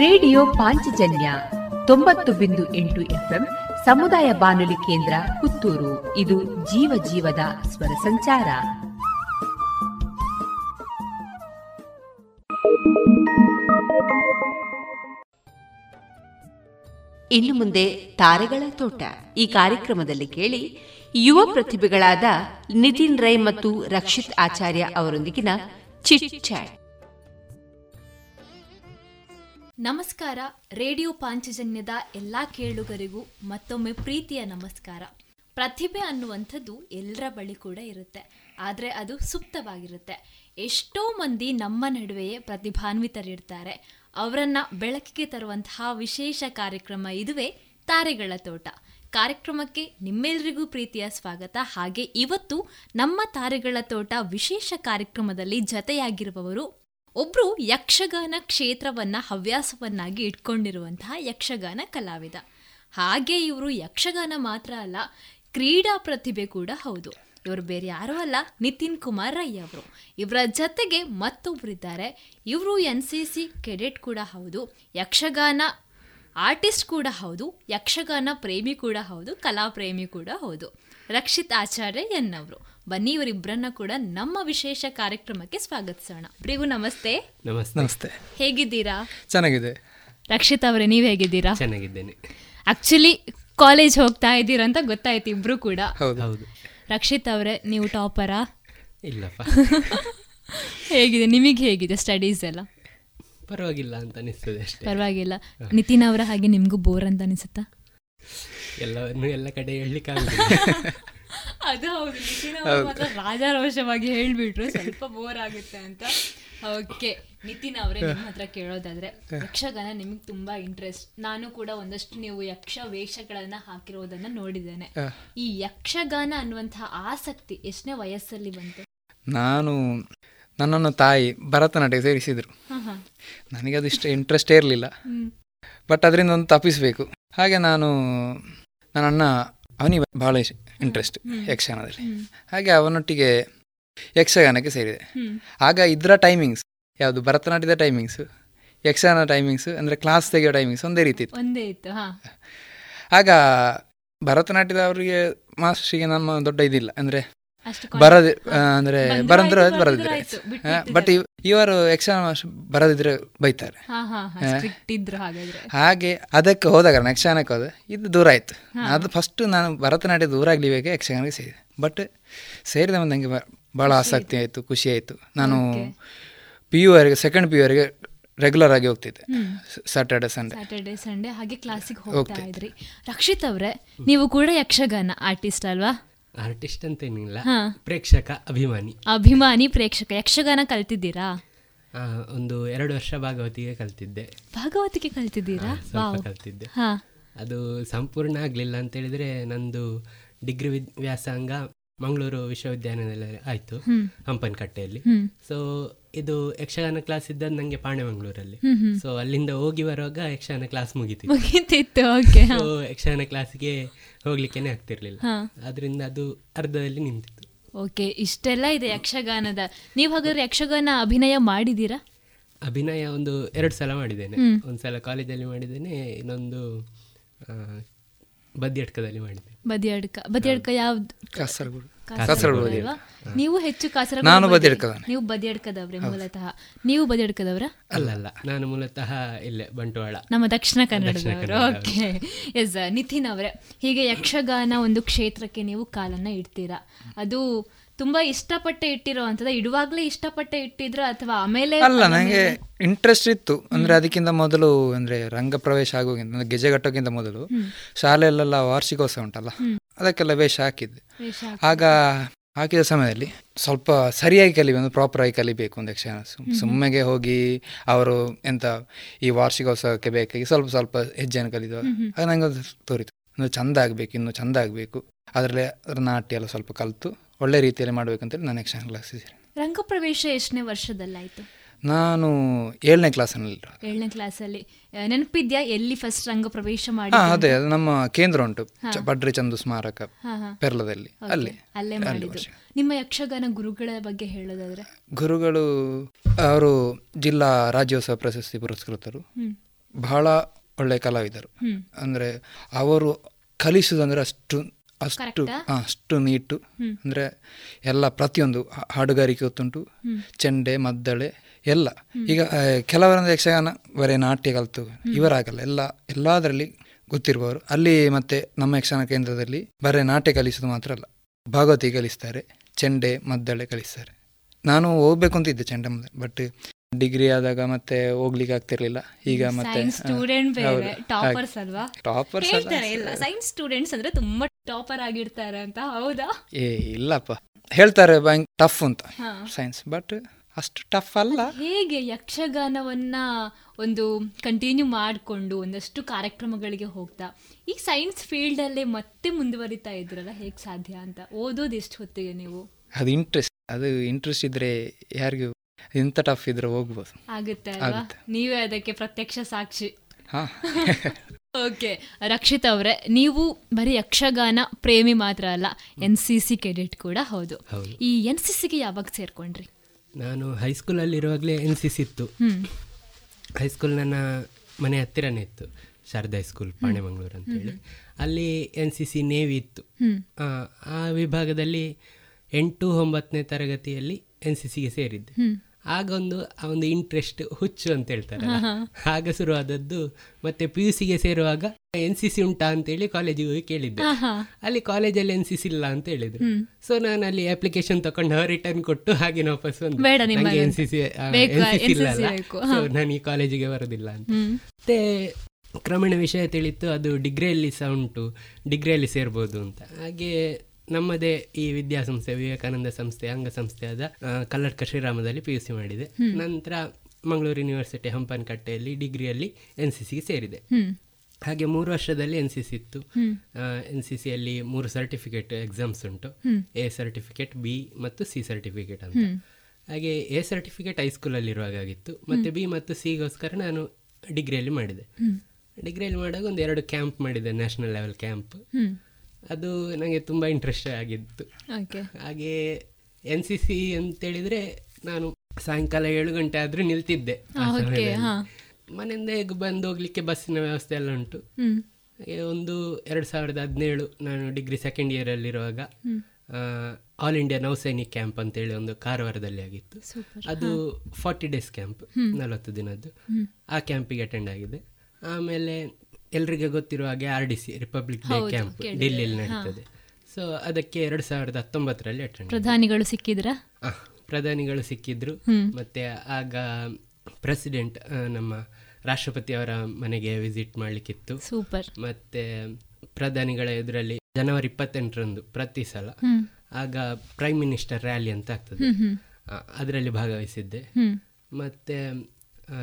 radio Panchajanya ತೊಂಬತ್ತು ಬಿಂದು ಎಂಟು ಎಫ್ಎಂ ಸಮುದಾಯ ಬಾನುಲಿ ಕೇಂದ್ರ ಪುತ್ತೂರು. ಇದು ಜೀವ ಜೀವದ ಸ್ವರ ಸಂಚಾರ. ಇನ್ನು ಮುಂದೆ ತಾರೆಗಳ ತೋಟ. ಈ ಕಾರ್ಯಕ್ರಮದಲ್ಲಿ ಕೇಳಿ ಯುವ ಪ್ರತಿಭೆಗಳಾದ ನಿತಿನ್ ರೈ ಮತ್ತು ರಕ್ಷಿತ್ ಆಚಾರ್ಯ ಅವರೊಂದಿಗಿನ ಚಿಟ್ ನಮಸ್ಕಾರ. ರೇಡಿಯೋ ಪಾಂಚಜನ್ಯದ ಎಲ್ಲ ಕೇಳುಗರಿಗೂ ಮತ್ತೊಮ್ಮೆ ಪ್ರೀತಿಯ ನಮಸ್ಕಾರ. ಪ್ರತಿಭೆ ಅನ್ನುವಂಥದ್ದು ಎಲ್ಲರ ಬಳಿ ಕೂಡ ಇರುತ್ತೆ. ಆದರೆ ಅದು ಸುಪ್ತವಾಗಿರುತ್ತೆ. ಎಷ್ಟೋ ಮಂದಿ ನಮ್ಮ ನಡುವೆಯೇ ಪ್ರತಿಭಾನ್ವಿತರಿರ್ತಾರೆ. ಅವರನ್ನ ಬೆಳಕಿಗೆ ತರುವಂತಹ ವಿಶೇಷ ಕಾರ್ಯಕ್ರಮ ಇದುವೇ ತಾರೆಗಳ ತೋಟ. ಕಾರ್ಯಕ್ರಮಕ್ಕೆ ನಿಮ್ಮೆಲ್ಲರಿಗೂ ಪ್ರೀತಿಯ ಸ್ವಾಗತ. ಹಾಗೆ ಇವತ್ತು ನಮ್ಮ ತಾರೆಗಳ ತೋಟ ವಿಶೇಷ ಕಾರ್ಯಕ್ರಮದಲ್ಲಿ ಜತೆಯಾಗಿರುವವರು ಒಬ್ರು ಯಕ್ಷಗಾನ ಕ್ಷೇತ್ರವನ್ನ, ಹವ್ಯಾಸವನ್ನಾಗಿ ಇಟ್ಕೊಂಡಿರುವಂತಹ ಯಕ್ಷಗಾನ ಕಲಾವಿದ. ಹಾಗೆ ಇವರು ಯಕ್ಷಗಾನ ಮಾತ್ರ ಅಲ್ಲ, ಕ್ರೀಡಾ ಪ್ರತಿಭೆ ಕೂಡ ಹೌದು. ಇವರು ಬೇರೆ ಯಾರೂ ಅಲ್ಲ, ನಿತಿನ್ ಕುಮಾರ್ ರೈ ಅವರು. ಇವರ ಜತೆಗೆ ಮತ್ತೊಬ್ಬರಿದ್ದಾರೆ ಇವರು ಎನ್ ಸಿ ಸಿ ಕೆಡೆಟ್ ಕೂಡ ಹೌದು, ಯಕ್ಷಗಾನ ಆರ್ಟಿಸ್ಟ್ ಕೂಡ ಹೌದು, ಯಕ್ಷಗಾನ ಪ್ರೇಮಿ ಕೂಡ ಹೌದು ಕಲಾ ಪ್ರೇಮಿ ಕೂಡ ಹೌದು. ರಕ್ಷಿತ್ ಆಚಾರ್ಯ ಎನ್ನವರು ಬನ್ನಿ ಇವರಿಬ್ಬರನ್ನ ಕೂಡ ನಮ್ಮ ವಿಶೇಷ ಕಾರ್ಯಕ್ರಮಕ್ಕೆ ಸ್ವಾಗತಿಸೋಣ. ಇಬ್ಬರಿಗೂ ನಮಸ್ತೆ. ನಮಸ್ತೆ. ನಮಸ್ತೆ. ಹೇಗಿದ್ದೀರಾ? ಚೆನ್ನಾಗಿದೆ. ರಕ್ಷಿತ್ ಅವರೇ ನೀವು ಹೇಗಿದ್ದೀರಾ? ಚೆನ್ನಾಗಿದ್ದೇನೆ. ಆಕ್ಚುಲಿ ಕಾಲೇಜ್ ಹೋಗ್ತಾ ಇದ್ದೀರಾ ಅಂತ ಗೊತ್ತಾಯ್ತು ಇಬ್ರು ಕೂಡ. ಹೌದು. ಹೌದು. ರಕ್ಷಿತ್ ಅವರೇ ನೀವು ಟಾಪರಾ ಇಲ್ಲಪ್ಪ. ಹೇಗಿದೆ ನಿಮಗೆ ಹೇಗಿದೆ ಸ್ಟಡೀಸ್ ಎಲ್ಲ? ಪರವಾಗಿಲ್ಲ ಅಂತ ಅನಿಸ್ತದೆ ಅಷ್ಟೇ. ಪರವಾಗಿಲ್ಲ. ನಿತಿನ್ ಅವರ ಹಾಗೆ ನಿಮಗೂ ಬೋರ್ ಅಂತ ಅನಿಸುತ್ತಾ? ಎಲ್ಲವನ್ನು ಎಲ್ಲ ಕಡೆ ಹೇಳಲಿಕ್ಕೆ ಅದು ಹೌದು ನಿತಿನ್ ಅವರು ಮಾತ್ರ ರಾಜಾರೋಷವಾಗಿ ಹೇಳ್ಬಿಟ್ರು ಸ್ವಲ್ಪ ಬೋರ್ ಆಗುತ್ತೆ ಅಂತ. ಓಕೆ ನಿತಿನ್ ಅವರೇ ನಿಮ್ಮ ಹತ್ರ ಕೇಳೋದಾದ್ರೆ ಯಕ್ಷಗಾನ ನಿಮಗೆ ತುಂಬಾ ಇಂಟ್ರೆಸ್ಟ್ ನಾನು ಕೂಡ ಒಂದಷ್ಟು ನೀವು ಯಕ್ಷ ವೇಷಗಳನ್ನ ಹಾಕಿರೋದನ್ನ ನೋಡಿದ್ದೇನೆ. ಈ ಯಕ್ಷಗಾನ ಅನ್ನುವಂತಹ ಆಸಕ್ತಿ ಎಷ್ಟನೇ ವಯಸ್ಸಲ್ಲಿ ಬಂತು? ನಾನು ನನ್ನನ್ನು ತಾಯಿ ಭರತನಾಟ್ಯ ಸೇರಿಸಿದ್ರು. ನನಗೆ ಅದು ಇಷ್ಟ ಇಂಟ್ರೆಸ್ಟೇ ಇರಲಿಲ್ಲ. ಬಟ್ ಅದರಿಂದ ಒಂದು ತಪ್ಪಿಸಬೇಕು. ಹಾಗೆ ನಾನು ನನ್ನ ಅಣ್ಣ ಅವನಿಗೆ ಭಾಳ ಇಂಟ್ರೆಸ್ಟ್ ಯಕ್ಷಗಾನದಲ್ಲಿ. ಹಾಗೆ ಅವನೊಟ್ಟಿಗೆ ಯಕ್ಷಗಾನಕ್ಕೆ ಸೇರಿದೆ. ಆಗ ಇದರ ಟೈಮಿಂಗ್ಸ್ ಯಾವುದು ಭರತನಾಟ್ಯದ ಟೈಮಿಂಗ್ಸು ಯಕ್ಷಗಾನ ಟೈಮಿಂಗ್ಸ್ ಅಂದರೆ ಕ್ಲಾಸ್ ತೆಗೆಯೋ ಟೈಮಿಂಗ್ಸ್ ಒಂದೇ ರೀತಿ ಇತ್ತು. ಒಂದೇ ಇತ್ತು ಹಾ. ಆಗ ಭರತನಾಟ್ಯದವರಿಗೆ ಮಾಸ್ಟ್ರಿಗೆ ನಮ್ಮ ದೊಡ್ಡ ಇದಿಲ್ಲ. ಅಂದ್ರೆ ಬರದಿ ಅಂದ್ರೆ ಬರಂದ್ರೆ ಬರದಿದ್ರೆ ಬಟ್ ಇವ್- ಇವರು ಯಕ್ಷಗಾನ ಬರದಿದ್ರೆ ಬೈತಾರೆ. ಹಾಗೆ ಅದಕ್ಕೆ ಹೋದಾಗ ಯಕ್ಷಗಾನಕ್ಕೆ ಹೋದ ಇದು ದೂರ ಆಯ್ತು. ಅದು ಫಸ್ಟ್ ನಾನು ಭರತನಾಟ್ಯ ದೂರ ಆಗಲಿಬೇಕು ಯಕ್ಷಗಾನಕ್ಕೆ ಸೇರಿದೆ. ಬಟ್ ಸೇರಿದ ಮುಂದೆ ನಂಗೆ ಭಾಳ ಆಸಕ್ತಿ ಆಯಿತು. ಖುಷಿ ಆಯಿತು. ನಾನು ಪಿ ಯು ವರೆಗೆ ಸೆಕೆಂಡ್ ಪಿ ಯು ವರೆಗೆ ರೆಗ್ಯುಲರ್ ಆಗಿ ಹೋಗ್ತಿದ್ದೆ. Saturday Sunday Sunday Saturday Sunday ಹಾಗೆ ಕ್ಲಾಸಿಗೆ ಹೋಗ್ತಾ ಹೋಗ್ತಾ ಇದ್ರಿ. ರಕ್ಷಿತ್ ಅವರೇ ನೀವು ಕೂಡ ಯಕ್ಷಗಾನ ಆರ್ಟಿಸ್ಟ್ ಅಲ್ವಾ? ಆರ್ಟಿಸ್ಟ್ ಅಂತ ಏನಿಲ್ಲ ಪ್ರೇಕ್ಷಕ ಅಭಿಮಾನಿ. ಅಭಿಮಾನಿ ಪ್ರೇಕ್ಷಕ. ಯಕ್ಷಗಾನ ಕಲ್ತಿದ್ದೀರಾ? ಒಂದು ಎರಡು ವರ್ಷ ಭಾಗವತಿಗೆ ಕಲ್ತಿದ್ದೆ. ಭಾಗವತಿಗೆ ಕಲ್ತಿದ್ದೀರಾ? ಕಲ್ತಿದ್ದೆ. ಅದು ಸಂಪೂರ್ಣ ಆಗಲಿಲ್ಲ ಅಂತ ಹೇಳಿದ್ರೆ ನಂದು ಡಿಗ್ರಿ ವ್ಯಾಸಂಗ ಮಂಗಳೂರು ವಿಶ್ವವಿದ್ಯಾನಿಲಯದಲ್ಲಿ ಆಯಿತು. ಹಂಪನಕಟ್ಟೆಯಲ್ಲಿ. ಸೊ ಇದು ಯಕ್ಷಗಾನ ಕ್ಲಾಸ್ ಇದ್ದದ್ದು ನನಗೆ ಪಾಣೆ ಮಂಗಳೂರಲ್ಲಿ. ಸೊ ಅಲ್ಲಿಂದ ಹೋಗಿ ಬರುವಾಗ ಯಕ್ಷಗಾನ ಕ್ಲಾಸ್ ಮುಗಿತಿತ್ತು. ಮುಗೀತಿತ್ತು, ಓಕೆ. ಸೊ ಯಕ್ಷಗಾನ ಕ್ಲಾಸ್ಗೆ ಹೋಗ್ಲಿಕ್ಕೇನೆ ಆಗ್ತಿರ್ಲಿಲ್ಲ. ಅದರಿಂದ ಅದು ಅರ್ಧದಲ್ಲಿ ನಿಂತಿತ್ತು. ಓಕೆ ಇಷ್ಟೆಲ್ಲ ಇದೆ ಯಕ್ಷಗಾನದ. ನೀವು ಹಾಗಾದ್ರೆ ಯಕ್ಷಗಾನ ಅಭಿನಯ ಮಾಡಿದ್ದೀರಾ? ಅಭಿನಯ ಒಂದು ಎರಡು ಸಲ ಮಾಡಿದ್ದೇನೆ. ಒಂದ್ಸಲ ಒಂದು ಸಲ ಕಾಲೇಜಲ್ಲಿ ಮಾಡಿದ್ದೇನೆ ಇನ್ನೊಂದು ಆ, ಬದಿಯಡ್ಕದಲ್ಲಿ ಮಾಡಿದ್ದೇನೆ ಬದಿಯಡ್ಕ ಬದಿಯಡ್ಕ ಯಾವ್ದು? ಕಾಸರಗೋಡು. ಕಾಸರಗೋಡು. ನೀವು ಹೆಚ್ಚು ಕಾಸರಗೋಡು ನಾನು ಬದಿ- ಬದಿಯಡ್ಕದವನೇ. ನೀವು ಬದಿಯಡ್ಕದವ್ರೆ ಮೂಲತಃ. ನೀವು ಬದಿಯಡ್ಕದವ್ರ ಅಲ್ಲ ಅಲ್ಲ. ನಾನು ಮೂಲತಃ ಇಲ್ಲೇ ಬಂಟ್ವಾಳ. ನಮ್ಮ ದಕ್ಷಿಣ ಕನ್ನಡದವರು. ಓಕೆ. ಎಸ್ ನಿತಿನ್ ಅವರೇ ಹೀಗೆ ಯಕ್ಷಗಾನ ಒಂದು ಕ್ಷೇತ್ರಕ್ಕೆ ನೀವು ಕಾಲನ್ನ ಇಡ್ತೀರಾ? ಅದು ತುಂಬಾ ಇಷ್ಟಪಟ್ಟೆ ಇಟ್ಟಿರೋ ಅಂತದ ಇಡುವಾಗ್ಲೇ ಇಷ್ಟಪಟ್ಟೆ ಇಟ್ಟಿದ್ರು ಅಥವಾ ಆಮೇಲೆ ಅಲ್ಲ ನನಗೆ ಇಂಟ್ರೆಸ್ಟ್ ಇತ್ತು. ಅಂದ್ರೆ ಅದಕ್ಕಿಂತ ಮೊದಲು ಅಂದ್ರೆ ರಂಗ ಪ್ರವೇಶ ಆಗೋಕ್ಕಿಂತ ಅಂದ್ರೆ ಗೆಜೆ ಕಟ್ಟೋಕ್ಕಿಂತ ಮೊದಲು. ಶಾಲೆಯಲ್ಲೆಲ್ಲ ವಾರ್ಷಿಕೋತ್ಸವ ಉಂಟಲ್ಲ? ಅದಕ್ಕೆಲ್ಲ ವೇಷ ಹಾಕಿದ್ದೆ. ಆಗ ಹಾಕಿದ ಸಮಯದಲ್ಲಿ ಸ್ವಲ್ಪ ಸರಿಯಾಗಿ ಕಲಿ ಒಂದು ಪ್ರಾಪರ್ ಆಗಿ ಕಲಿಬೇಕು ಒಂದು ಯಕ್ಷಗಾನ ಸುಮ್ಮನೆಗೆ ಸುಮ್ಮೆಗೆ ಹೋಗಿ ಅವರು ಎಂತ ಈ ವಾರ್ಷಿಕೋತ್ಸವಕ್ಕೆ ಬೇಕಾಗಿ ಸ್ವಲ್ಪ ಸ್ವಲ್ಪ ಹೆಜ್ಜೆಯನ್ನು ಕಲಿತು. ಆಗ ನಂಗೆ ತೋರಿತು. ಇನ್ನು ಚಂದ ಆಗಬೇಕು ಇನ್ನು ಚಂದ ಆಗಬೇಕು. ಅದರಲ್ಲಿ ಅದರ ನಾಟ್ಯ ಎಲ್ಲ ಸ್ವಲ್ಪ ಕಲಿತು. ಒಳ್ಳೆ ರೀತಿಯಲ್ಲಿ ಮಾಡಬೇಕಂತೇಳಿ ನಾನು ಯಕ್ಷಗಾನ ಕ್ಲಾಸ್ ರಂಗಪ್ರವೇಶ ಎಷ್ಟನೇ ವರ್ಷದಲ್ಲಾಯಿತು? ನಾನು ಏಳನೇ ಕ್ಲಾಸಲ್ಲಿ ಏಳನೇ ಕ್ಲಾಸಲ್ಲಿ ನೆನಪಿದ್ಯಾ ಎಲ್ಲಿ ಫಸ್ಟ್ ರಂಗಪ್ರವೇಶ ಮಾಡಿ ಅದೇ ನಮ್ಮ ಕೇಂದ್ರ ಉಂಟು ಬಡ್ರಿ ಚಂದು ಸ್ಮಾರಕ. ಪೆರ್ಲದಲ್ಲಿ. ಅಲ್ಲಿ ಅಲ್ಲೇ ನಿಮ್ಮ ಯಕ್ಷಗಾನ ಗುರುಗಳ ಬಗ್ಗೆ ಹೇಳೋದಾದ್ರೆ? ಗುರುಗಳು ಅವರು ಜಿಲ್ಲಾ ರಾಜ್ಯೋತ್ಸವ ಪ್ರಶಸ್ತಿ ಪುರಸ್ಕೃತರು. ಬಹಳ ಒಳ್ಳೆ ಕಲಾವಿದರು. ಅಂದ್ರೆ ಅವರು ಕಲಿಸುವುದಂದ್ರೆ ಅಷ್ಟು ಅಷ್ಟು ಅಷ್ಟು ನೀಟು. ಅಂದರೆ ಎಲ್ಲ ಪ್ರತಿಯೊಂದು ಹಾಡುಗಾರಿಕೆ ಗೊತ್ತುಂಟು. ಚೆಂಡೆ ಮದ್ದಳೆ ಎಲ್ಲ. ಈಗ ಕೆಲವರಂದ್ರೆ ಯಕ್ಷಗಾನ ಬರೀ ನಾಟ್ಯ ಕಲಿತು ಇವರಾಗಲ್ಲ. ಎಲ್ಲ ಎಲ್ಲದರಲ್ಲಿ ಗೊತ್ತಿರುವವರು. ಅಲ್ಲಿ ಮತ್ತೆ ನಮ್ಮ ಯಕ್ಷಗಾನ ಕೇಂದ್ರದಲ್ಲಿ ಬರೀ ನಾಟ್ಯ ಕಲಿಸೋದು ಮಾತ್ರ ಅಲ್ಲ. ಭಾಗವತಿ ಕಲಿಸ್ತಾರೆ ಚೆಂಡೆ ಮದ್ದಳೆ ಕಲಿಸ್ತಾರೆ. ನಾನು ಹೋಗ್ಬೇಕು ಅಂತ ಇದ್ದೆ ಚೆಂಡೆ ಮದ್ದಳೆ. ಬಟ್ ಡಿಗ್ರಿ ಆದಾಗ ಮತ್ತೆ ಹೋಗ್ಲಿಕ್ಕೆ ಆಗ್ತಿರ್ಲಿಲ್ಲ. ಈಗ ಮತ್ತೆ ಟಾಪರ್ಸ್ ಅಲ್ವಾ? ಟಾಪರ್ಸ್ ಸೈನ್ಸ್ ಸ್ಟೂಡೆಂಟ್ಸ್ ಅಂದ್ರೆ ತುಂಬಾ ಟಾಪರ್ ಆಗಿರ್ತಾರೆ ಅಂತ ಹೌದಾ? ಏ ಇಲ್ಲಪ್ಪ. ಹೇಳ್ತಾರೆ ಬ್ಯಾಂಕ್ ಟಫ್ ಅಂತ ಸೈನ್ಸ್ ಬಟ್ ಅಷ್ಟು ಟಫ್ ಅಲ್ಲ. ಹೇಗೆ ಯಕ್ಷಗಾನವನ್ನ ಒಂದು ಕಂಟಿನ್ಯೂ ಮಾಡಿಕೊಂಡು ಒಂದಷ್ಟು ಕಾರ್ಯಕ್ರಮಗಳಿಗೆ ಹೋಗ್ತಾ? ಈ ಸೈನ್ಸ್ ಫೀಲ್ಡ್ ಅಲ್ಲೇ ಮತ್ತೆ ಮುಂದುವರಿತಾ ಇದ್ರಲ್ಲ ಹೇಗೆ ಸಾಧ್ಯ ಅಂತ? ಓದೋದು ಎಷ್ಟು ಹೊತ್ತಿಗೆ ನೀವು? ಅದು ಇಂಟ್ರೆಸ್ಟ್ ಅದು ಇಂಟ್ರೆಸ್ಟ್ ಇದ್ರೆ ಯಾರಿಗೂ ಇಂಥ ಟಫ್ ಇದ್ರೆ ಹೋಗ್ಬೋದು. ಆಗುತ್ತೆ ಅಲ್ವಾ? ನೀವೇ ಅದಕ್ಕೆ ಪ್ರತ್ಯಕ್ಷ ಸಾಕ್ಷಿ. ಹಾ. ಓಕೆ ರಕ್ಷಿತ್ ಅವರೇ ನೀವು ಬರೀ ಯಕ್ಷಗಾನ ಪ್ರೇಮಿ ಮಾತ್ರ ಅಲ್ಲ ಎನ್ ಸಿ ಸಿ ಕೆಡೆಟ್ ಕೂಡ ಹೌದು. ಈ ಎನ್ ಸಿ ಸಿಗೆ ಯಾವಾಗ ಸೇರ್ಕೊಂಡ್ರಿ? ನಾನು ಹೈಸ್ಕೂಲಲ್ಲಿರುವಾಗಲೇ ಎನ್ ಸಿ ಸಿ ಇತ್ತು. ಹೈಸ್ಕೂಲ್ ನನ್ನ ಮನೆ ಹತ್ತಿರನೇ ಇತ್ತು ಶಾರದಾ ಹೈಸ್ಕೂಲ್ ಪಾಣೆಮಂಗ್ಳೂರು ಅಂತೇಳಿ. ಅಲ್ಲಿ ಎನ್ ಸಿ ಸಿ ನೇವಿ ಇತ್ತು. ಆ, ಆ ವಿಭಾಗದಲ್ಲಿ ಎಂಟು ಒಂಬತ್ತನೇ ತರಗತಿಯಲ್ಲಿ ಎನ್ ಸಿ ಸಿಗೆ ಸೇರಿದ್ದೆ. ಹ್ಮ್. ಆಗ ಒಂದು ಆ ಒಂದು ಇಂಟ್ರೆಸ್ಟ್ ಹುಚ್ಚು ಅಂತ ಹೇಳ್ತಾರೆ. ಆಗ ಶುರುವಾದದ್ದು ಮತ್ತೆ ಪಿ ಯು ಸಿಗೆ ಸೇರುವಾಗ ಎನ್ ಸಿ ಸಿ ಉಂಟಾ ಅಂತೇಳಿ ಕಾಲೇಜಿಗೆ ಹೋಗಿ ಕೇಳಿದ್ದೆ. ಅಲ್ಲಿ ಕಾಲೇಜಲ್ಲಿ ಎನ್ ಸಿ ಸಿ ಇಲ್ಲ ಅಂತ ಹೇಳಿದ್ರು. ಸೊ ನಾನು ಅಲ್ಲಿ ಅಪ್ಲಿಕೇಶನ್ ತಕೊಂಡು ರಿಟರ್ನ್ ಕೊಟ್ಟು ಹಾಗೆ ವಾಪಸ್ ಬಂದೆ ಎನ್ ಸಿ ಸಿ ಇಲ್ಲ ಸೊ ನಾನು ಈ ಕಾಲೇಜಿಗೆ ಬರೋದಿಲ್ಲ ಅಂತ. ಮತ್ತೆ ಕ್ರಮೇಣ ವಿಷಯ ತಿಳಿತು ಅದು ಡಿಗ್ರಿಯಲ್ಲಿ ಸಹ ಉಂಟು ಡಿಗ್ರಿಯಲ್ಲಿ ಸೇರ್ಬೋದು ಅಂತ ಹಾಗೆ ನಮ್ಮದೇ ಈ ವಿದ್ಯಾಸಂಸ್ಥೆ ವಿವೇಕಾನಂದ ಸಂಸ್ಥೆ ಅಂಗಸಂಸ್ಥೆಯಾದ ಕಲ್ಲಡ್ಕ ಶ್ರೀರಾಮದಲ್ಲಿ ಪಿ ಯು ಸಿ ಮಾಡಿದೆ. ನಂತರ ಮಂಗಳೂರು ಯೂನಿವರ್ಸಿಟಿ ಹಂಪನಕಟ್ಟೆಯಲ್ಲಿ ಡಿಗ್ರಿಯಲ್ಲಿ ಎನ್ ಸಿ ಸಿಗೆ ಸೇರಿದೆ. ಹಾಗೆ ಮೂರು ವರ್ಷದಲ್ಲಿ ಎನ್ ಸಿ ಸಿ ಇತ್ತು. ಎನ್ ಸಿ ಸಿಯಲ್ಲಿ ಮೂರು ಸರ್ಟಿಫಿಕೇಟ್ ಎಕ್ಸಾಮ್ಸ್ ಉಂಟು. ಎ ಸರ್ಟಿಫಿಕೇಟ್ ಬಿ ಮತ್ತು ಸಿ ಸರ್ಟಿಫಿಕೇಟ್ ಅಂತ. ಹಾಗೆ ಎ ಸರ್ಟಿಫಿಕೇಟ್ ಹೈಸ್ಕೂಲಲ್ಲಿರುವಾಗ ಆಗಿತ್ತು ಮತ್ತು ಬಿ ಮತ್ತು ಸಿಗೋಸ್ಕರ ನಾನು ಡಿಗ್ರಿಯಲ್ಲಿ ಮಾಡಿದೆ. ಡಿಗ್ರಿಯಲ್ಲಿ ಮಾಡಾಗ ಒಂದು ಎರಡು ಕ್ಯಾಂಪ್ ಮಾಡಿದೆ ನ್ಯಾಷನಲ್ ಲೆವೆಲ್ ಕ್ಯಾಂಪ್. ಅದು ನನಗೆ ತುಂಬ ಇಂಟ್ರೆಸ್ಟ್ ಆಗಿತ್ತು. ಹಾಗೆ ಎನ್ ಸಿ ಸಿ ಅಂತೇಳಿದರೆ ನಾನು ಸಾಯಂಕಾಲ ಏಳು ಗಂಟೆ ಆದರೂ ನಿಲ್ತಿದ್ದೆ ಮನೆಯಿಂದ ಹೇಗೆ ಬಂದು ಹೋಗ್ಲಿಕ್ಕೆ ಬಸ್ಸಿನ ವ್ಯವಸ್ಥೆ ಎಲ್ಲ ಉಂಟು ಹಾಗೆ ಒಂದು ಎರಡು ಸಾವಿರದ ಹದಿನೇಳು ನಾನು ಡಿಗ್ರಿ ಸೆಕೆಂಡ್ ಇಯರಲ್ಲಿರುವಾಗ ಹ್ಮ್. ಆಲ್ ಇಂಡಿಯಾ ನೌಸೈನಿಕ್ ಕ್ಯಾಂಪ್ ಅಂತೇಳಿ ಒಂದು ಕಾರವಾರದಲ್ಲಿ ಆಗಿತ್ತು ಅದು. Forty days camp. ನಲವತ್ತು ದಿನದ್ದು. ಆ ಕ್ಯಾಂಪಿಗೆ ಅಟೆಂಡ್ ಆಗಿದೆ ಆಮೇಲೆ ಎಲ್ರಿಗೆ ಗೊತ್ತಿರುವ ಹಾಗೆ R D C Republic Day camp. ಡೆಲ್ಲಿಯಲ್ಲಿ. ನಡೀತದೆ. ಸೊ ಅದಕ್ಕೆ ಎರಡು ಸಾವಿರದ ಹತ್ತೊಂಬತ್ತರಲ್ಲಿ ಅಟೆಂಡ್ ಪ್ರಧಾನಿಗಳು ಸಿಕ್ಕಿದ್ರ? ಪ್ರಧಾನಿಗಳು ಸಿಕ್ಕಿದ್ರು. ಮತ್ತೆ ಆಗ ಪ್ರೆಸಿಡೆಂಟ್ ನಮ್ಮ ರಾಷ್ಟ್ರಪತಿ ಅವರ ಮನೆಗೆ ವಿಸಿಟ್ ಮಾಡ್ಲಿಕ್ಕಿತ್ತು. ಸೂಪರ್. ಮತ್ತೆ ಪ್ರಧಾನಿಗಳ ಎದುರಲ್ಲಿ ಜನವರಿ ಇಪ್ಪತ್ತೆಂಟರಂದು ಪ್ರತಿ ಸಲ ಆಗ ಪ್ರೈಮ್ ಮಿನಿಸ್ಟರ್ ರ್ಯಾಲಿ ಅಂತ ಆಗ್ತದೆ. ಅದರಲ್ಲಿ ಭಾಗವಹಿಸಿದ್ದೆ. ಮತ್ತೆ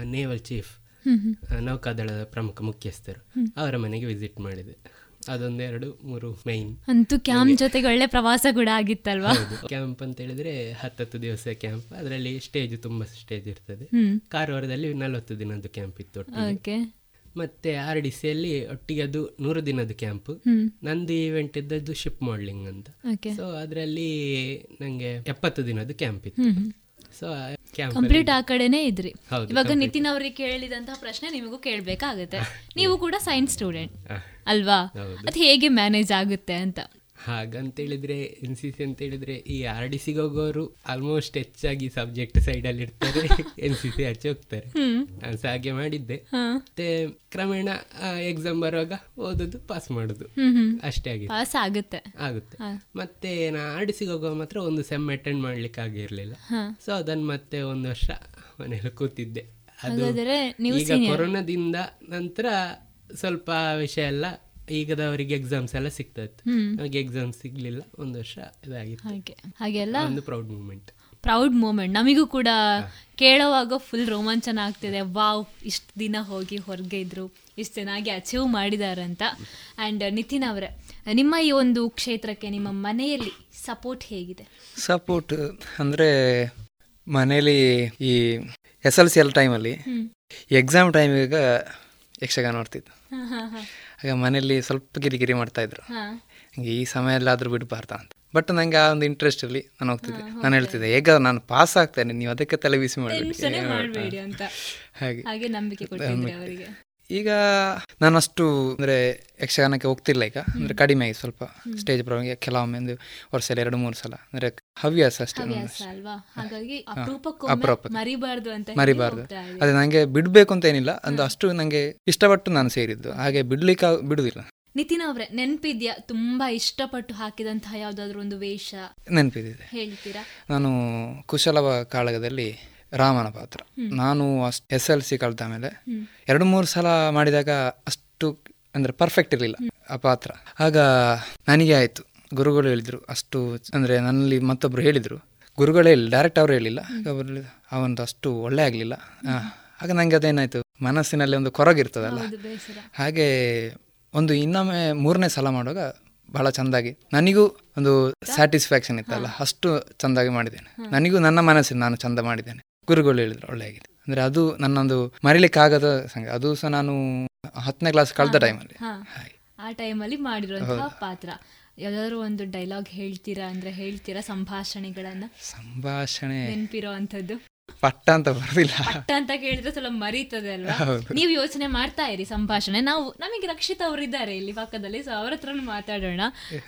ನೇವಲ್ ಚೀಫ್. ನೌಕಾದಳದ ಪ್ರಮುಖ ಮುಖ್ಯಸ್ಥರು. ಅವರ ಮನೆಗೆ ವಿಸಿಟ್ ಮಾಡಿದೆ. ಅದೊಂದೆರಡು ಮೂರು ಮೈನ್ ಅಂತೂ ಕ್ಯಾಂಪ್ ಜೊತೆಗೆ ಒಳ್ಳೆ ಪ್ರವಾಸ ಕೂಡ ಆಗಿತ್ತಲ್ವಾ? ಕ್ಯಾಂಪ್ ಅಂತ ಹೇಳಿದ್ರೆ ಹತ್ತತ್ತು ದಿವಸ ಕ್ಯಾಂಪ್ ಅದರಲ್ಲಿ ಸ್ಟೇಜ್ ತುಂಬಾ ಸ್ಟೇಜ್ ಇರ್ತದೆ. ಕಾರವಾರದಲ್ಲಿ ನಲವತ್ತು ದಿನದ್ದು ಕ್ಯಾಂಪ್ ಇತ್ತು. ಮತ್ತೆ ಆರ್ ಡಿ ಸಿಯಲ್ಲಿ ಒಟ್ಟಿಗೆ ಅದು ನೂರು ದಿನದ ಕ್ಯಾಂಪ್. ನಂದು ಈವೆಂಟ್ ಇದ್ದದ್ದು ಶಿಪ್ ಮಾಡ್ಲಿಂಗ್ ಅಂತ. Okay. ಸೊ ಅದರಲ್ಲಿ ನಂಗೆ ಎಪ್ಪತ್ತು ದಿನದ ಕ್ಯಾಂಪ್ ಇತ್ತು. ಸೊ ಕಂಪ್ಲೀಟ್ ಆ ಕಡೆನೇ ಇದ್ರಿ. ಇವಾಗ ನಿತಿನ್ ಅವ್ರಿಗೆ ಕೇಳಿದಂತಹ ಪ್ರಶ್ನೆ ನಿಮಗೂ ಕೇಳಬೇಕಾಗುತ್ತೆ. ನೀವು ಕೂಡ ಸೈನ್ಸ್ ಸ್ಟೂಡೆಂಟ್ ಅಲ್ವಾ. ಅದು ಹೇಗೆ ಮ್ಯಾನೇಜ್ ಆಗುತ್ತೆ ಅಂತ. ಹಾಗಂತ ಹೇಳಿದ್ರೆ ಎನ್ ಸಿ ಸಿ ಅಂತ ಹೇಳಿದ್ರೆ ಈ ಆರ್ ಡಿ ಸಿಗೆ ಹೋಗೋರು ಆಲ್ಮೋಸ್ಟ್ ಹೆಚ್ಚಾಗಿ ಸಬ್ಜೆಕ್ಟ್ ಸೈಡಲ್ಲಿ ಇರ್ತಾರೆ. ಎನ್ ಸಿ ಸಿ ಆಚೆ ಹೋಗ್ತಾರೆ. ನಾನು ಸಹ ಹಾಗೆ ಮಾಡಿದ್ದೆ. ಮತ್ತೆ ಕ್ರಮೇಣ ಎಕ್ಸಾಮ್ ಬರುವಾಗ ಓದೋದು ಪಾಸ್ ಮಾಡೋದು. ಅಷ್ಟೇ ಆಗಿದೆ ಪಾಸ್ ಆಗುತ್ತೆ. ಆಗುತ್ತೆ. ಮತ್ತೆ ನಾ ಆರ್ ಡಿ ಸಿಗೆ ಹೋಗೋ ಮಾತ್ರ ಒಂದು ಸೆಮ್ ಅಟೆಂಡ್ ಮಾಡ್ಲಿಕ್ಕೆ ಆಗಿರ್ಲಿಲ್ಲ ಸೊ ಅದನ್ನ ಮತ್ತೆ ಒಂದು ವರ್ಷ ಮನೇಲಿ ಕೂತಿದ್ದೆ. ಅದು ಈಗ. ಕೊರೋನಾದಿಂದ ನಂತರ ಸ್ವಲ್ಪ ವಿಷಯ ಎಲ್ಲ ಈಗದವರಿಗೆ ಎಕ್ಸಾಮ್ಸ್ ಎಲ್ಲ ಸಿಗ್ತಾ ಇತ್ತು ಹ್ಮ್. ನನಗೆ ಎಕ್ಸಾಮ್ ಸಿಗ್ಲಿಲ್ಲ ಒಂದು ವರ್ಷ ಇದಾಗಿತ್ತು. ಹಾಗೆ ಹಾಗೆಲ್ಲ ಒಂದು ಪ್ರೌಡ್ ಮೂಮೆಂಟ್ ಪ್ರೌಡ್ ಮೂಮೆಂಟ್ ನಮಗೂ ಕೂಡ ಕೇಳೋವಾಗ ಫುಲ್ ರೋಮಾಂಚನ ಆಗ್ತಿದೆ. ವಾವ್ ಇಷ್ಟು ದಿನ ಹೋಗಿ ಹೊರಗೆ ಇದ್ರು ಇಷ್ಟು ಚೆನ್ನಾಗಿ ಅಚೀವ್ ಮಾಡಿದಾರಂತ ಆ್ಯಂಡ್ ನಿತಿನ್ ಅವರೇ ನಿಮ್ಮ ಈ ಒಂದು ಕ್ಷೇತ್ರಕ್ಕೆ ನಿಮ್ಮ ಮನೆಯಲ್ಲಿ ಸಪೋರ್ಟ್ ಹೇಗಿದೆ? ಸಪೋರ್ಟ್ ಅಂದರೆ ಮನೇಲಿ ಈ ಎಸ್ ಎಲ್ ಸಿ ಎಲ್ ಟೈಮಲ್ಲಿ. ಎಕ್ಸಾಮ್ ಟೈಮಿಗೆ ಯಕ್ಷಗಾನ ನೋಡ್ತಿದ್ದೆ ಹಾ, ಹಾ, ಹಾ. ಆಗ ಮನೆಯಲ್ಲಿ ಸ್ವಲ್ಪ ಕಿರಿಕಿರಿ ಮಾಡ್ತಾ ಇದ್ರು. ಈ ಸಮಯ ಈ ಸಮಯಲ್ಲಾದರೂ ಬಿಡಬಾರ್ದ ಅಂತ. ಬಟ್ ನನಗೆ ಆ ಒಂದು ಇಂಟ್ರೆಸ್ಟ್ ಇರಲಿ ನಾನು ಹೋಗ್ತಿದ್ದೆ. ನಾನು ಹೇಳ್ತಿದ್ದೆ ಹೇಗ ನಾನು ಪಾಸ್ ಆಗ್ತೇನೆ ನೀವು ಅದಕ್ಕೆ ತಲೆ ಬಿಸಿ ಮಾಡಬೇಡಿ ಹಾಗೆ. ಈಗ ನಾನಷ್ಟು ಅಷ್ಟು ಅಂದರೆ ಯಕ್ಷಗಾನಕ್ಕೆ ಹೋಗ್ತಿಲ್ಲ ಈಗ ಅಂದರೆ ಕಡಿಮೆ ಆಗಿ ಸ್ವಲ್ಪ ಸ್ಟೇಜ್ ಪ್ರೋಗ್ರಾಮ್ಗೆ ಕೆಲವೊಮ್ಮೆ ಒಂದು ವರ್ಷದಲ್ಲಿ ಎರಡು ಮೂರು ಸಲ ಅಂದರೆ ಹವ್ಯಾಸ ಅಷ್ಟೇ ಅಪರೂಪಕ್ಕೆ. ಮರಿಬಾರ್ದು. ಅದೇ ನನಗೆ ಬಿಡಬೇಕು ಅಂತ ಏನಿಲ್ಲ ಅಂದ್ರೆ ಅಷ್ಟು ನನಗೆ ಇಷ್ಟಪಟ್ಟು ನಾನು ಸೇರಿದ್ದು ಹಾಗೆ ಬಿಡ್ಲಿಕ್ಕೆ ಬಿಡುವುದಿಲ್ಲ ಬಿಡುದಿಲ್ಲ. ನಿತಿನ್ ಅವರೇ ನೆನಪಿದ್ಯಾ? ತುಂಬಾ ಇಷ್ಟಪಟ್ಟು ಹಾಕಿದಂತಹ ಯಾವ್ದಾದ್ರು ಒಂದು ವೇಷ? ನೆನಪಿದೆ ಹೇಳ್ತೀರಾ? ನಾನು ಕುಶಲವ ಕಾಳಗದಲ್ಲಿ ರಾಮನ ಪಾತ್ರ. ನಾನು ಅಷ್ಟು ಎಸ್ ಎಲ್ ಸಿ ಕಳೆದ ಮೇಲೆ. ಎರಡು ಮೂರು ಸಲ ಮಾಡಿದಾಗ ಅಷ್ಟು ಅಂದರೆ ಪರ್ಫೆಕ್ಟ್ ಇರಲಿಲ್ಲ ಆ ಪಾತ್ರ. ಆಗ ನನಗೆ ಆಯಿತು. ಗುರುಗಳು ಹೇಳಿದರು ಅಷ್ಟು ಅಂದರೆ ನನ್ನಲ್ಲಿ ಮತ್ತೊಬ್ಬರು ಹೇಳಿದರು. ಗುರುಗಳೇ ಇಲ್ಲ ಡೈರೆಕ್ಟ್ ಅವರು ಹೇಳಿಲ್ಲ. ಅವನದು ಅಷ್ಟು ಒಳ್ಳೆ ಆಗಲಿಲ್ಲ. ಆಗ ನನಗೆ ಅದೇನಾಯಿತು ಮನಸ್ಸಿನಲ್ಲಿ ಒಂದು ಕೊರಗಿರ್ತದಲ್ಲ. ಹಾಗೆ ಒಂದು ಇನ್ನೊಮ್ಮೆ ಮೂರನೇ ಸಲ ಮಾಡುವಾಗ ಬಹಳ ಚೆಂದಾಗಿ ನನಗೂ ಒಂದು ಸ್ಯಾಟಿಸ್ಫ್ಯಾಕ್ಷನ್ ಇತ್ತಲ್ಲ ಅಷ್ಟು ಚೆಂದಾಗಿ ಮಾಡಿದ್ದೇನೆ. ನನಗೂ ನನ್ನ ಮನಸ್ಸಿನ ನಾನು ಚಂದ ಮಾಡಿದ್ದೇನೆ. ಗುರುಗಳು ಹೇಳಿದ್ರು ಒಳ್ಳೆ ಆಗಿದೆ ಅಂದರೆ ಅದು ನನ್ನೊಂದು ಮರಿಲಿಕ್ಕಾಗದ ಸಂಗ ಅದು ಸಹ ನಾನು ಹತ್ತನೇ ಕ್ಲಾಸ್ ಕಳೆದ ಟೈಮಲ್ಲಿ. ಆ ಟೈಮಲ್ಲಿ ಮಾಡಿರುವಂತಹ. ಪಾತ್ರ. ಯಾವ್ದಾದ್ರು ಒಂದು ಡೈಲಾಗ್ ಹೇಳ್ತೀರಾ? ಅಂದ್ರೆ ಹೇಳ್ತೀರಾ ಸಂಭಾಷಣೆಗಳನ್ನ? ಸಂಭಾಷಣೆ. ನೆನಪಿರುವಂತದ್ದು ಪಟ್ಟ ಅಂತ ಬರೋದಿಲ್ಲ. ಪಟ್ಟ ಅಂತ ಕೇಳಿದ್ರೆ ಸ್ವಲ್ಪ ಮರೀತದೆ ಅಲ್ವಾ. ನೀವು ಯೋಚನೆ ಮಾಡ್ತಾ ಇರಿ ಸಂಭಾಷಣೆ. ನಾವು ನಮಗೆ ರಕ್ಷಿತ್ ಅವರು ಇದ್ದಾರೆ ಇಲ್ಲಿ ಪಕ್ಕದಲ್ಲಿ ಸೊ ಅವ್ರ ಹತ್ರನೂ ಮಾತಾಡೋಣ.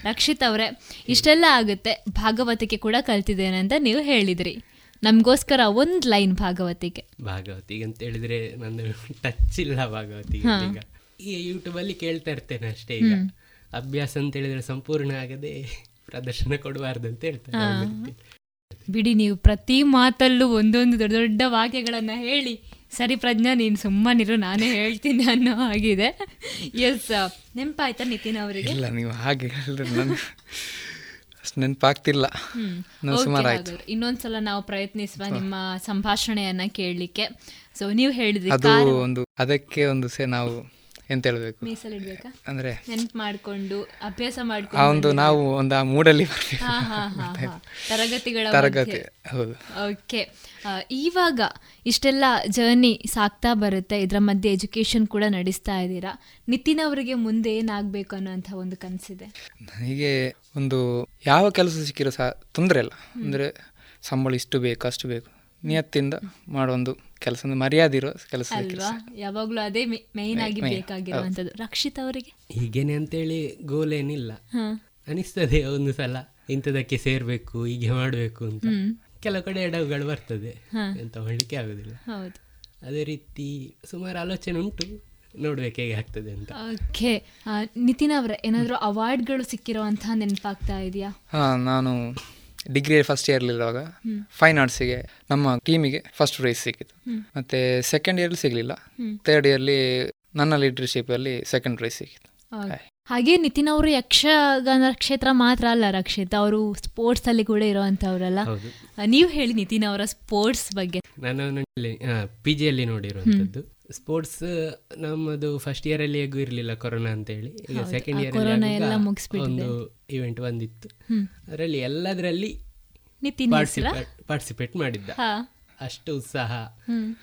ರಕ್ಷಿತ್ ಅವರೇ ಇಷ್ಟೆಲ್ಲ ಆಗುತ್ತೆ. ಭಾಗವತಿಕೆ ಕೂಡ ಕಲ್ತಿದ್ದೇನೆ ಅಂತ ನೀವು ಹೇಳಿದ್ರಿ. ನಮಗೋಸ್ಕರ ಒಂದು ಲೈನ್ ಭಾಗವತಿಗೆ. ಭಾಗವತಿಗೆ ಅಂತ ಹೇಳಿದ್ರೆ ನನ್ನ ಟಚ್ ಇಲ್ಲ ಭಾಗವತಿಗೆ ಈಗ. ಈ ಯೂಟ್ಯೂಬಲ್ಲಿ ಕೇಳ್ತಾ ಇರ್ತೇನೆ ಅಷ್ಟೇ ಈಗ. ಅಭ್ಯಾಸ ಅಂತ ಹೇಳಿದ್ರೆ ಸಂಪೂರ್ಣ ಆಗದೆ ಪ್ರದರ್ಶನ ಕೊಡಬಾರ್ದು ಅಂತ ಹೇಳ್ತಾರೆ ಬಿಡಿ ನೀವು ಪ್ರತಿ ಮಾತಲ್ಲೂ ಒಂದೊಂದು ದೊಡ್ಡ ದೊಡ್ಡ ವಾಕ್ಯಗಳನ್ನು ಹೇಳಿ. ಸರಿ ಪ್ರಜ್ಞಾ ನೀನು ಸುಮ್ಮನಿರು ನಾನೇ ಹೇಳ್ತೀನಿ ಅನ್ನೋ ಆಗಿದೆ ಎಸ್ ನೆನಪಾಯ್ತಾ ನಿತಿನ್ ಅವರಿಗೆ? ಇಲ್ಲ ನೀವು ಹಾಗೆ ಅಷ್ಟು ನೆನಪಾಗ್ತಿಲ್ಲ. ಇನ್ನೊಂದ್ಸಲ ನಾವು ಪ್ರಯತ್ನಿಸುವ ನಿಮ್ಮ ಸಂಭಾಷಣೆಯನ್ನ ಕೇಳಲಿಕ್ಕೆ. ಸೊ ನೀವು ಹೇಳಿದ್ರಿ ಅದು ಒಂದು ಅದಕ್ಕೆ ಒಂದು ಸೇ ನಾವು ಎಂತ ಹೇಳ್ಬೇಕು? ಮೀಸಲಿಡ್ಬೇಕಾ ಅಂದ್ರೆ ನೆನ್ಪ್ ಮಾಡ್ಕೊಂಡು ಅಭ್ಯಾಸ ಮಾಡ್ಕೊಂಡು ಒಂದು ನಾವು ಒಂದು ಆ ಮೂಡಲ್ಲಿ. ತರಗತಿಗಳ ತರಗತಿ ಹೌದು. ಓಕೆ. ಇವಾಗ ಇಷ್ಟೆಲ್ಲ ಜರ್ನಿ ಸಾಕ್ತಾ ಬರುತ್ತೆ ಇದರ ಮಧ್ಯೆ ಎಜುಕೇಶನ್ ಕೂಡ ನಡೆಸ್ತಾ ಇದ್ದೀರಾ? ನಿತಿನ್ ಅವರಿಗೆ ಮುಂದೆ ಏನಾಗಬೇಕು ಅನ್ನೋಂಥ ಒಂದು ಕನಸಿದೆ? ನನಗೆ ಒಂದು ಯಾವ ಕೆಲಸ ಸಿಕ್ಕಿರೋ ಸಹ ತೊಂದರೆ ಇಲ್ಲ. ಅಂದರೆ ಸಂಬಳ ಇಷ್ಟು ಬೇಕು ಅಷ್ಟು ಬೇಕು. ನಿಯತ್ತಿಂದ ಮಾಡೋ ಒಂದು ಕೆಲಸ ಒಂದು ಮರ್ಯಾದೆ ಇರೋ ಕೆಲಸ. ಯಾವಾಗ್ಲೂ ಅದೇ ಮೇನ್ ಆಗಿ ಬೇಕಾಗಿರುವಂಥದ್ದು. ಬೇಕಾಗಿರುವಂತದ್ದು ರಕ್ಷಿತ್ ಅವರಿಗೆ? ಹೀಗೇನೆ ಅಂತೇಳಿ ಗೋಲ್ ಏನಿಲ್ಲ. ಅನಿಸ್ತದೆ ಒಂದು ಸಲ. ಇಂಥದಕ್ಕೆ ಸೇರ್ಬೇಕು ಹೀಗೆ ಮಾಡಬೇಕು ಅಂತ. ಕೆಲವು ಕಡೆ ಎಡವುಗಳು ಬರ್ತದೆ. ಅಂತ ಮಾಡಲಿಕ್ಕೆ ಆಗುದಿಲ್ಲ. ಹೌದು. ಅದೇ ರೀತಿ ಸುಮಾರು ಆಲೋಚನೆ ಉಂಟು. ನೋಡ್ಬೇಕು ಹೇಗೆ ಆಗ್ತದೆ ಅಂತ. ಓಕೆ. ನಿತಿನ್ ಅವರ ಏನಾದ್ರು ಅವಾರ್ಡ್ಗಳು ಸಿಕ್ಕಿರುವಂತಹ ನೆನಪಾಗ್ತಾ ಇದೆಯಾ? ಹಾ ನಾನು ಡಿಗ್ರಿ ಫಸ್ಟ್ ಇಯರ್ಲಿರುವಾಗ. ಫೈನ್ ಆರ್ಟ್ಸಿಗೆ ನಮ್ಮ ಟೀಮಿಗೆ ಫಸ್ಟ್ ಪ್ರೈಸ್ ಸಿಕ್ಕಿತು. ಮತ್ತೆ ಸೆಕೆಂಡ್ ಇಯರ್ ಸಿಗಲಿಲ್ಲ. ಥರ್ಡ್ ಇಯರ್ಲಿ ನನ್ನ ಲೀಡರ್ಶಿಪ್ ಅಲ್ಲಿ ಸೆಕೆಂಡ್ ಪ್ರೈಸ್ ಸಿಕ್ಕಿತು. ಹಾಗೆ ನಿತಿನ್ ಅವರು ಯಕ್ಷಗಾನ ಕ್ಷೇತ್ರ ಮಾತ್ರ ಅಲ್ಲ ರಕ್ಷಿತ್ ಅವರು ಸ್ಪೋರ್ಟ್ಸ್ ಅಲ್ಲಿ ಕೂಡ ಇರುವಂತವ್ರಲ್ಲ. ನೀವು ಹೇಳಿ ನಿತಿನ್ ಅವರ ಸ್ಪೋರ್ಟ್ಸ್ ಬಗ್ಗೆ. ನಾನು ಪಿ ಜಿಯಲ್ಲಿ ನೋಡಿರುವಂಥದ್ದು ಸ್ಪೋರ್ಟ್ಸ್ ನಮ್ಮದು ಫಸ್ಟ್ ಇಯರ್ ಅಲ್ಲಿ ಹೇಗೂ ಇರಲಿಲ್ಲ ಕೊರೋನಾ ಅಂತ ಹೇಳಿ ಈಗ. Second year. ಒಂದು ಇವೆಂಟ್ ಬಂದಿತ್ತು. ಅದರಲ್ಲಿ ಎಲ್ಲದರಲ್ಲಿ? ಪಾರ್ಟಿಸಿಪೇಟ್ ಮಾಡಿದ್ದ ಅಷ್ಟು ಉತ್ಸಾಹ.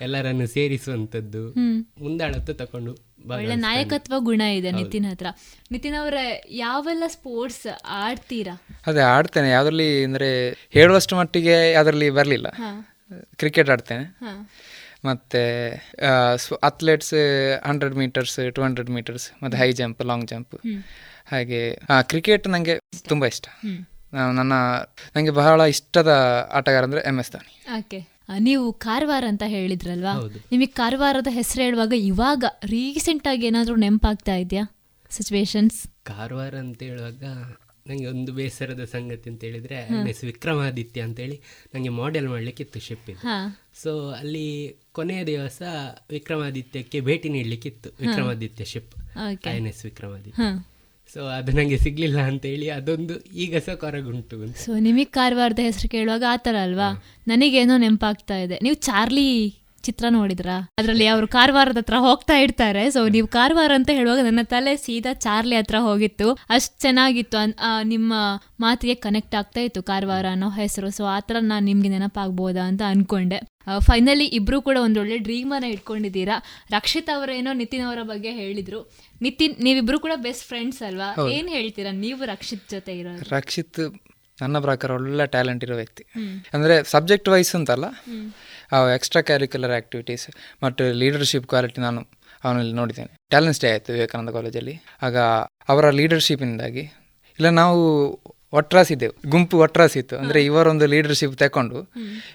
ಎಲ್ಲರನ್ನು ಸೇರಿಸುವಂತದ್ದು. ಮುಂದಾಳತ್ತು ತಕೊಂಡು ಒಳ್ಳೆ ನಾಯಕತ್ವ ಗುಣ ಇದೆ ನಿತಿನ್ ಹತ್ರ ನಿತಿನ್ ಅವರ ಯಾವೆಲ್ಲ ಸ್ಪೋರ್ಟ್ಸ್ ಆಡ್ತೀರಾ ಅದೇ ಆಡ್ತೇನೆ ಯಾವ್ದ್ರಲ್ಲಿ ಅಂದ್ರೆ ಹೇಳುವಷ್ಟು ಮಟ್ಟಿಗೆ ಅದರಲ್ಲಿ ಬರಲಿಲ್ಲ ಕ್ರಿಕೆಟ್ ಆಡ್ತೇನೆ. ಮತ್ತು athletes hundred meters two hundred meters ಮತ್ತು ಹೈ ಜಂಪ್ ಲಾಂಗ್ ಜಂಪ್. ಹಾಗೆ ಕ್ರಿಕೆಟ್ ನನಗೆ ತುಂಬ ಇಷ್ಟ. ನಾನು ನನ್ನ ನನಗೆ ಬಹಳ ಇಷ್ಟದ ಆಟಗಾರ ಅಂದರೆ ಎಂ ಎಸ್ ಧೋನಿ. ಓಕೆ. ನೀವು ಕಾರವಾರ ಅಂತ ಹೇಳಿದ್ರಲ್ವಾ. ನಿಮಗೆ ಕಾರವಾರದ ಹೆಸರು ಹೇಳುವಾಗ ಇವಾಗ ರೀಸೆಂಟ್ ಆಗಿ ಏನಾದರೂ ನೆನಪಾಗ್ತಾ ಇದೆಯಾ? ಸಿಚುವೇಶನ್ಸ್ ಕಾರವಾರ ಅಂತ ಹೇಳುವಾಗ ನನಗೆ ಒಂದು ಬೇಸರದ ಸಂಗತಿ ಅಂತ ಹೇಳಿದ್ರೆ ವಿಕ್ರಮಾದಿತ್ಯ ಅಂತೇಳಿ ನನಗೆ ಮಾಡೆಲ್ ಮಾಡಲಿಕ್ಕಿತ್ತು ಶಿಪ್ ಇದು. ಹಾ. ಸೊ ಅಲ್ಲಿ ಕೊನೆಯ ದಿವಸ ವಿಕ್ರಮಾದಿತ್ಯಕ್ಕೆ ಭೇಟಿ ನೀಡಲಿಕ್ಕಿತ್ತು. Vikramaditya ship. I N S Vikramaditya. So ಅದು ನಂಗೆ ಸಿಗ್ಲಿಲ್ಲ ಅಂತ ಹೇಳಿ ಅದೊಂದು ಈಗ ಸಹ ಕೊರಗುಂಟು ಸೊ ನಿಮಗೆ ಕಾರವಾರದ ಹೆಸರು ಕೇಳುವಾಗ ಆ ಥರ ಅಲ್ವಾ? ನನಗೇನೋ ನೆನಪಾಗ್ತಾ ಇದೆ. ನೀವು ಚಾರ್ಲಿ ಚಿತ್ರ ನೋಡಿದ್ರಾ? ಅದರಲ್ಲಿ ಅವರು ಕಾರವಾರದ ಹತ್ರ ಹೋಗ್ತಾ ಇರ್ತಾರೆ. ಸೊ ನೀವು ಕಾರವಾರ ಅಂತ ಹೇಳುವಾಗ ನನ್ನ ತಲೆ ಸೀದಾ ಚಾರ್ಲಿ ಹತ್ರ ಹೋಗಿತ್ತು. ಅಷ್ಟು ಚೆನ್ನಾಗಿತ್ತು. ನಿಮ್ಮ ಮಾತಿಗೆ ಕನೆಕ್ಟ್ ಆಗ್ತಾ ಇತ್ತು ಕಾರವಾರ ಅನ್ನೋ ಹೆಸರು. ಸೊ ಆ ಥರ ನಾನು ನಿಮ್ಗೆ ನೆನಪಾಗ್ಬೋದಾ ಅಂತ ಅನ್ಕೊಂಡೆ. ಫೈನಲಿ ಇಬ್ರು ಕೂಡ ಒಂದೊಳ್ಳೆ ಡ್ರೀಮ್ ಅನ್ನ ಇಟ್ಕೊಂಡಿದ್ದೀರಾ? ರಕ್ಷಿತ್ ಅವರೇನೋ ನಿತಿನ್ ಅವರ ಬಗ್ಗೆ ಹೇಳಿದ್ರು. ನಿತಿನ್ ನೀವಿಬ್ರು ಕೂಡ ಬೆಸ್ಟ್ ಫ್ರೆಂಡ್ಸ್ ಅಲ್ವಾ. ಏನ್ ಹೇಳ್ತೀರಾ? ನೀವು ರಕ್ಷಿತ್ ಜೊತೆ ಇರೋ ರಕ್ಷಿತ್ ನನ್ನ ಪ್ರಕಾರ ಒಳ್ಳೆ ಟ್ಯಾಲೆಂಟ್ ಇರೋ ವ್ಯಕ್ತಿ. ಅಂದ್ರೆ ಅಂದರೆ ಸಬ್ಜೆಕ್ಟ್ ವೈಸ್ ಅಂತಲ್ಲ. ಹ್ಮ್. ಎಕ್ಸ್ಟ್ರಾ ಕ್ಯಾರಿಕ್ಯುಲರ್ ಆ್ಯಕ್ಟಿವಿಟೀಸ್ ಮತ್ತು ಲೀಡರ್ಶಿಪ್ ಕ್ವಾಲಿಟಿ ನಾನು ಅವನಲ್ಲಿ ನೋಡಿದ್ದೇನೆ. ಟ್ಯಾಲೆಂಟ್ಸ್ ಡೇ ಆಯಿತು ವಿವೇಕಾನಂದ ಕಾಲೇಜಲ್ಲಿ ಆಗ ಅವರ ಲೀಡರ್ಶಿಪ್ಪಿಂದಾಗಿ ಇಲ್ಲ ನಾವು ಒಟ್ರಾಸಿದ್ದೆವು ಗುಂಪು ಒಟ್ರಾಸಿತ್ತು ಅಂದರೆ ಇವರೊಂದು ಲೀಡರ್ಶಿಪ್ ತಗೊಂಡು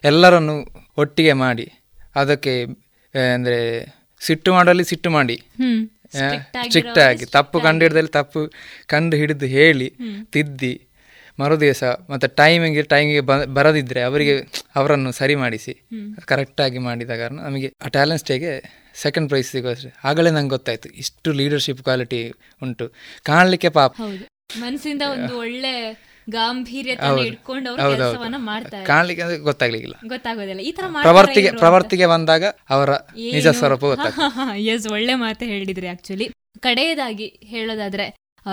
ಎಲ್ಲರನ್ನು ಒಟ್ಟಿಗೆ ಮಾಡಿ ಅದಕ್ಕೆ ಅಂದರೆ ಸಿಟ್ಟು ಮಾಡಲಿ ಸಿಟ್ಟು ಮಾಡಿ. ಸ್ಟ್ರಿಕ್ಟ್ ಆಗಿ ತಪ್ಪು ಕಂಡು ಹಿಡಿದಲ್ಲಿ ತಪ್ಪು ಕಂಡು ಹಿಡಿದು ಹೇಳಿ ಹ್ಮ್. ಮರುದಿವಸ ಮತ್ತೆ ಟೈಮಿಂಗ್ ಟೈಮಿಗೆ ಬರದಿದ್ರೆ ಅವರಿಗೆ ಅವರನ್ನು ಸರಿ ಮಾಡಿಸಿ. ಕರೆಕ್ಟ್ ಕರೆಕ್ಟಾಗಿ ಮಾಡಿದ ಕಾರಣ ನಮಗೆ ಆ ಟ್ಯಾಲೆಂಟ್ಸ್ ಡೇಗೆ ಸೆಕೆಂಡ್ ಪ್ರೈಸ್ ಸಿಗೋಷ್ಟೇ ಆಗಲೇ ನಂಗೆ ಗೊತ್ತಾಯ್ತು ಇಷ್ಟು ಲೀಡರ್ಶಿಪ್ ಕ್ವಾಲಿಟಿ ಉಂಟು. ಕಾಣಲಿಕ್ಕೆ ಪಾಪ. ಮನಸ್ಸಿಂದ ಒಂದು ಒಳ್ಳೆ ಕಾಣಲಿಕ್ಕೆ ಗೊತ್ತಾಗ್ಲಿಕ್ಕಿಲ್ಲ. ಗೊತ್ತಾಗೋದಿಲ್ಲ. ಈ ತರ ಪ್ರವರ್ತಿಗೆ ಪ್ರವರ್ತಿಗೆ ಬಂದಾಗ ಅವರ ನಿಜ ಸ್ವರೂಪ ಎಸ್ ಒಳ್ಳೆ ಮಾತೆ ಹೇಳಿದ್ರಿ ಆಕ್ಚುಲಿ ಕಡೆಯದಾಗಿ ಹೇಳೋದಾದ್ರೆ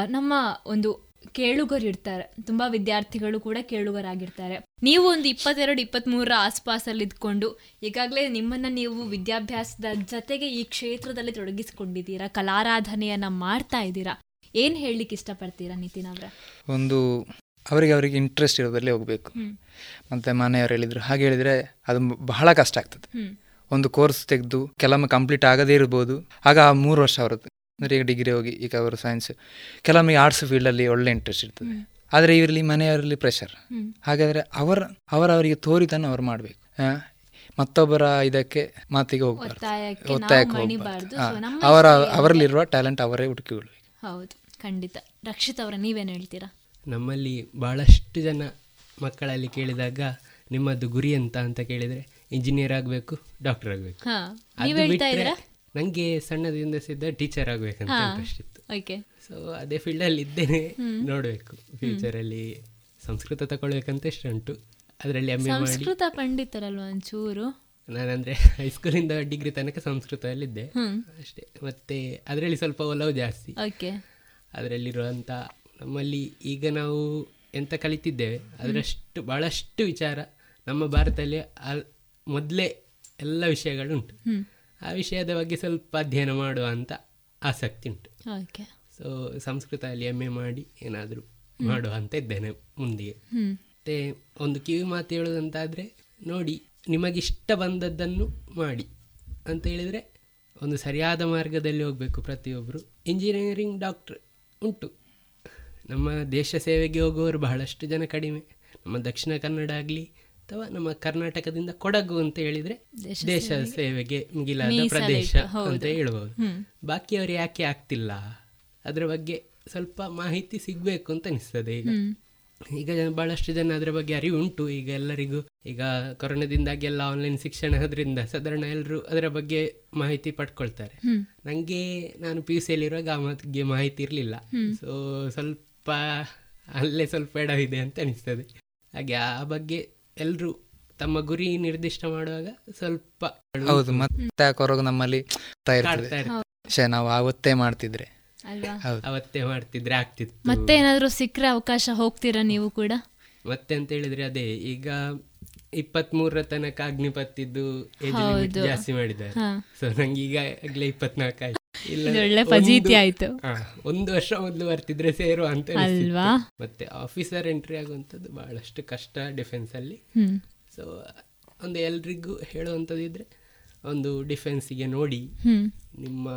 ನಮ್ಮ ಒಂದು ಕೇಳುಗರು ಇರ್ತಾರೆ ತುಂಬಾ ವಿದ್ಯಾರ್ಥಿಗಳು ಕೂಡ ಕೇಳುಗರಾಗಿರ್ತಾರೆ. ನೀವು ಒಂದು ಇಪ್ಪತ್ತೆರಡು ಇಪ್ಪತ್ತ್ಮೂರರ ಆಸ್ಪಾಸಲ್ಲಿ ಇದ್ಕೊಂಡು ಈಗಾಗಲೇ ನಿಮ್ಮನ್ನ ನೀವು ವಿದ್ಯಾಭ್ಯಾಸದ ಜೊತೆಗೆ ಈ ಕ್ಷೇತ್ರದಲ್ಲಿ ತೊಡಗಿಸಿಕೊಂಡಿದ್ದೀರಾ? ಕಲಾರಾಧನೆಯನ್ನ ಮಾಡ್ತಾ ಇದ್ದೀರಾ? ಏನ್ ಹೇಳಲಿಕ್ಕೆ ಇಷ್ಟಪಡ್ತೀರಾ ನಿತಿನ್ ಅವರ? ಒಂದು ಅವರಿಗೆ ಅವರಿಗೆ ಇಂಟ್ರೆಸ್ಟ್ ಇರೋದಲ್ಲೇ ಹೋಗಬೇಕು. ಮತ್ತೆ ಮತ್ತು ಮನೆಯವರು ಹೇಳಿದರು ಹಾಗೆ ಹೇಳಿದ್ರೆ ಅದು ಬಹಳ ಕಷ್ಟ ಆಗ್ತದೆ. ಒಂದು ಕೋರ್ಸ್ ತೆಗೆದು ಕೆಲವೊಮ್ಮೆ ಕಂಪ್ಲೀಟ್ ಆಗದೇ ಇರ್ಬೋದು. ಆಗ ಆ ಮೂರು ವರ್ಷ ಅವರದ್ದು. ಅಂದರೆ ಈಗ ಡಿಗ್ರಿ ಹೋಗಿ ಈಗ ಅವರು ಸೈನ್ಸ್ ಕೆಲವೊಮ್ಮೆ ಆರ್ಟ್ಸ್ ಫೀಲ್ಡಲ್ಲಿ ಒಳ್ಳೆ ಇಂಟ್ರೆಸ್ಟ್ ಇರ್ತದೆ. ಆದರೆ ಇವರಲ್ಲಿ ಮನೆಯವರಲ್ಲಿ ಪ್ರೆಷರ್. ಹಾಗಾದರೆ ಅವರ ಅವರವರಿಗೆ ತೋರಿದನ್ನು ಅವ್ರು ಮಾಡಬೇಕು. ಮತ್ತೊಬ್ಬರ ಇದಕ್ಕೆ ಮಾತಿಗೆ ಹೋಗ್ಬಾರ್ದು. ಒತ್ತಾಯಕ್ಕೆ ಹೋಗ್ಬಾರ್ದು. ಅವರ ಅವರಲ್ಲಿರುವ ಟ್ಯಾಲೆಂಟ್ ಅವರೇ ಹುಡುಕಿಕೊಳ್ಬೇಕು ಹೌದು ಖಂಡಿತ. ರಕ್ಷಿತ್ ಅವರ ನೀವೇನು ಹೇಳ್ತೀರಾ? ನಮ್ಮಲ್ಲಿ ಬಹಳಷ್ಟು ಜನ ಮಕ್ಕಳಲ್ಲಿ ಕೇಳಿದಾಗ ನಿಮ್ಮದು ಗುರಿ ಎಂತ? ಅಂತ ಕೇಳಿದರೆ ಇಂಜಿನಿಯರ್ ಆಗಬೇಕು ಡಾಕ್ಟರ್ ಆಗಬೇಕು. ನನಗೆ ಸಣ್ಣದಿಂದ ಸಿದ್ಧ ಟೀಚರ್ ಆಗಬೇಕಂತ ಇಂಟ್ರೆಸ್ಟ್ ಇತ್ತು. ಓಕೆ ಸೊ ಅದೇ ಫೀಲ್ಡಲ್ಲಿ ಇದ್ದೇನೆ. ನೋಡ್ಬೇಕು. ಫ್ಯೂಚರಲ್ಲಿ ಸಂಸ್ಕೃತ ತಗೊಳ್ಬೇಕಂತ ಇಷ್ಟ ಉಂಟು. ಅದರಲ್ಲಿ ಎಂ ಎ ಸಂಸ್ಕೃತ ಪಂಡಿತರಲ್ವಾ ಒಂಚೂರು? ನಾನಂದರೆ ಹೈಸ್ಕೂಲಿಂದ ಡಿಗ್ರಿ ತನಕ ಸಂಸ್ಕೃತದಲ್ಲಿದ್ದೆ. ಇದ್ದೆ ಅಷ್ಟೇ. ಮತ್ತೆ ಅದರಲ್ಲಿ ಸ್ವಲ್ಪ ಒಲವು ಜಾಸ್ತಿ. ಓಕೆ ಅದರಲ್ಲಿರುವಂಥ ನಮ್ಮಲ್ಲಿ ಈಗ ನಾವು ಎಂತ ಕಲಿತಿದ್ದೇವೆ ಅದರಷ್ಟು ಬಹಳಷ್ಟು ವಿಚಾರ ನಮ್ಮ ಭಾರತದಲ್ಲಿ ಮೊದಲೇ ಎಲ್ಲ ವಿಷಯಗಳುಂಟು. ಆ ವಿಷಯದ ಬಗ್ಗೆ ಸ್ವಲ್ಪ ಅಧ್ಯಯನ ಮಾಡುವ ಅಂತ ಆಸಕ್ತಿ ಉಂಟು. ಸೊ ಸಂಸ್ಕೃತದಲ್ಲಿ ಎಂ ಎ ಮಾಡಿ ಏನಾದರೂ. ಮಾಡುವ ಅಂತ ಇದ್ದೇನೆ ಮುಂದೆ ಮತ್ತೆ ಮತ್ತು ಒಂದು ಕಿವಿ ಮಾತು ಹೇಳೋದಂತಾದರೆ ನೋಡಿ ನಿಮಗಿಷ್ಟ ಬಂದದ್ದನ್ನು ಮಾಡಿ ಅಂತ ಹೇಳಿದರೆ ಒಂದು ಸರಿಯಾದ ಮಾರ್ಗದಲ್ಲಿ ಹೋಗಬೇಕು ಪ್ರತಿಯೊಬ್ಬರು ಇಂಜಿನಿಯರಿಂಗ್ ಡಾಕ್ಟ್ರ್ ಉಂಟು. ನಮ್ಮ ದೇಶ ಸೇವೆಗೆ ಹೋಗುವವರು ಬಹಳಷ್ಟು ಜನ ಕಡಿಮೆ. ನಮ್ಮ ದಕ್ಷಿಣ ಕನ್ನಡ ಆಗಲಿ ಅಥವಾ ನಮ್ಮ ಕರ್ನಾಟಕದಿಂದ ಕೊಡಗು ಅಂತ ಹೇಳಿದ್ರೆ ದೇಶ ಸೇವೆಗೆ ಮುಗಿಲಾದ ಪ್ರದೇಶ ಅಂತ ಹೇಳ್ಬೋದು. ಬಾಕಿಯವರು ಯಾಕೆ ಆಗ್ತಿಲ್ಲ? ಅದರ ಬಗ್ಗೆ ಸ್ವಲ್ಪ ಮಾಹಿತಿ ಸಿಗಬೇಕು ಅಂತ ಅನಿಸ್ತದೆ ಈಗ. ಈಗ ಬಹಳಷ್ಟು ಜನ ಅದರ ಬಗ್ಗೆ ಅರಿವು ಉಂಟು ಈಗ ಎಲ್ಲರಿಗೂ ಈಗ ಕೊರೋನಾದಿಂದಾಗಿ ಎಲ್ಲ ಆನ್ಲೈನ್ ಶಿಕ್ಷಣ ಅದರಿಂದ ಸಾಧಾರಣ ಎಲ್ಲರೂ ಅದರ ಬಗ್ಗೆ ಮಾಹಿತಿ ಪಡ್ಕೊಳ್ತಾರೆ. ನನಗೆ ನಾನು ಪಿ ಯು ಸಿಯಲ್ಲಿರುವಾಗ ಆ ಬಗ್ಗೆ ಮಾಹಿತಿ ಇರಲಿಲ್ಲ. ಸೊ ಸ್ವಲ್ಪ ಅಲ್ಲೇ ಸ್ವಲ್ಪ ಎಡವಿದೆ ಅಂತ ಅನಿಸ್ತದೆ. ಹಾಗೆ ಆ ಬಗ್ಗೆ ಎಲ್ಲರೂ ತಮ್ಮ ಗುರಿ ನಿರ್ದಿಷ್ಟ ಮಾಡುವಾಗ ಸ್ವಲ್ಪ ಹೌದು ಮತ್ತೆ ಕೊರಗು ನಮ್ಮಲ್ಲಿ. ಶೇ ನಾವು ಆವತ್ತೇ ಮಾಡ್ತಿದ್ರೆ. ಅವತ್ತೇ ಮಾಡ್ತಿದ್ರೆ ಆಗ್ತಿತ್ತು. ಮತ್ತೆ ಏನಾದ್ರೂ ಸಿಕ್ಕರೆ ಅವಕಾಶ ಹೋಗ್ತೀರಾ ನೀವು ಕೂಡ? ಮತ್ತೆ ಅಂತ ಹೇಳಿದ್ರೆ ಅದೇ ಈಗ ಇಪ್ಪತ್ತ್ ಮೂರರ ತನಕ ಅಗ್ನಿಪತ್ತಿದ್ದು. ಜಾಸ್ತಿ ಮಾಡಿದ್ದಾರೆ. ಸೊ ನಂಗೆ ಈಗ ಆಗ್ಲೇ ಇಪ್ಪತ್ನಾಲ್ಕು ಆಯ್ತು ಇಲ್ಲ ಒಳ್ಳೆ ಒಂದು- ಫಜೀತಿ ಆಯ್ತು. ಒಂದು ವರ್ಷ ಮೊದಲು ಬರ್ತಿದ್ರೆ ಸೇರು ಅಂತ. ಅಲ್ವಾ? ಮತ್ತೆ ಆಫೀಸರ್ ಎಂಟ್ರಿ ಆಗುವಂತದ್ದು ಬಹಳಷ್ಟು ಕಷ್ಟ ಡಿಫೆನ್ಸ್ ಅಲ್ಲಿ. ಸೊ ಒಂದು ಎಲ್ರಿಗೂ ಹೇಳುವಂಥದ್ದು ಇದ್ರೆ ಒಂದು ಡಿಫೆನ್ಸಿಗೆ ನೋಡಿ ನಿಮ್ಮ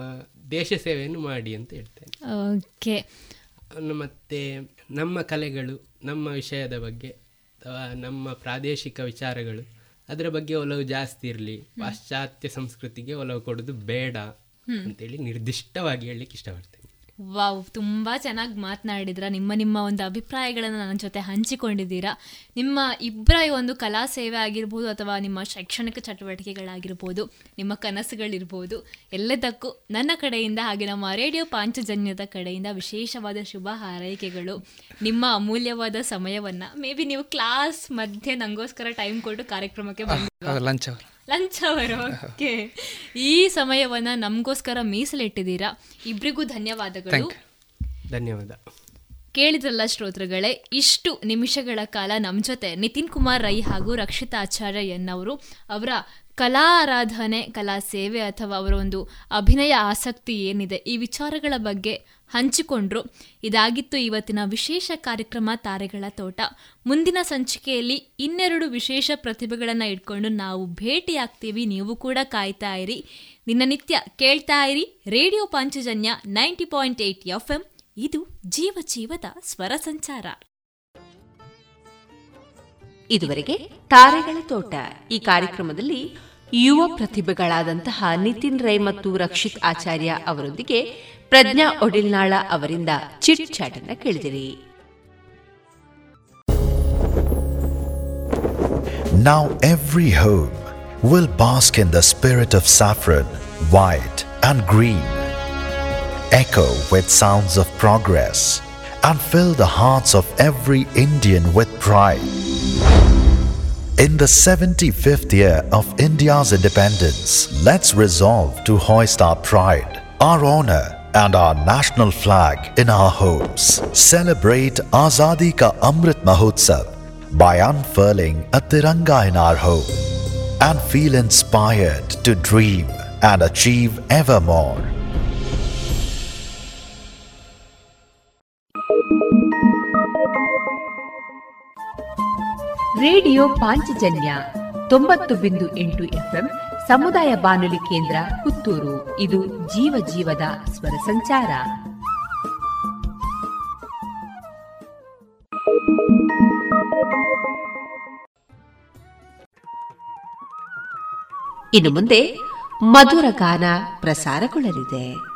ದೇಶ ಸೇವೆಯನ್ನು ಮಾಡಿ ಅಂತ ಹೇಳ್ತೇನೆ ಓಕೆ ಮತ್ತೆ ನಮ್ಮ ಕಲೆಗಳು ನಮ್ಮ ವಿಷಯದ ಬಗ್ಗೆ ಅಥವಾ ನಮ್ಮ ಪ್ರಾದೇಶಿಕ ವಿಚಾರಗಳು ಅದರ ಬಗ್ಗೆ ಒಲವು ಜಾಸ್ತಿ ಇರಲಿ ಪಾಶ್ಚಾತ್ಯ ಸಂಸ್ಕೃತಿಗೆ ಒಲವು ಕೊಡೋದು ಬೇಡ. ಅಂತೇಳಿ ನಿರ್ದಿಷ್ಟವಾಗಿ ಹೇಳಲಿಕ್ಕೆ ಇಷ್ಟಪಡ್ತೇನೆ ವಾವ್ ತುಂಬಾ ಚೆನ್ನಾಗಿ ಮಾತನಾಡಿದ್ರ. ನಿಮ್ಮ ನಿಮ್ಮ ಒಂದು ಅಭಿಪ್ರಾಯಗಳನ್ನು ನನ್ನ ಜೊತೆ ಹಂಚಿಕೊಂಡಿದ್ದೀರಾ. ನಿಮ್ಮ ಇಬ್ಬರ ಈ ಒಂದು ಕಲಾ ಸೇವೆ ಆಗಿರ್ಬೋದು ಅಥವಾ ನಿಮ್ಮ ಶೈಕ್ಷಣಿಕ ಚಟುವಟಿಕೆಗಳಾಗಿರ್ಬೋದು ನಿಮ್ಮ ಕನಸುಗಳಿರ್ಬೋದು ಎಲ್ಲದಕ್ಕೂ ನನ್ನ ಕಡೆಯಿಂದ ಹಾಗೆ ನಮ್ಮ ರೇಡಿಯೋ ಪಾಂಚಜನ್ಯದ ಕಡೆಯಿಂದ ವಿಶೇಷವಾದ ಶುಭ ಹಾರೈಕೆಗಳು. ನಿಮ್ಮ ಅಮೂಲ್ಯವಾದ ಸಮಯವನ್ನ ಮೇ ಬಿ ನೀವು ಕ್ಲಾಸ್ ಮಧ್ಯೆ ನಂಗೋಸ್ಕರ ಟೈಮ್ ಕೊಟ್ಟು ಕಾರ್ಯಕ್ರಮಕ್ಕೆ ಬಂದಿದ್ವಾ ಲಂಚ್. ಬರೋಕೆ ಓಕೆ. ಈ ಸಮಯವನ್ನ ನಮಗೋಸ್ಕರ ಮೀಸಲಿಟ್ಟಿದ್ದೀರಾ? ಇಬ್ಬರಿಗೂ ಧನ್ಯವಾದಗಳು. ಧನ್ಯವಾದ. ಕೇಳಿದ್ರಲ್ಲ ಶ್ರೋತೃಗಳೇ ಇಷ್ಟು ನಿಮಿಷಗಳ ಕಾಲ ನಮ್ಮ ಜೊತೆ ನಿತಿನ್ ಕುಮಾರ್ ರೈ ಹಾಗೂ ರಕ್ಷಿತಾ ಆಚಾರ್ಯ ಎನ್ನವರು ಅವರ ಕಲಾ ಆರಾಧನೆ ಕಲಾ ಸೇವೆ ಅಥವಾ ಅವರ ಒಂದು ಅಭಿನಯ ಆಸಕ್ತಿ ಏನಿದೆ ಈ ವಿಚಾರಗಳ ಬಗ್ಗೆ ಹಂಚಿಕೊಂಡ್ರು. ಇದಾಗಿತ್ತು ಇವತ್ತಿನ ವಿಶೇಷ ಕಾರ್ಯಕ್ರಮ ತಾರೆಗಳ ತೋಟ. ಮುಂದಿನ ಸಂಚಿಕೆಯಲ್ಲಿ ಇನ್ನೆರಡು ವಿಶೇಷ ಪ್ರತಿಭೆಗಳನ್ನು ಇಟ್ಕೊಂಡು ನಾವು ಭೇಟಿಯಾಗ್ತೀವಿ. ನೀವು ಕೂಡ ಕಾಯ್ತಾ ಇರಿ. ದಿನನಿತ್ಯ ಕೇಳ್ತಾ ಇರಿ. Radio Panchajanya ninety point eight F M ಇದು ಜೀವ ಜೀವದ ಸ್ವರ ಸಂಚಾರ. ಇದುವರೆಗೆ ತಾರೆಗಳ ತೋಟ. ಈ ಕಾರ್ಯಕ್ರಮದಲ್ಲಿ ಯುವ ಪ್ರತಿಭೆಗಳಾದಂತಹ ನಿತಿನ್ ರೈ ಮತ್ತು ರಕ್ಷಿತ್ ಆಚಾರ್ಯ ಅವರೊಂದಿಗೆ ಪ್ರಜ್ಞಾ ಒಡಿಲ್ನಾಳ ಅವರಿಂದ ಚಿಟ್ ಚಾಟ್ ಅನ್ನ ಕೇಳಿದಿರಿ Now every home will bask in the spirit of saffron, white and green. Echo with sounds of progress and fill the hearts of every Indian with pride. In the 75th year of India's independence, let's resolve to hoist our pride, our honor, and our national flag in our homes. Celebrate Azadi Ka Amrit Mahotsav by unfurling a Tiranga in our home and feel inspired to dream and achieve ever more. Radio Panchajanya ತೊಂಬತ್ತು ಬಿಂದು ಎಂಟು FM ಸಮುದಾಯ ಬಾನುಲಿ ಕೇಂದ್ರ ಪುತ್ತೂರು. ಇದು ಜೀವ ಜೀವದ ಸ್ವರ ಸಂಚಾರ. ಇನ್ನು ಮುಂದೆ ಮಧುರ ಗಾನ ಪ್ರಸಾರಗೊಳ್ಳಲಿದೆ.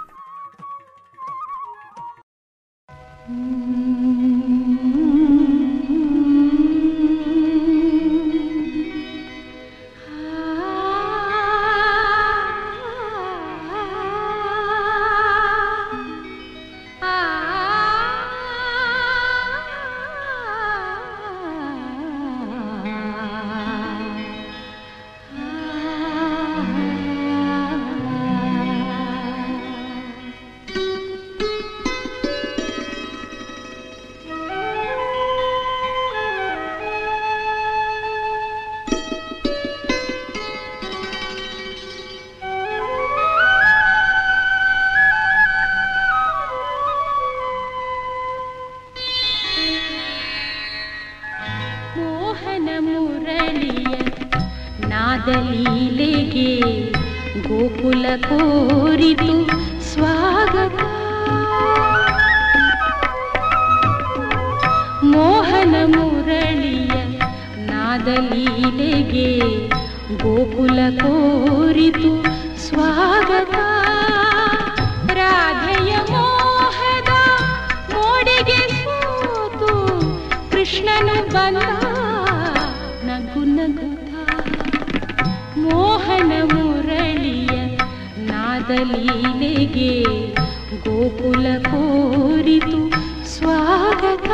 ನಗುತ್ತಾ ಮೋಹನ ಮುರಳಿಯ ನಾದಲೀಲೆಗೆ ಗೋಕುಲ ಕೋರಿತು ಸ್ವಾಗತ.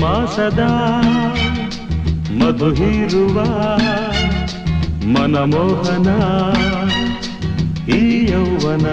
ಮಾಸದ ಸದಾ ಮಧು ಹೀರುವ ಮನಮೋಹನ ಈ ಯೌವನ.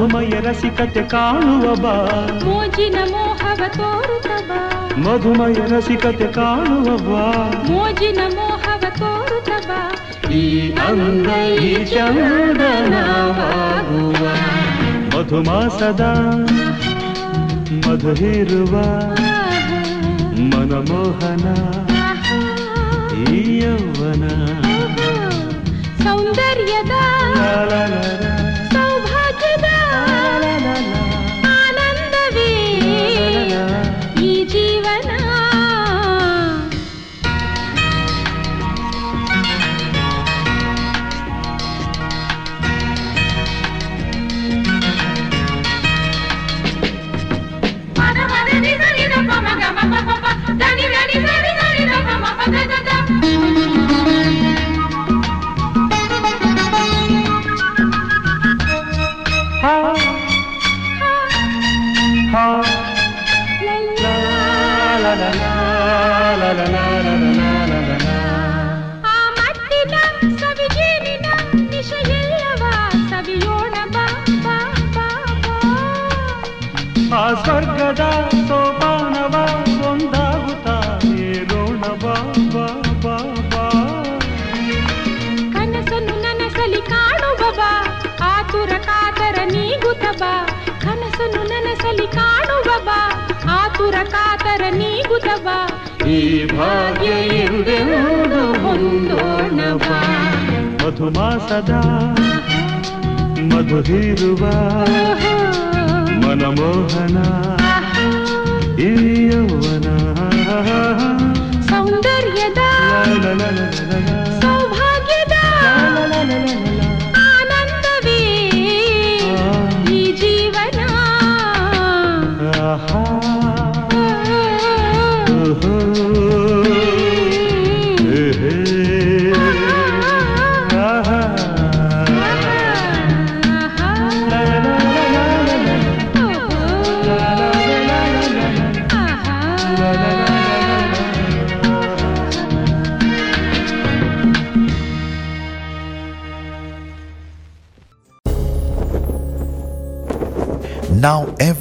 ಮಧುಮಯ ರಸಿಕತೆ ಕಾಣುವ ಬಾ. ಮೋಜಿನ ಮೋಹವ ತೋರುತ್ತ ಬಾ. ಮಧುಮಯ ರಸಿಕತೆ ಕಾಣುವ ಬಾ. ಮೋಜಿನ ಮೋಹವ ತೋರುತ್ತ ಬಾ. ಈ ಅಂದ ಈ ಚಂದನವಾಗುವ. ಮಧುಮಾಸದ ಮಧುಹಿರುವ ಮನಮೋಹನ ಈ ಯೌವನ. ಸೌಂದರ್ಯದ ಬಾ ಈ ಭಾಗ್ಯ ಎಂದೆಂದು ಹೊಂದೋಣ ಬಾ ಮಧುಮಾಸದ ಮಧುಹಿರುವ ಮನಮೋಹನ ಈ ಯೌವನ ಸೌಂದರ್ಯದ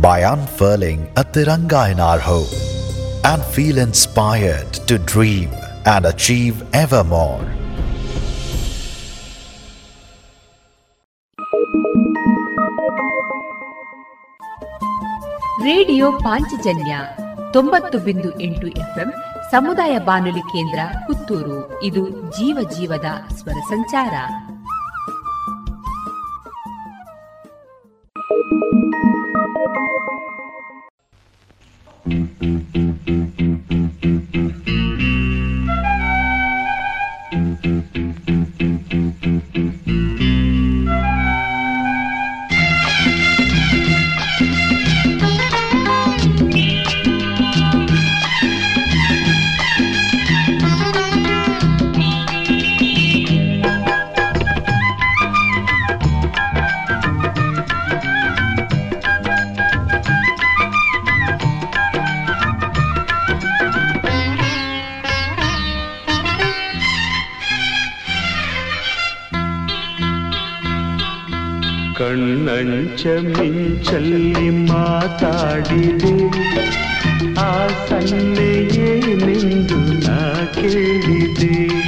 by unfurling a Tiranga in our home and feel inspired to dream and achieve ever more. Radio Panchajanya ತೊಂಬತ್ತು ಬಿಂದು ಎಂಟು ಎಫ್ಎಂ ಸಮುದಾಯ ಬಾನುಲಿ ಕೇಂದ್ರ ಪುತ್ತೂರು ಇದು ಜೀವ ಜೀವದ ಸ್ವರ ಸಂಚಾರ Mm-hmm. ಮಿಂಚಲ್ಲಿ ಮಾತಾಡಿದೆ ಆ ಸನ್ನೆಯೇನೆಂದು ನಾ ಕೇಳಿದೆ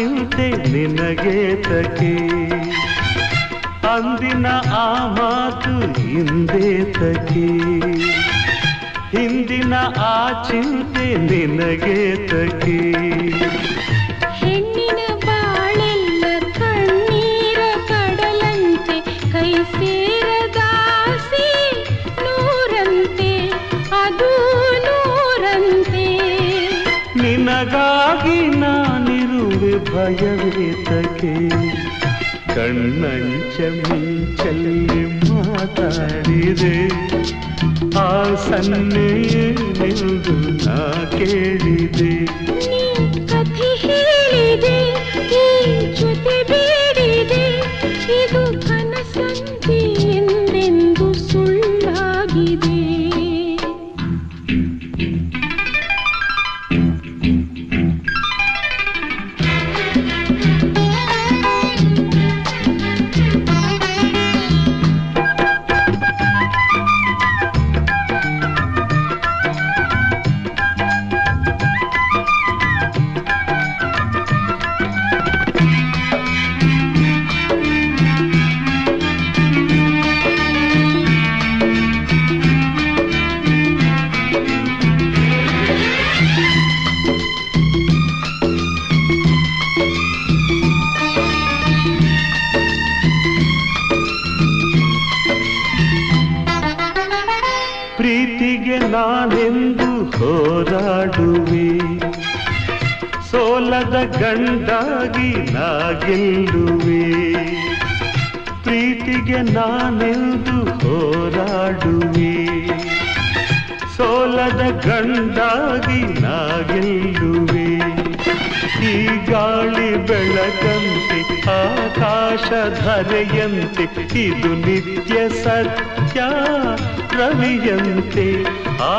ಆ ಚಿಂತೆ ನಿನಗೆ ತಕೆ ಅಂದಿನ ಆ ಮಾತು ಹಿಂದೇತಕ್ಕೆ ಹಿಂದಿನ ಆ ಚಿಂತೆ ನಿನಗೆ ಭಯವೇತಕ್ಕೆ ಕಣ್ಣಂಚ ಮಿಂಚಲ್ಲಿ ಮಾತಾಡಿದೆ ಆ ಸನ್ನೆಯೇ ನಿಂದು ನಾ ಕೇಳಿದೆ ನೀ ಕಥೆ ಹೇಳಿದೆ ಗಾಳಿ ಬೆಳಕಂತೆ ಆಕಾಶ ಧರೆಯಂತೆ ಇದು ನಿತ್ಯ ಸತ್ಯ ರವಿಯಂತೆ ಆ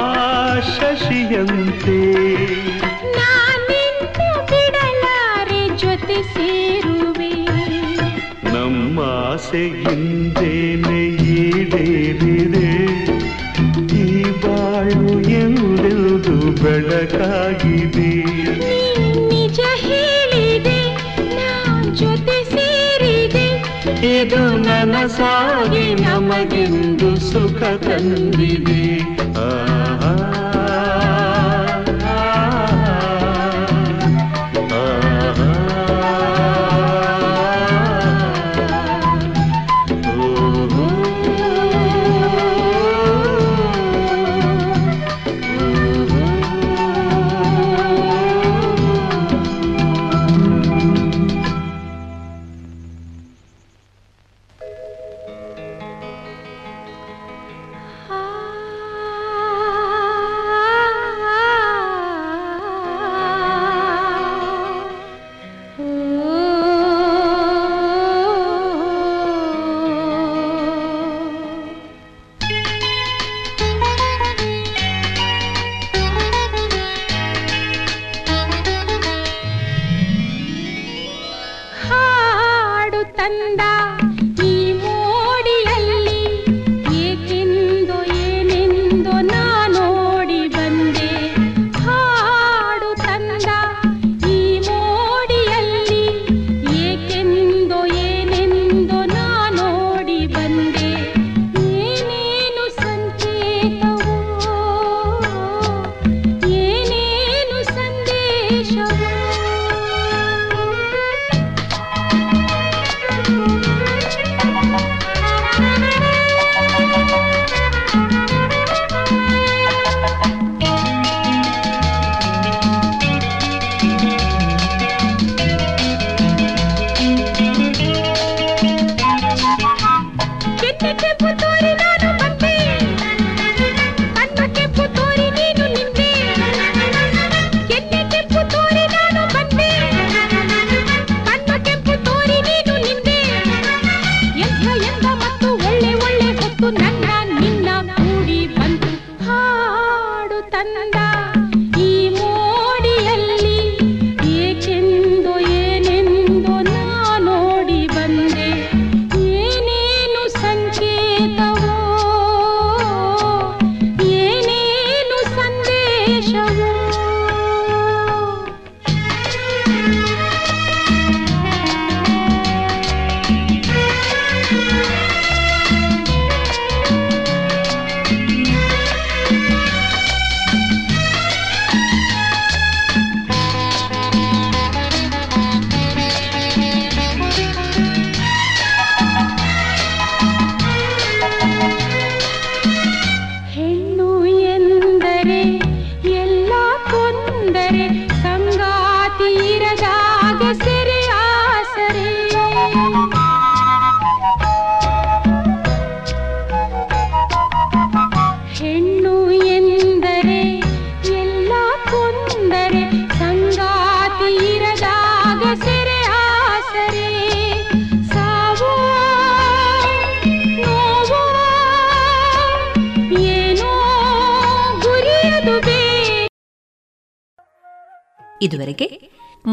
ಶಶಿಯಂತೆ ನಾನಿನ್ನು ಬಿಡಲಾರೆ ಜೊತೆ ಸೇರುವೆ ನಮ್ಮ ಆಸೆ ಹಿಂದೇನೆ ಈಡೇರಿದೆ ಈ ಬಾಳು ಎಂದೆಂದು ಬೆಳಕಾಗಿದೆ ಇದು ನನಸಾಗಿ ನಮಗೆಂದು ಸುಖ ತಂದಿದೆ. ಆಹಾ,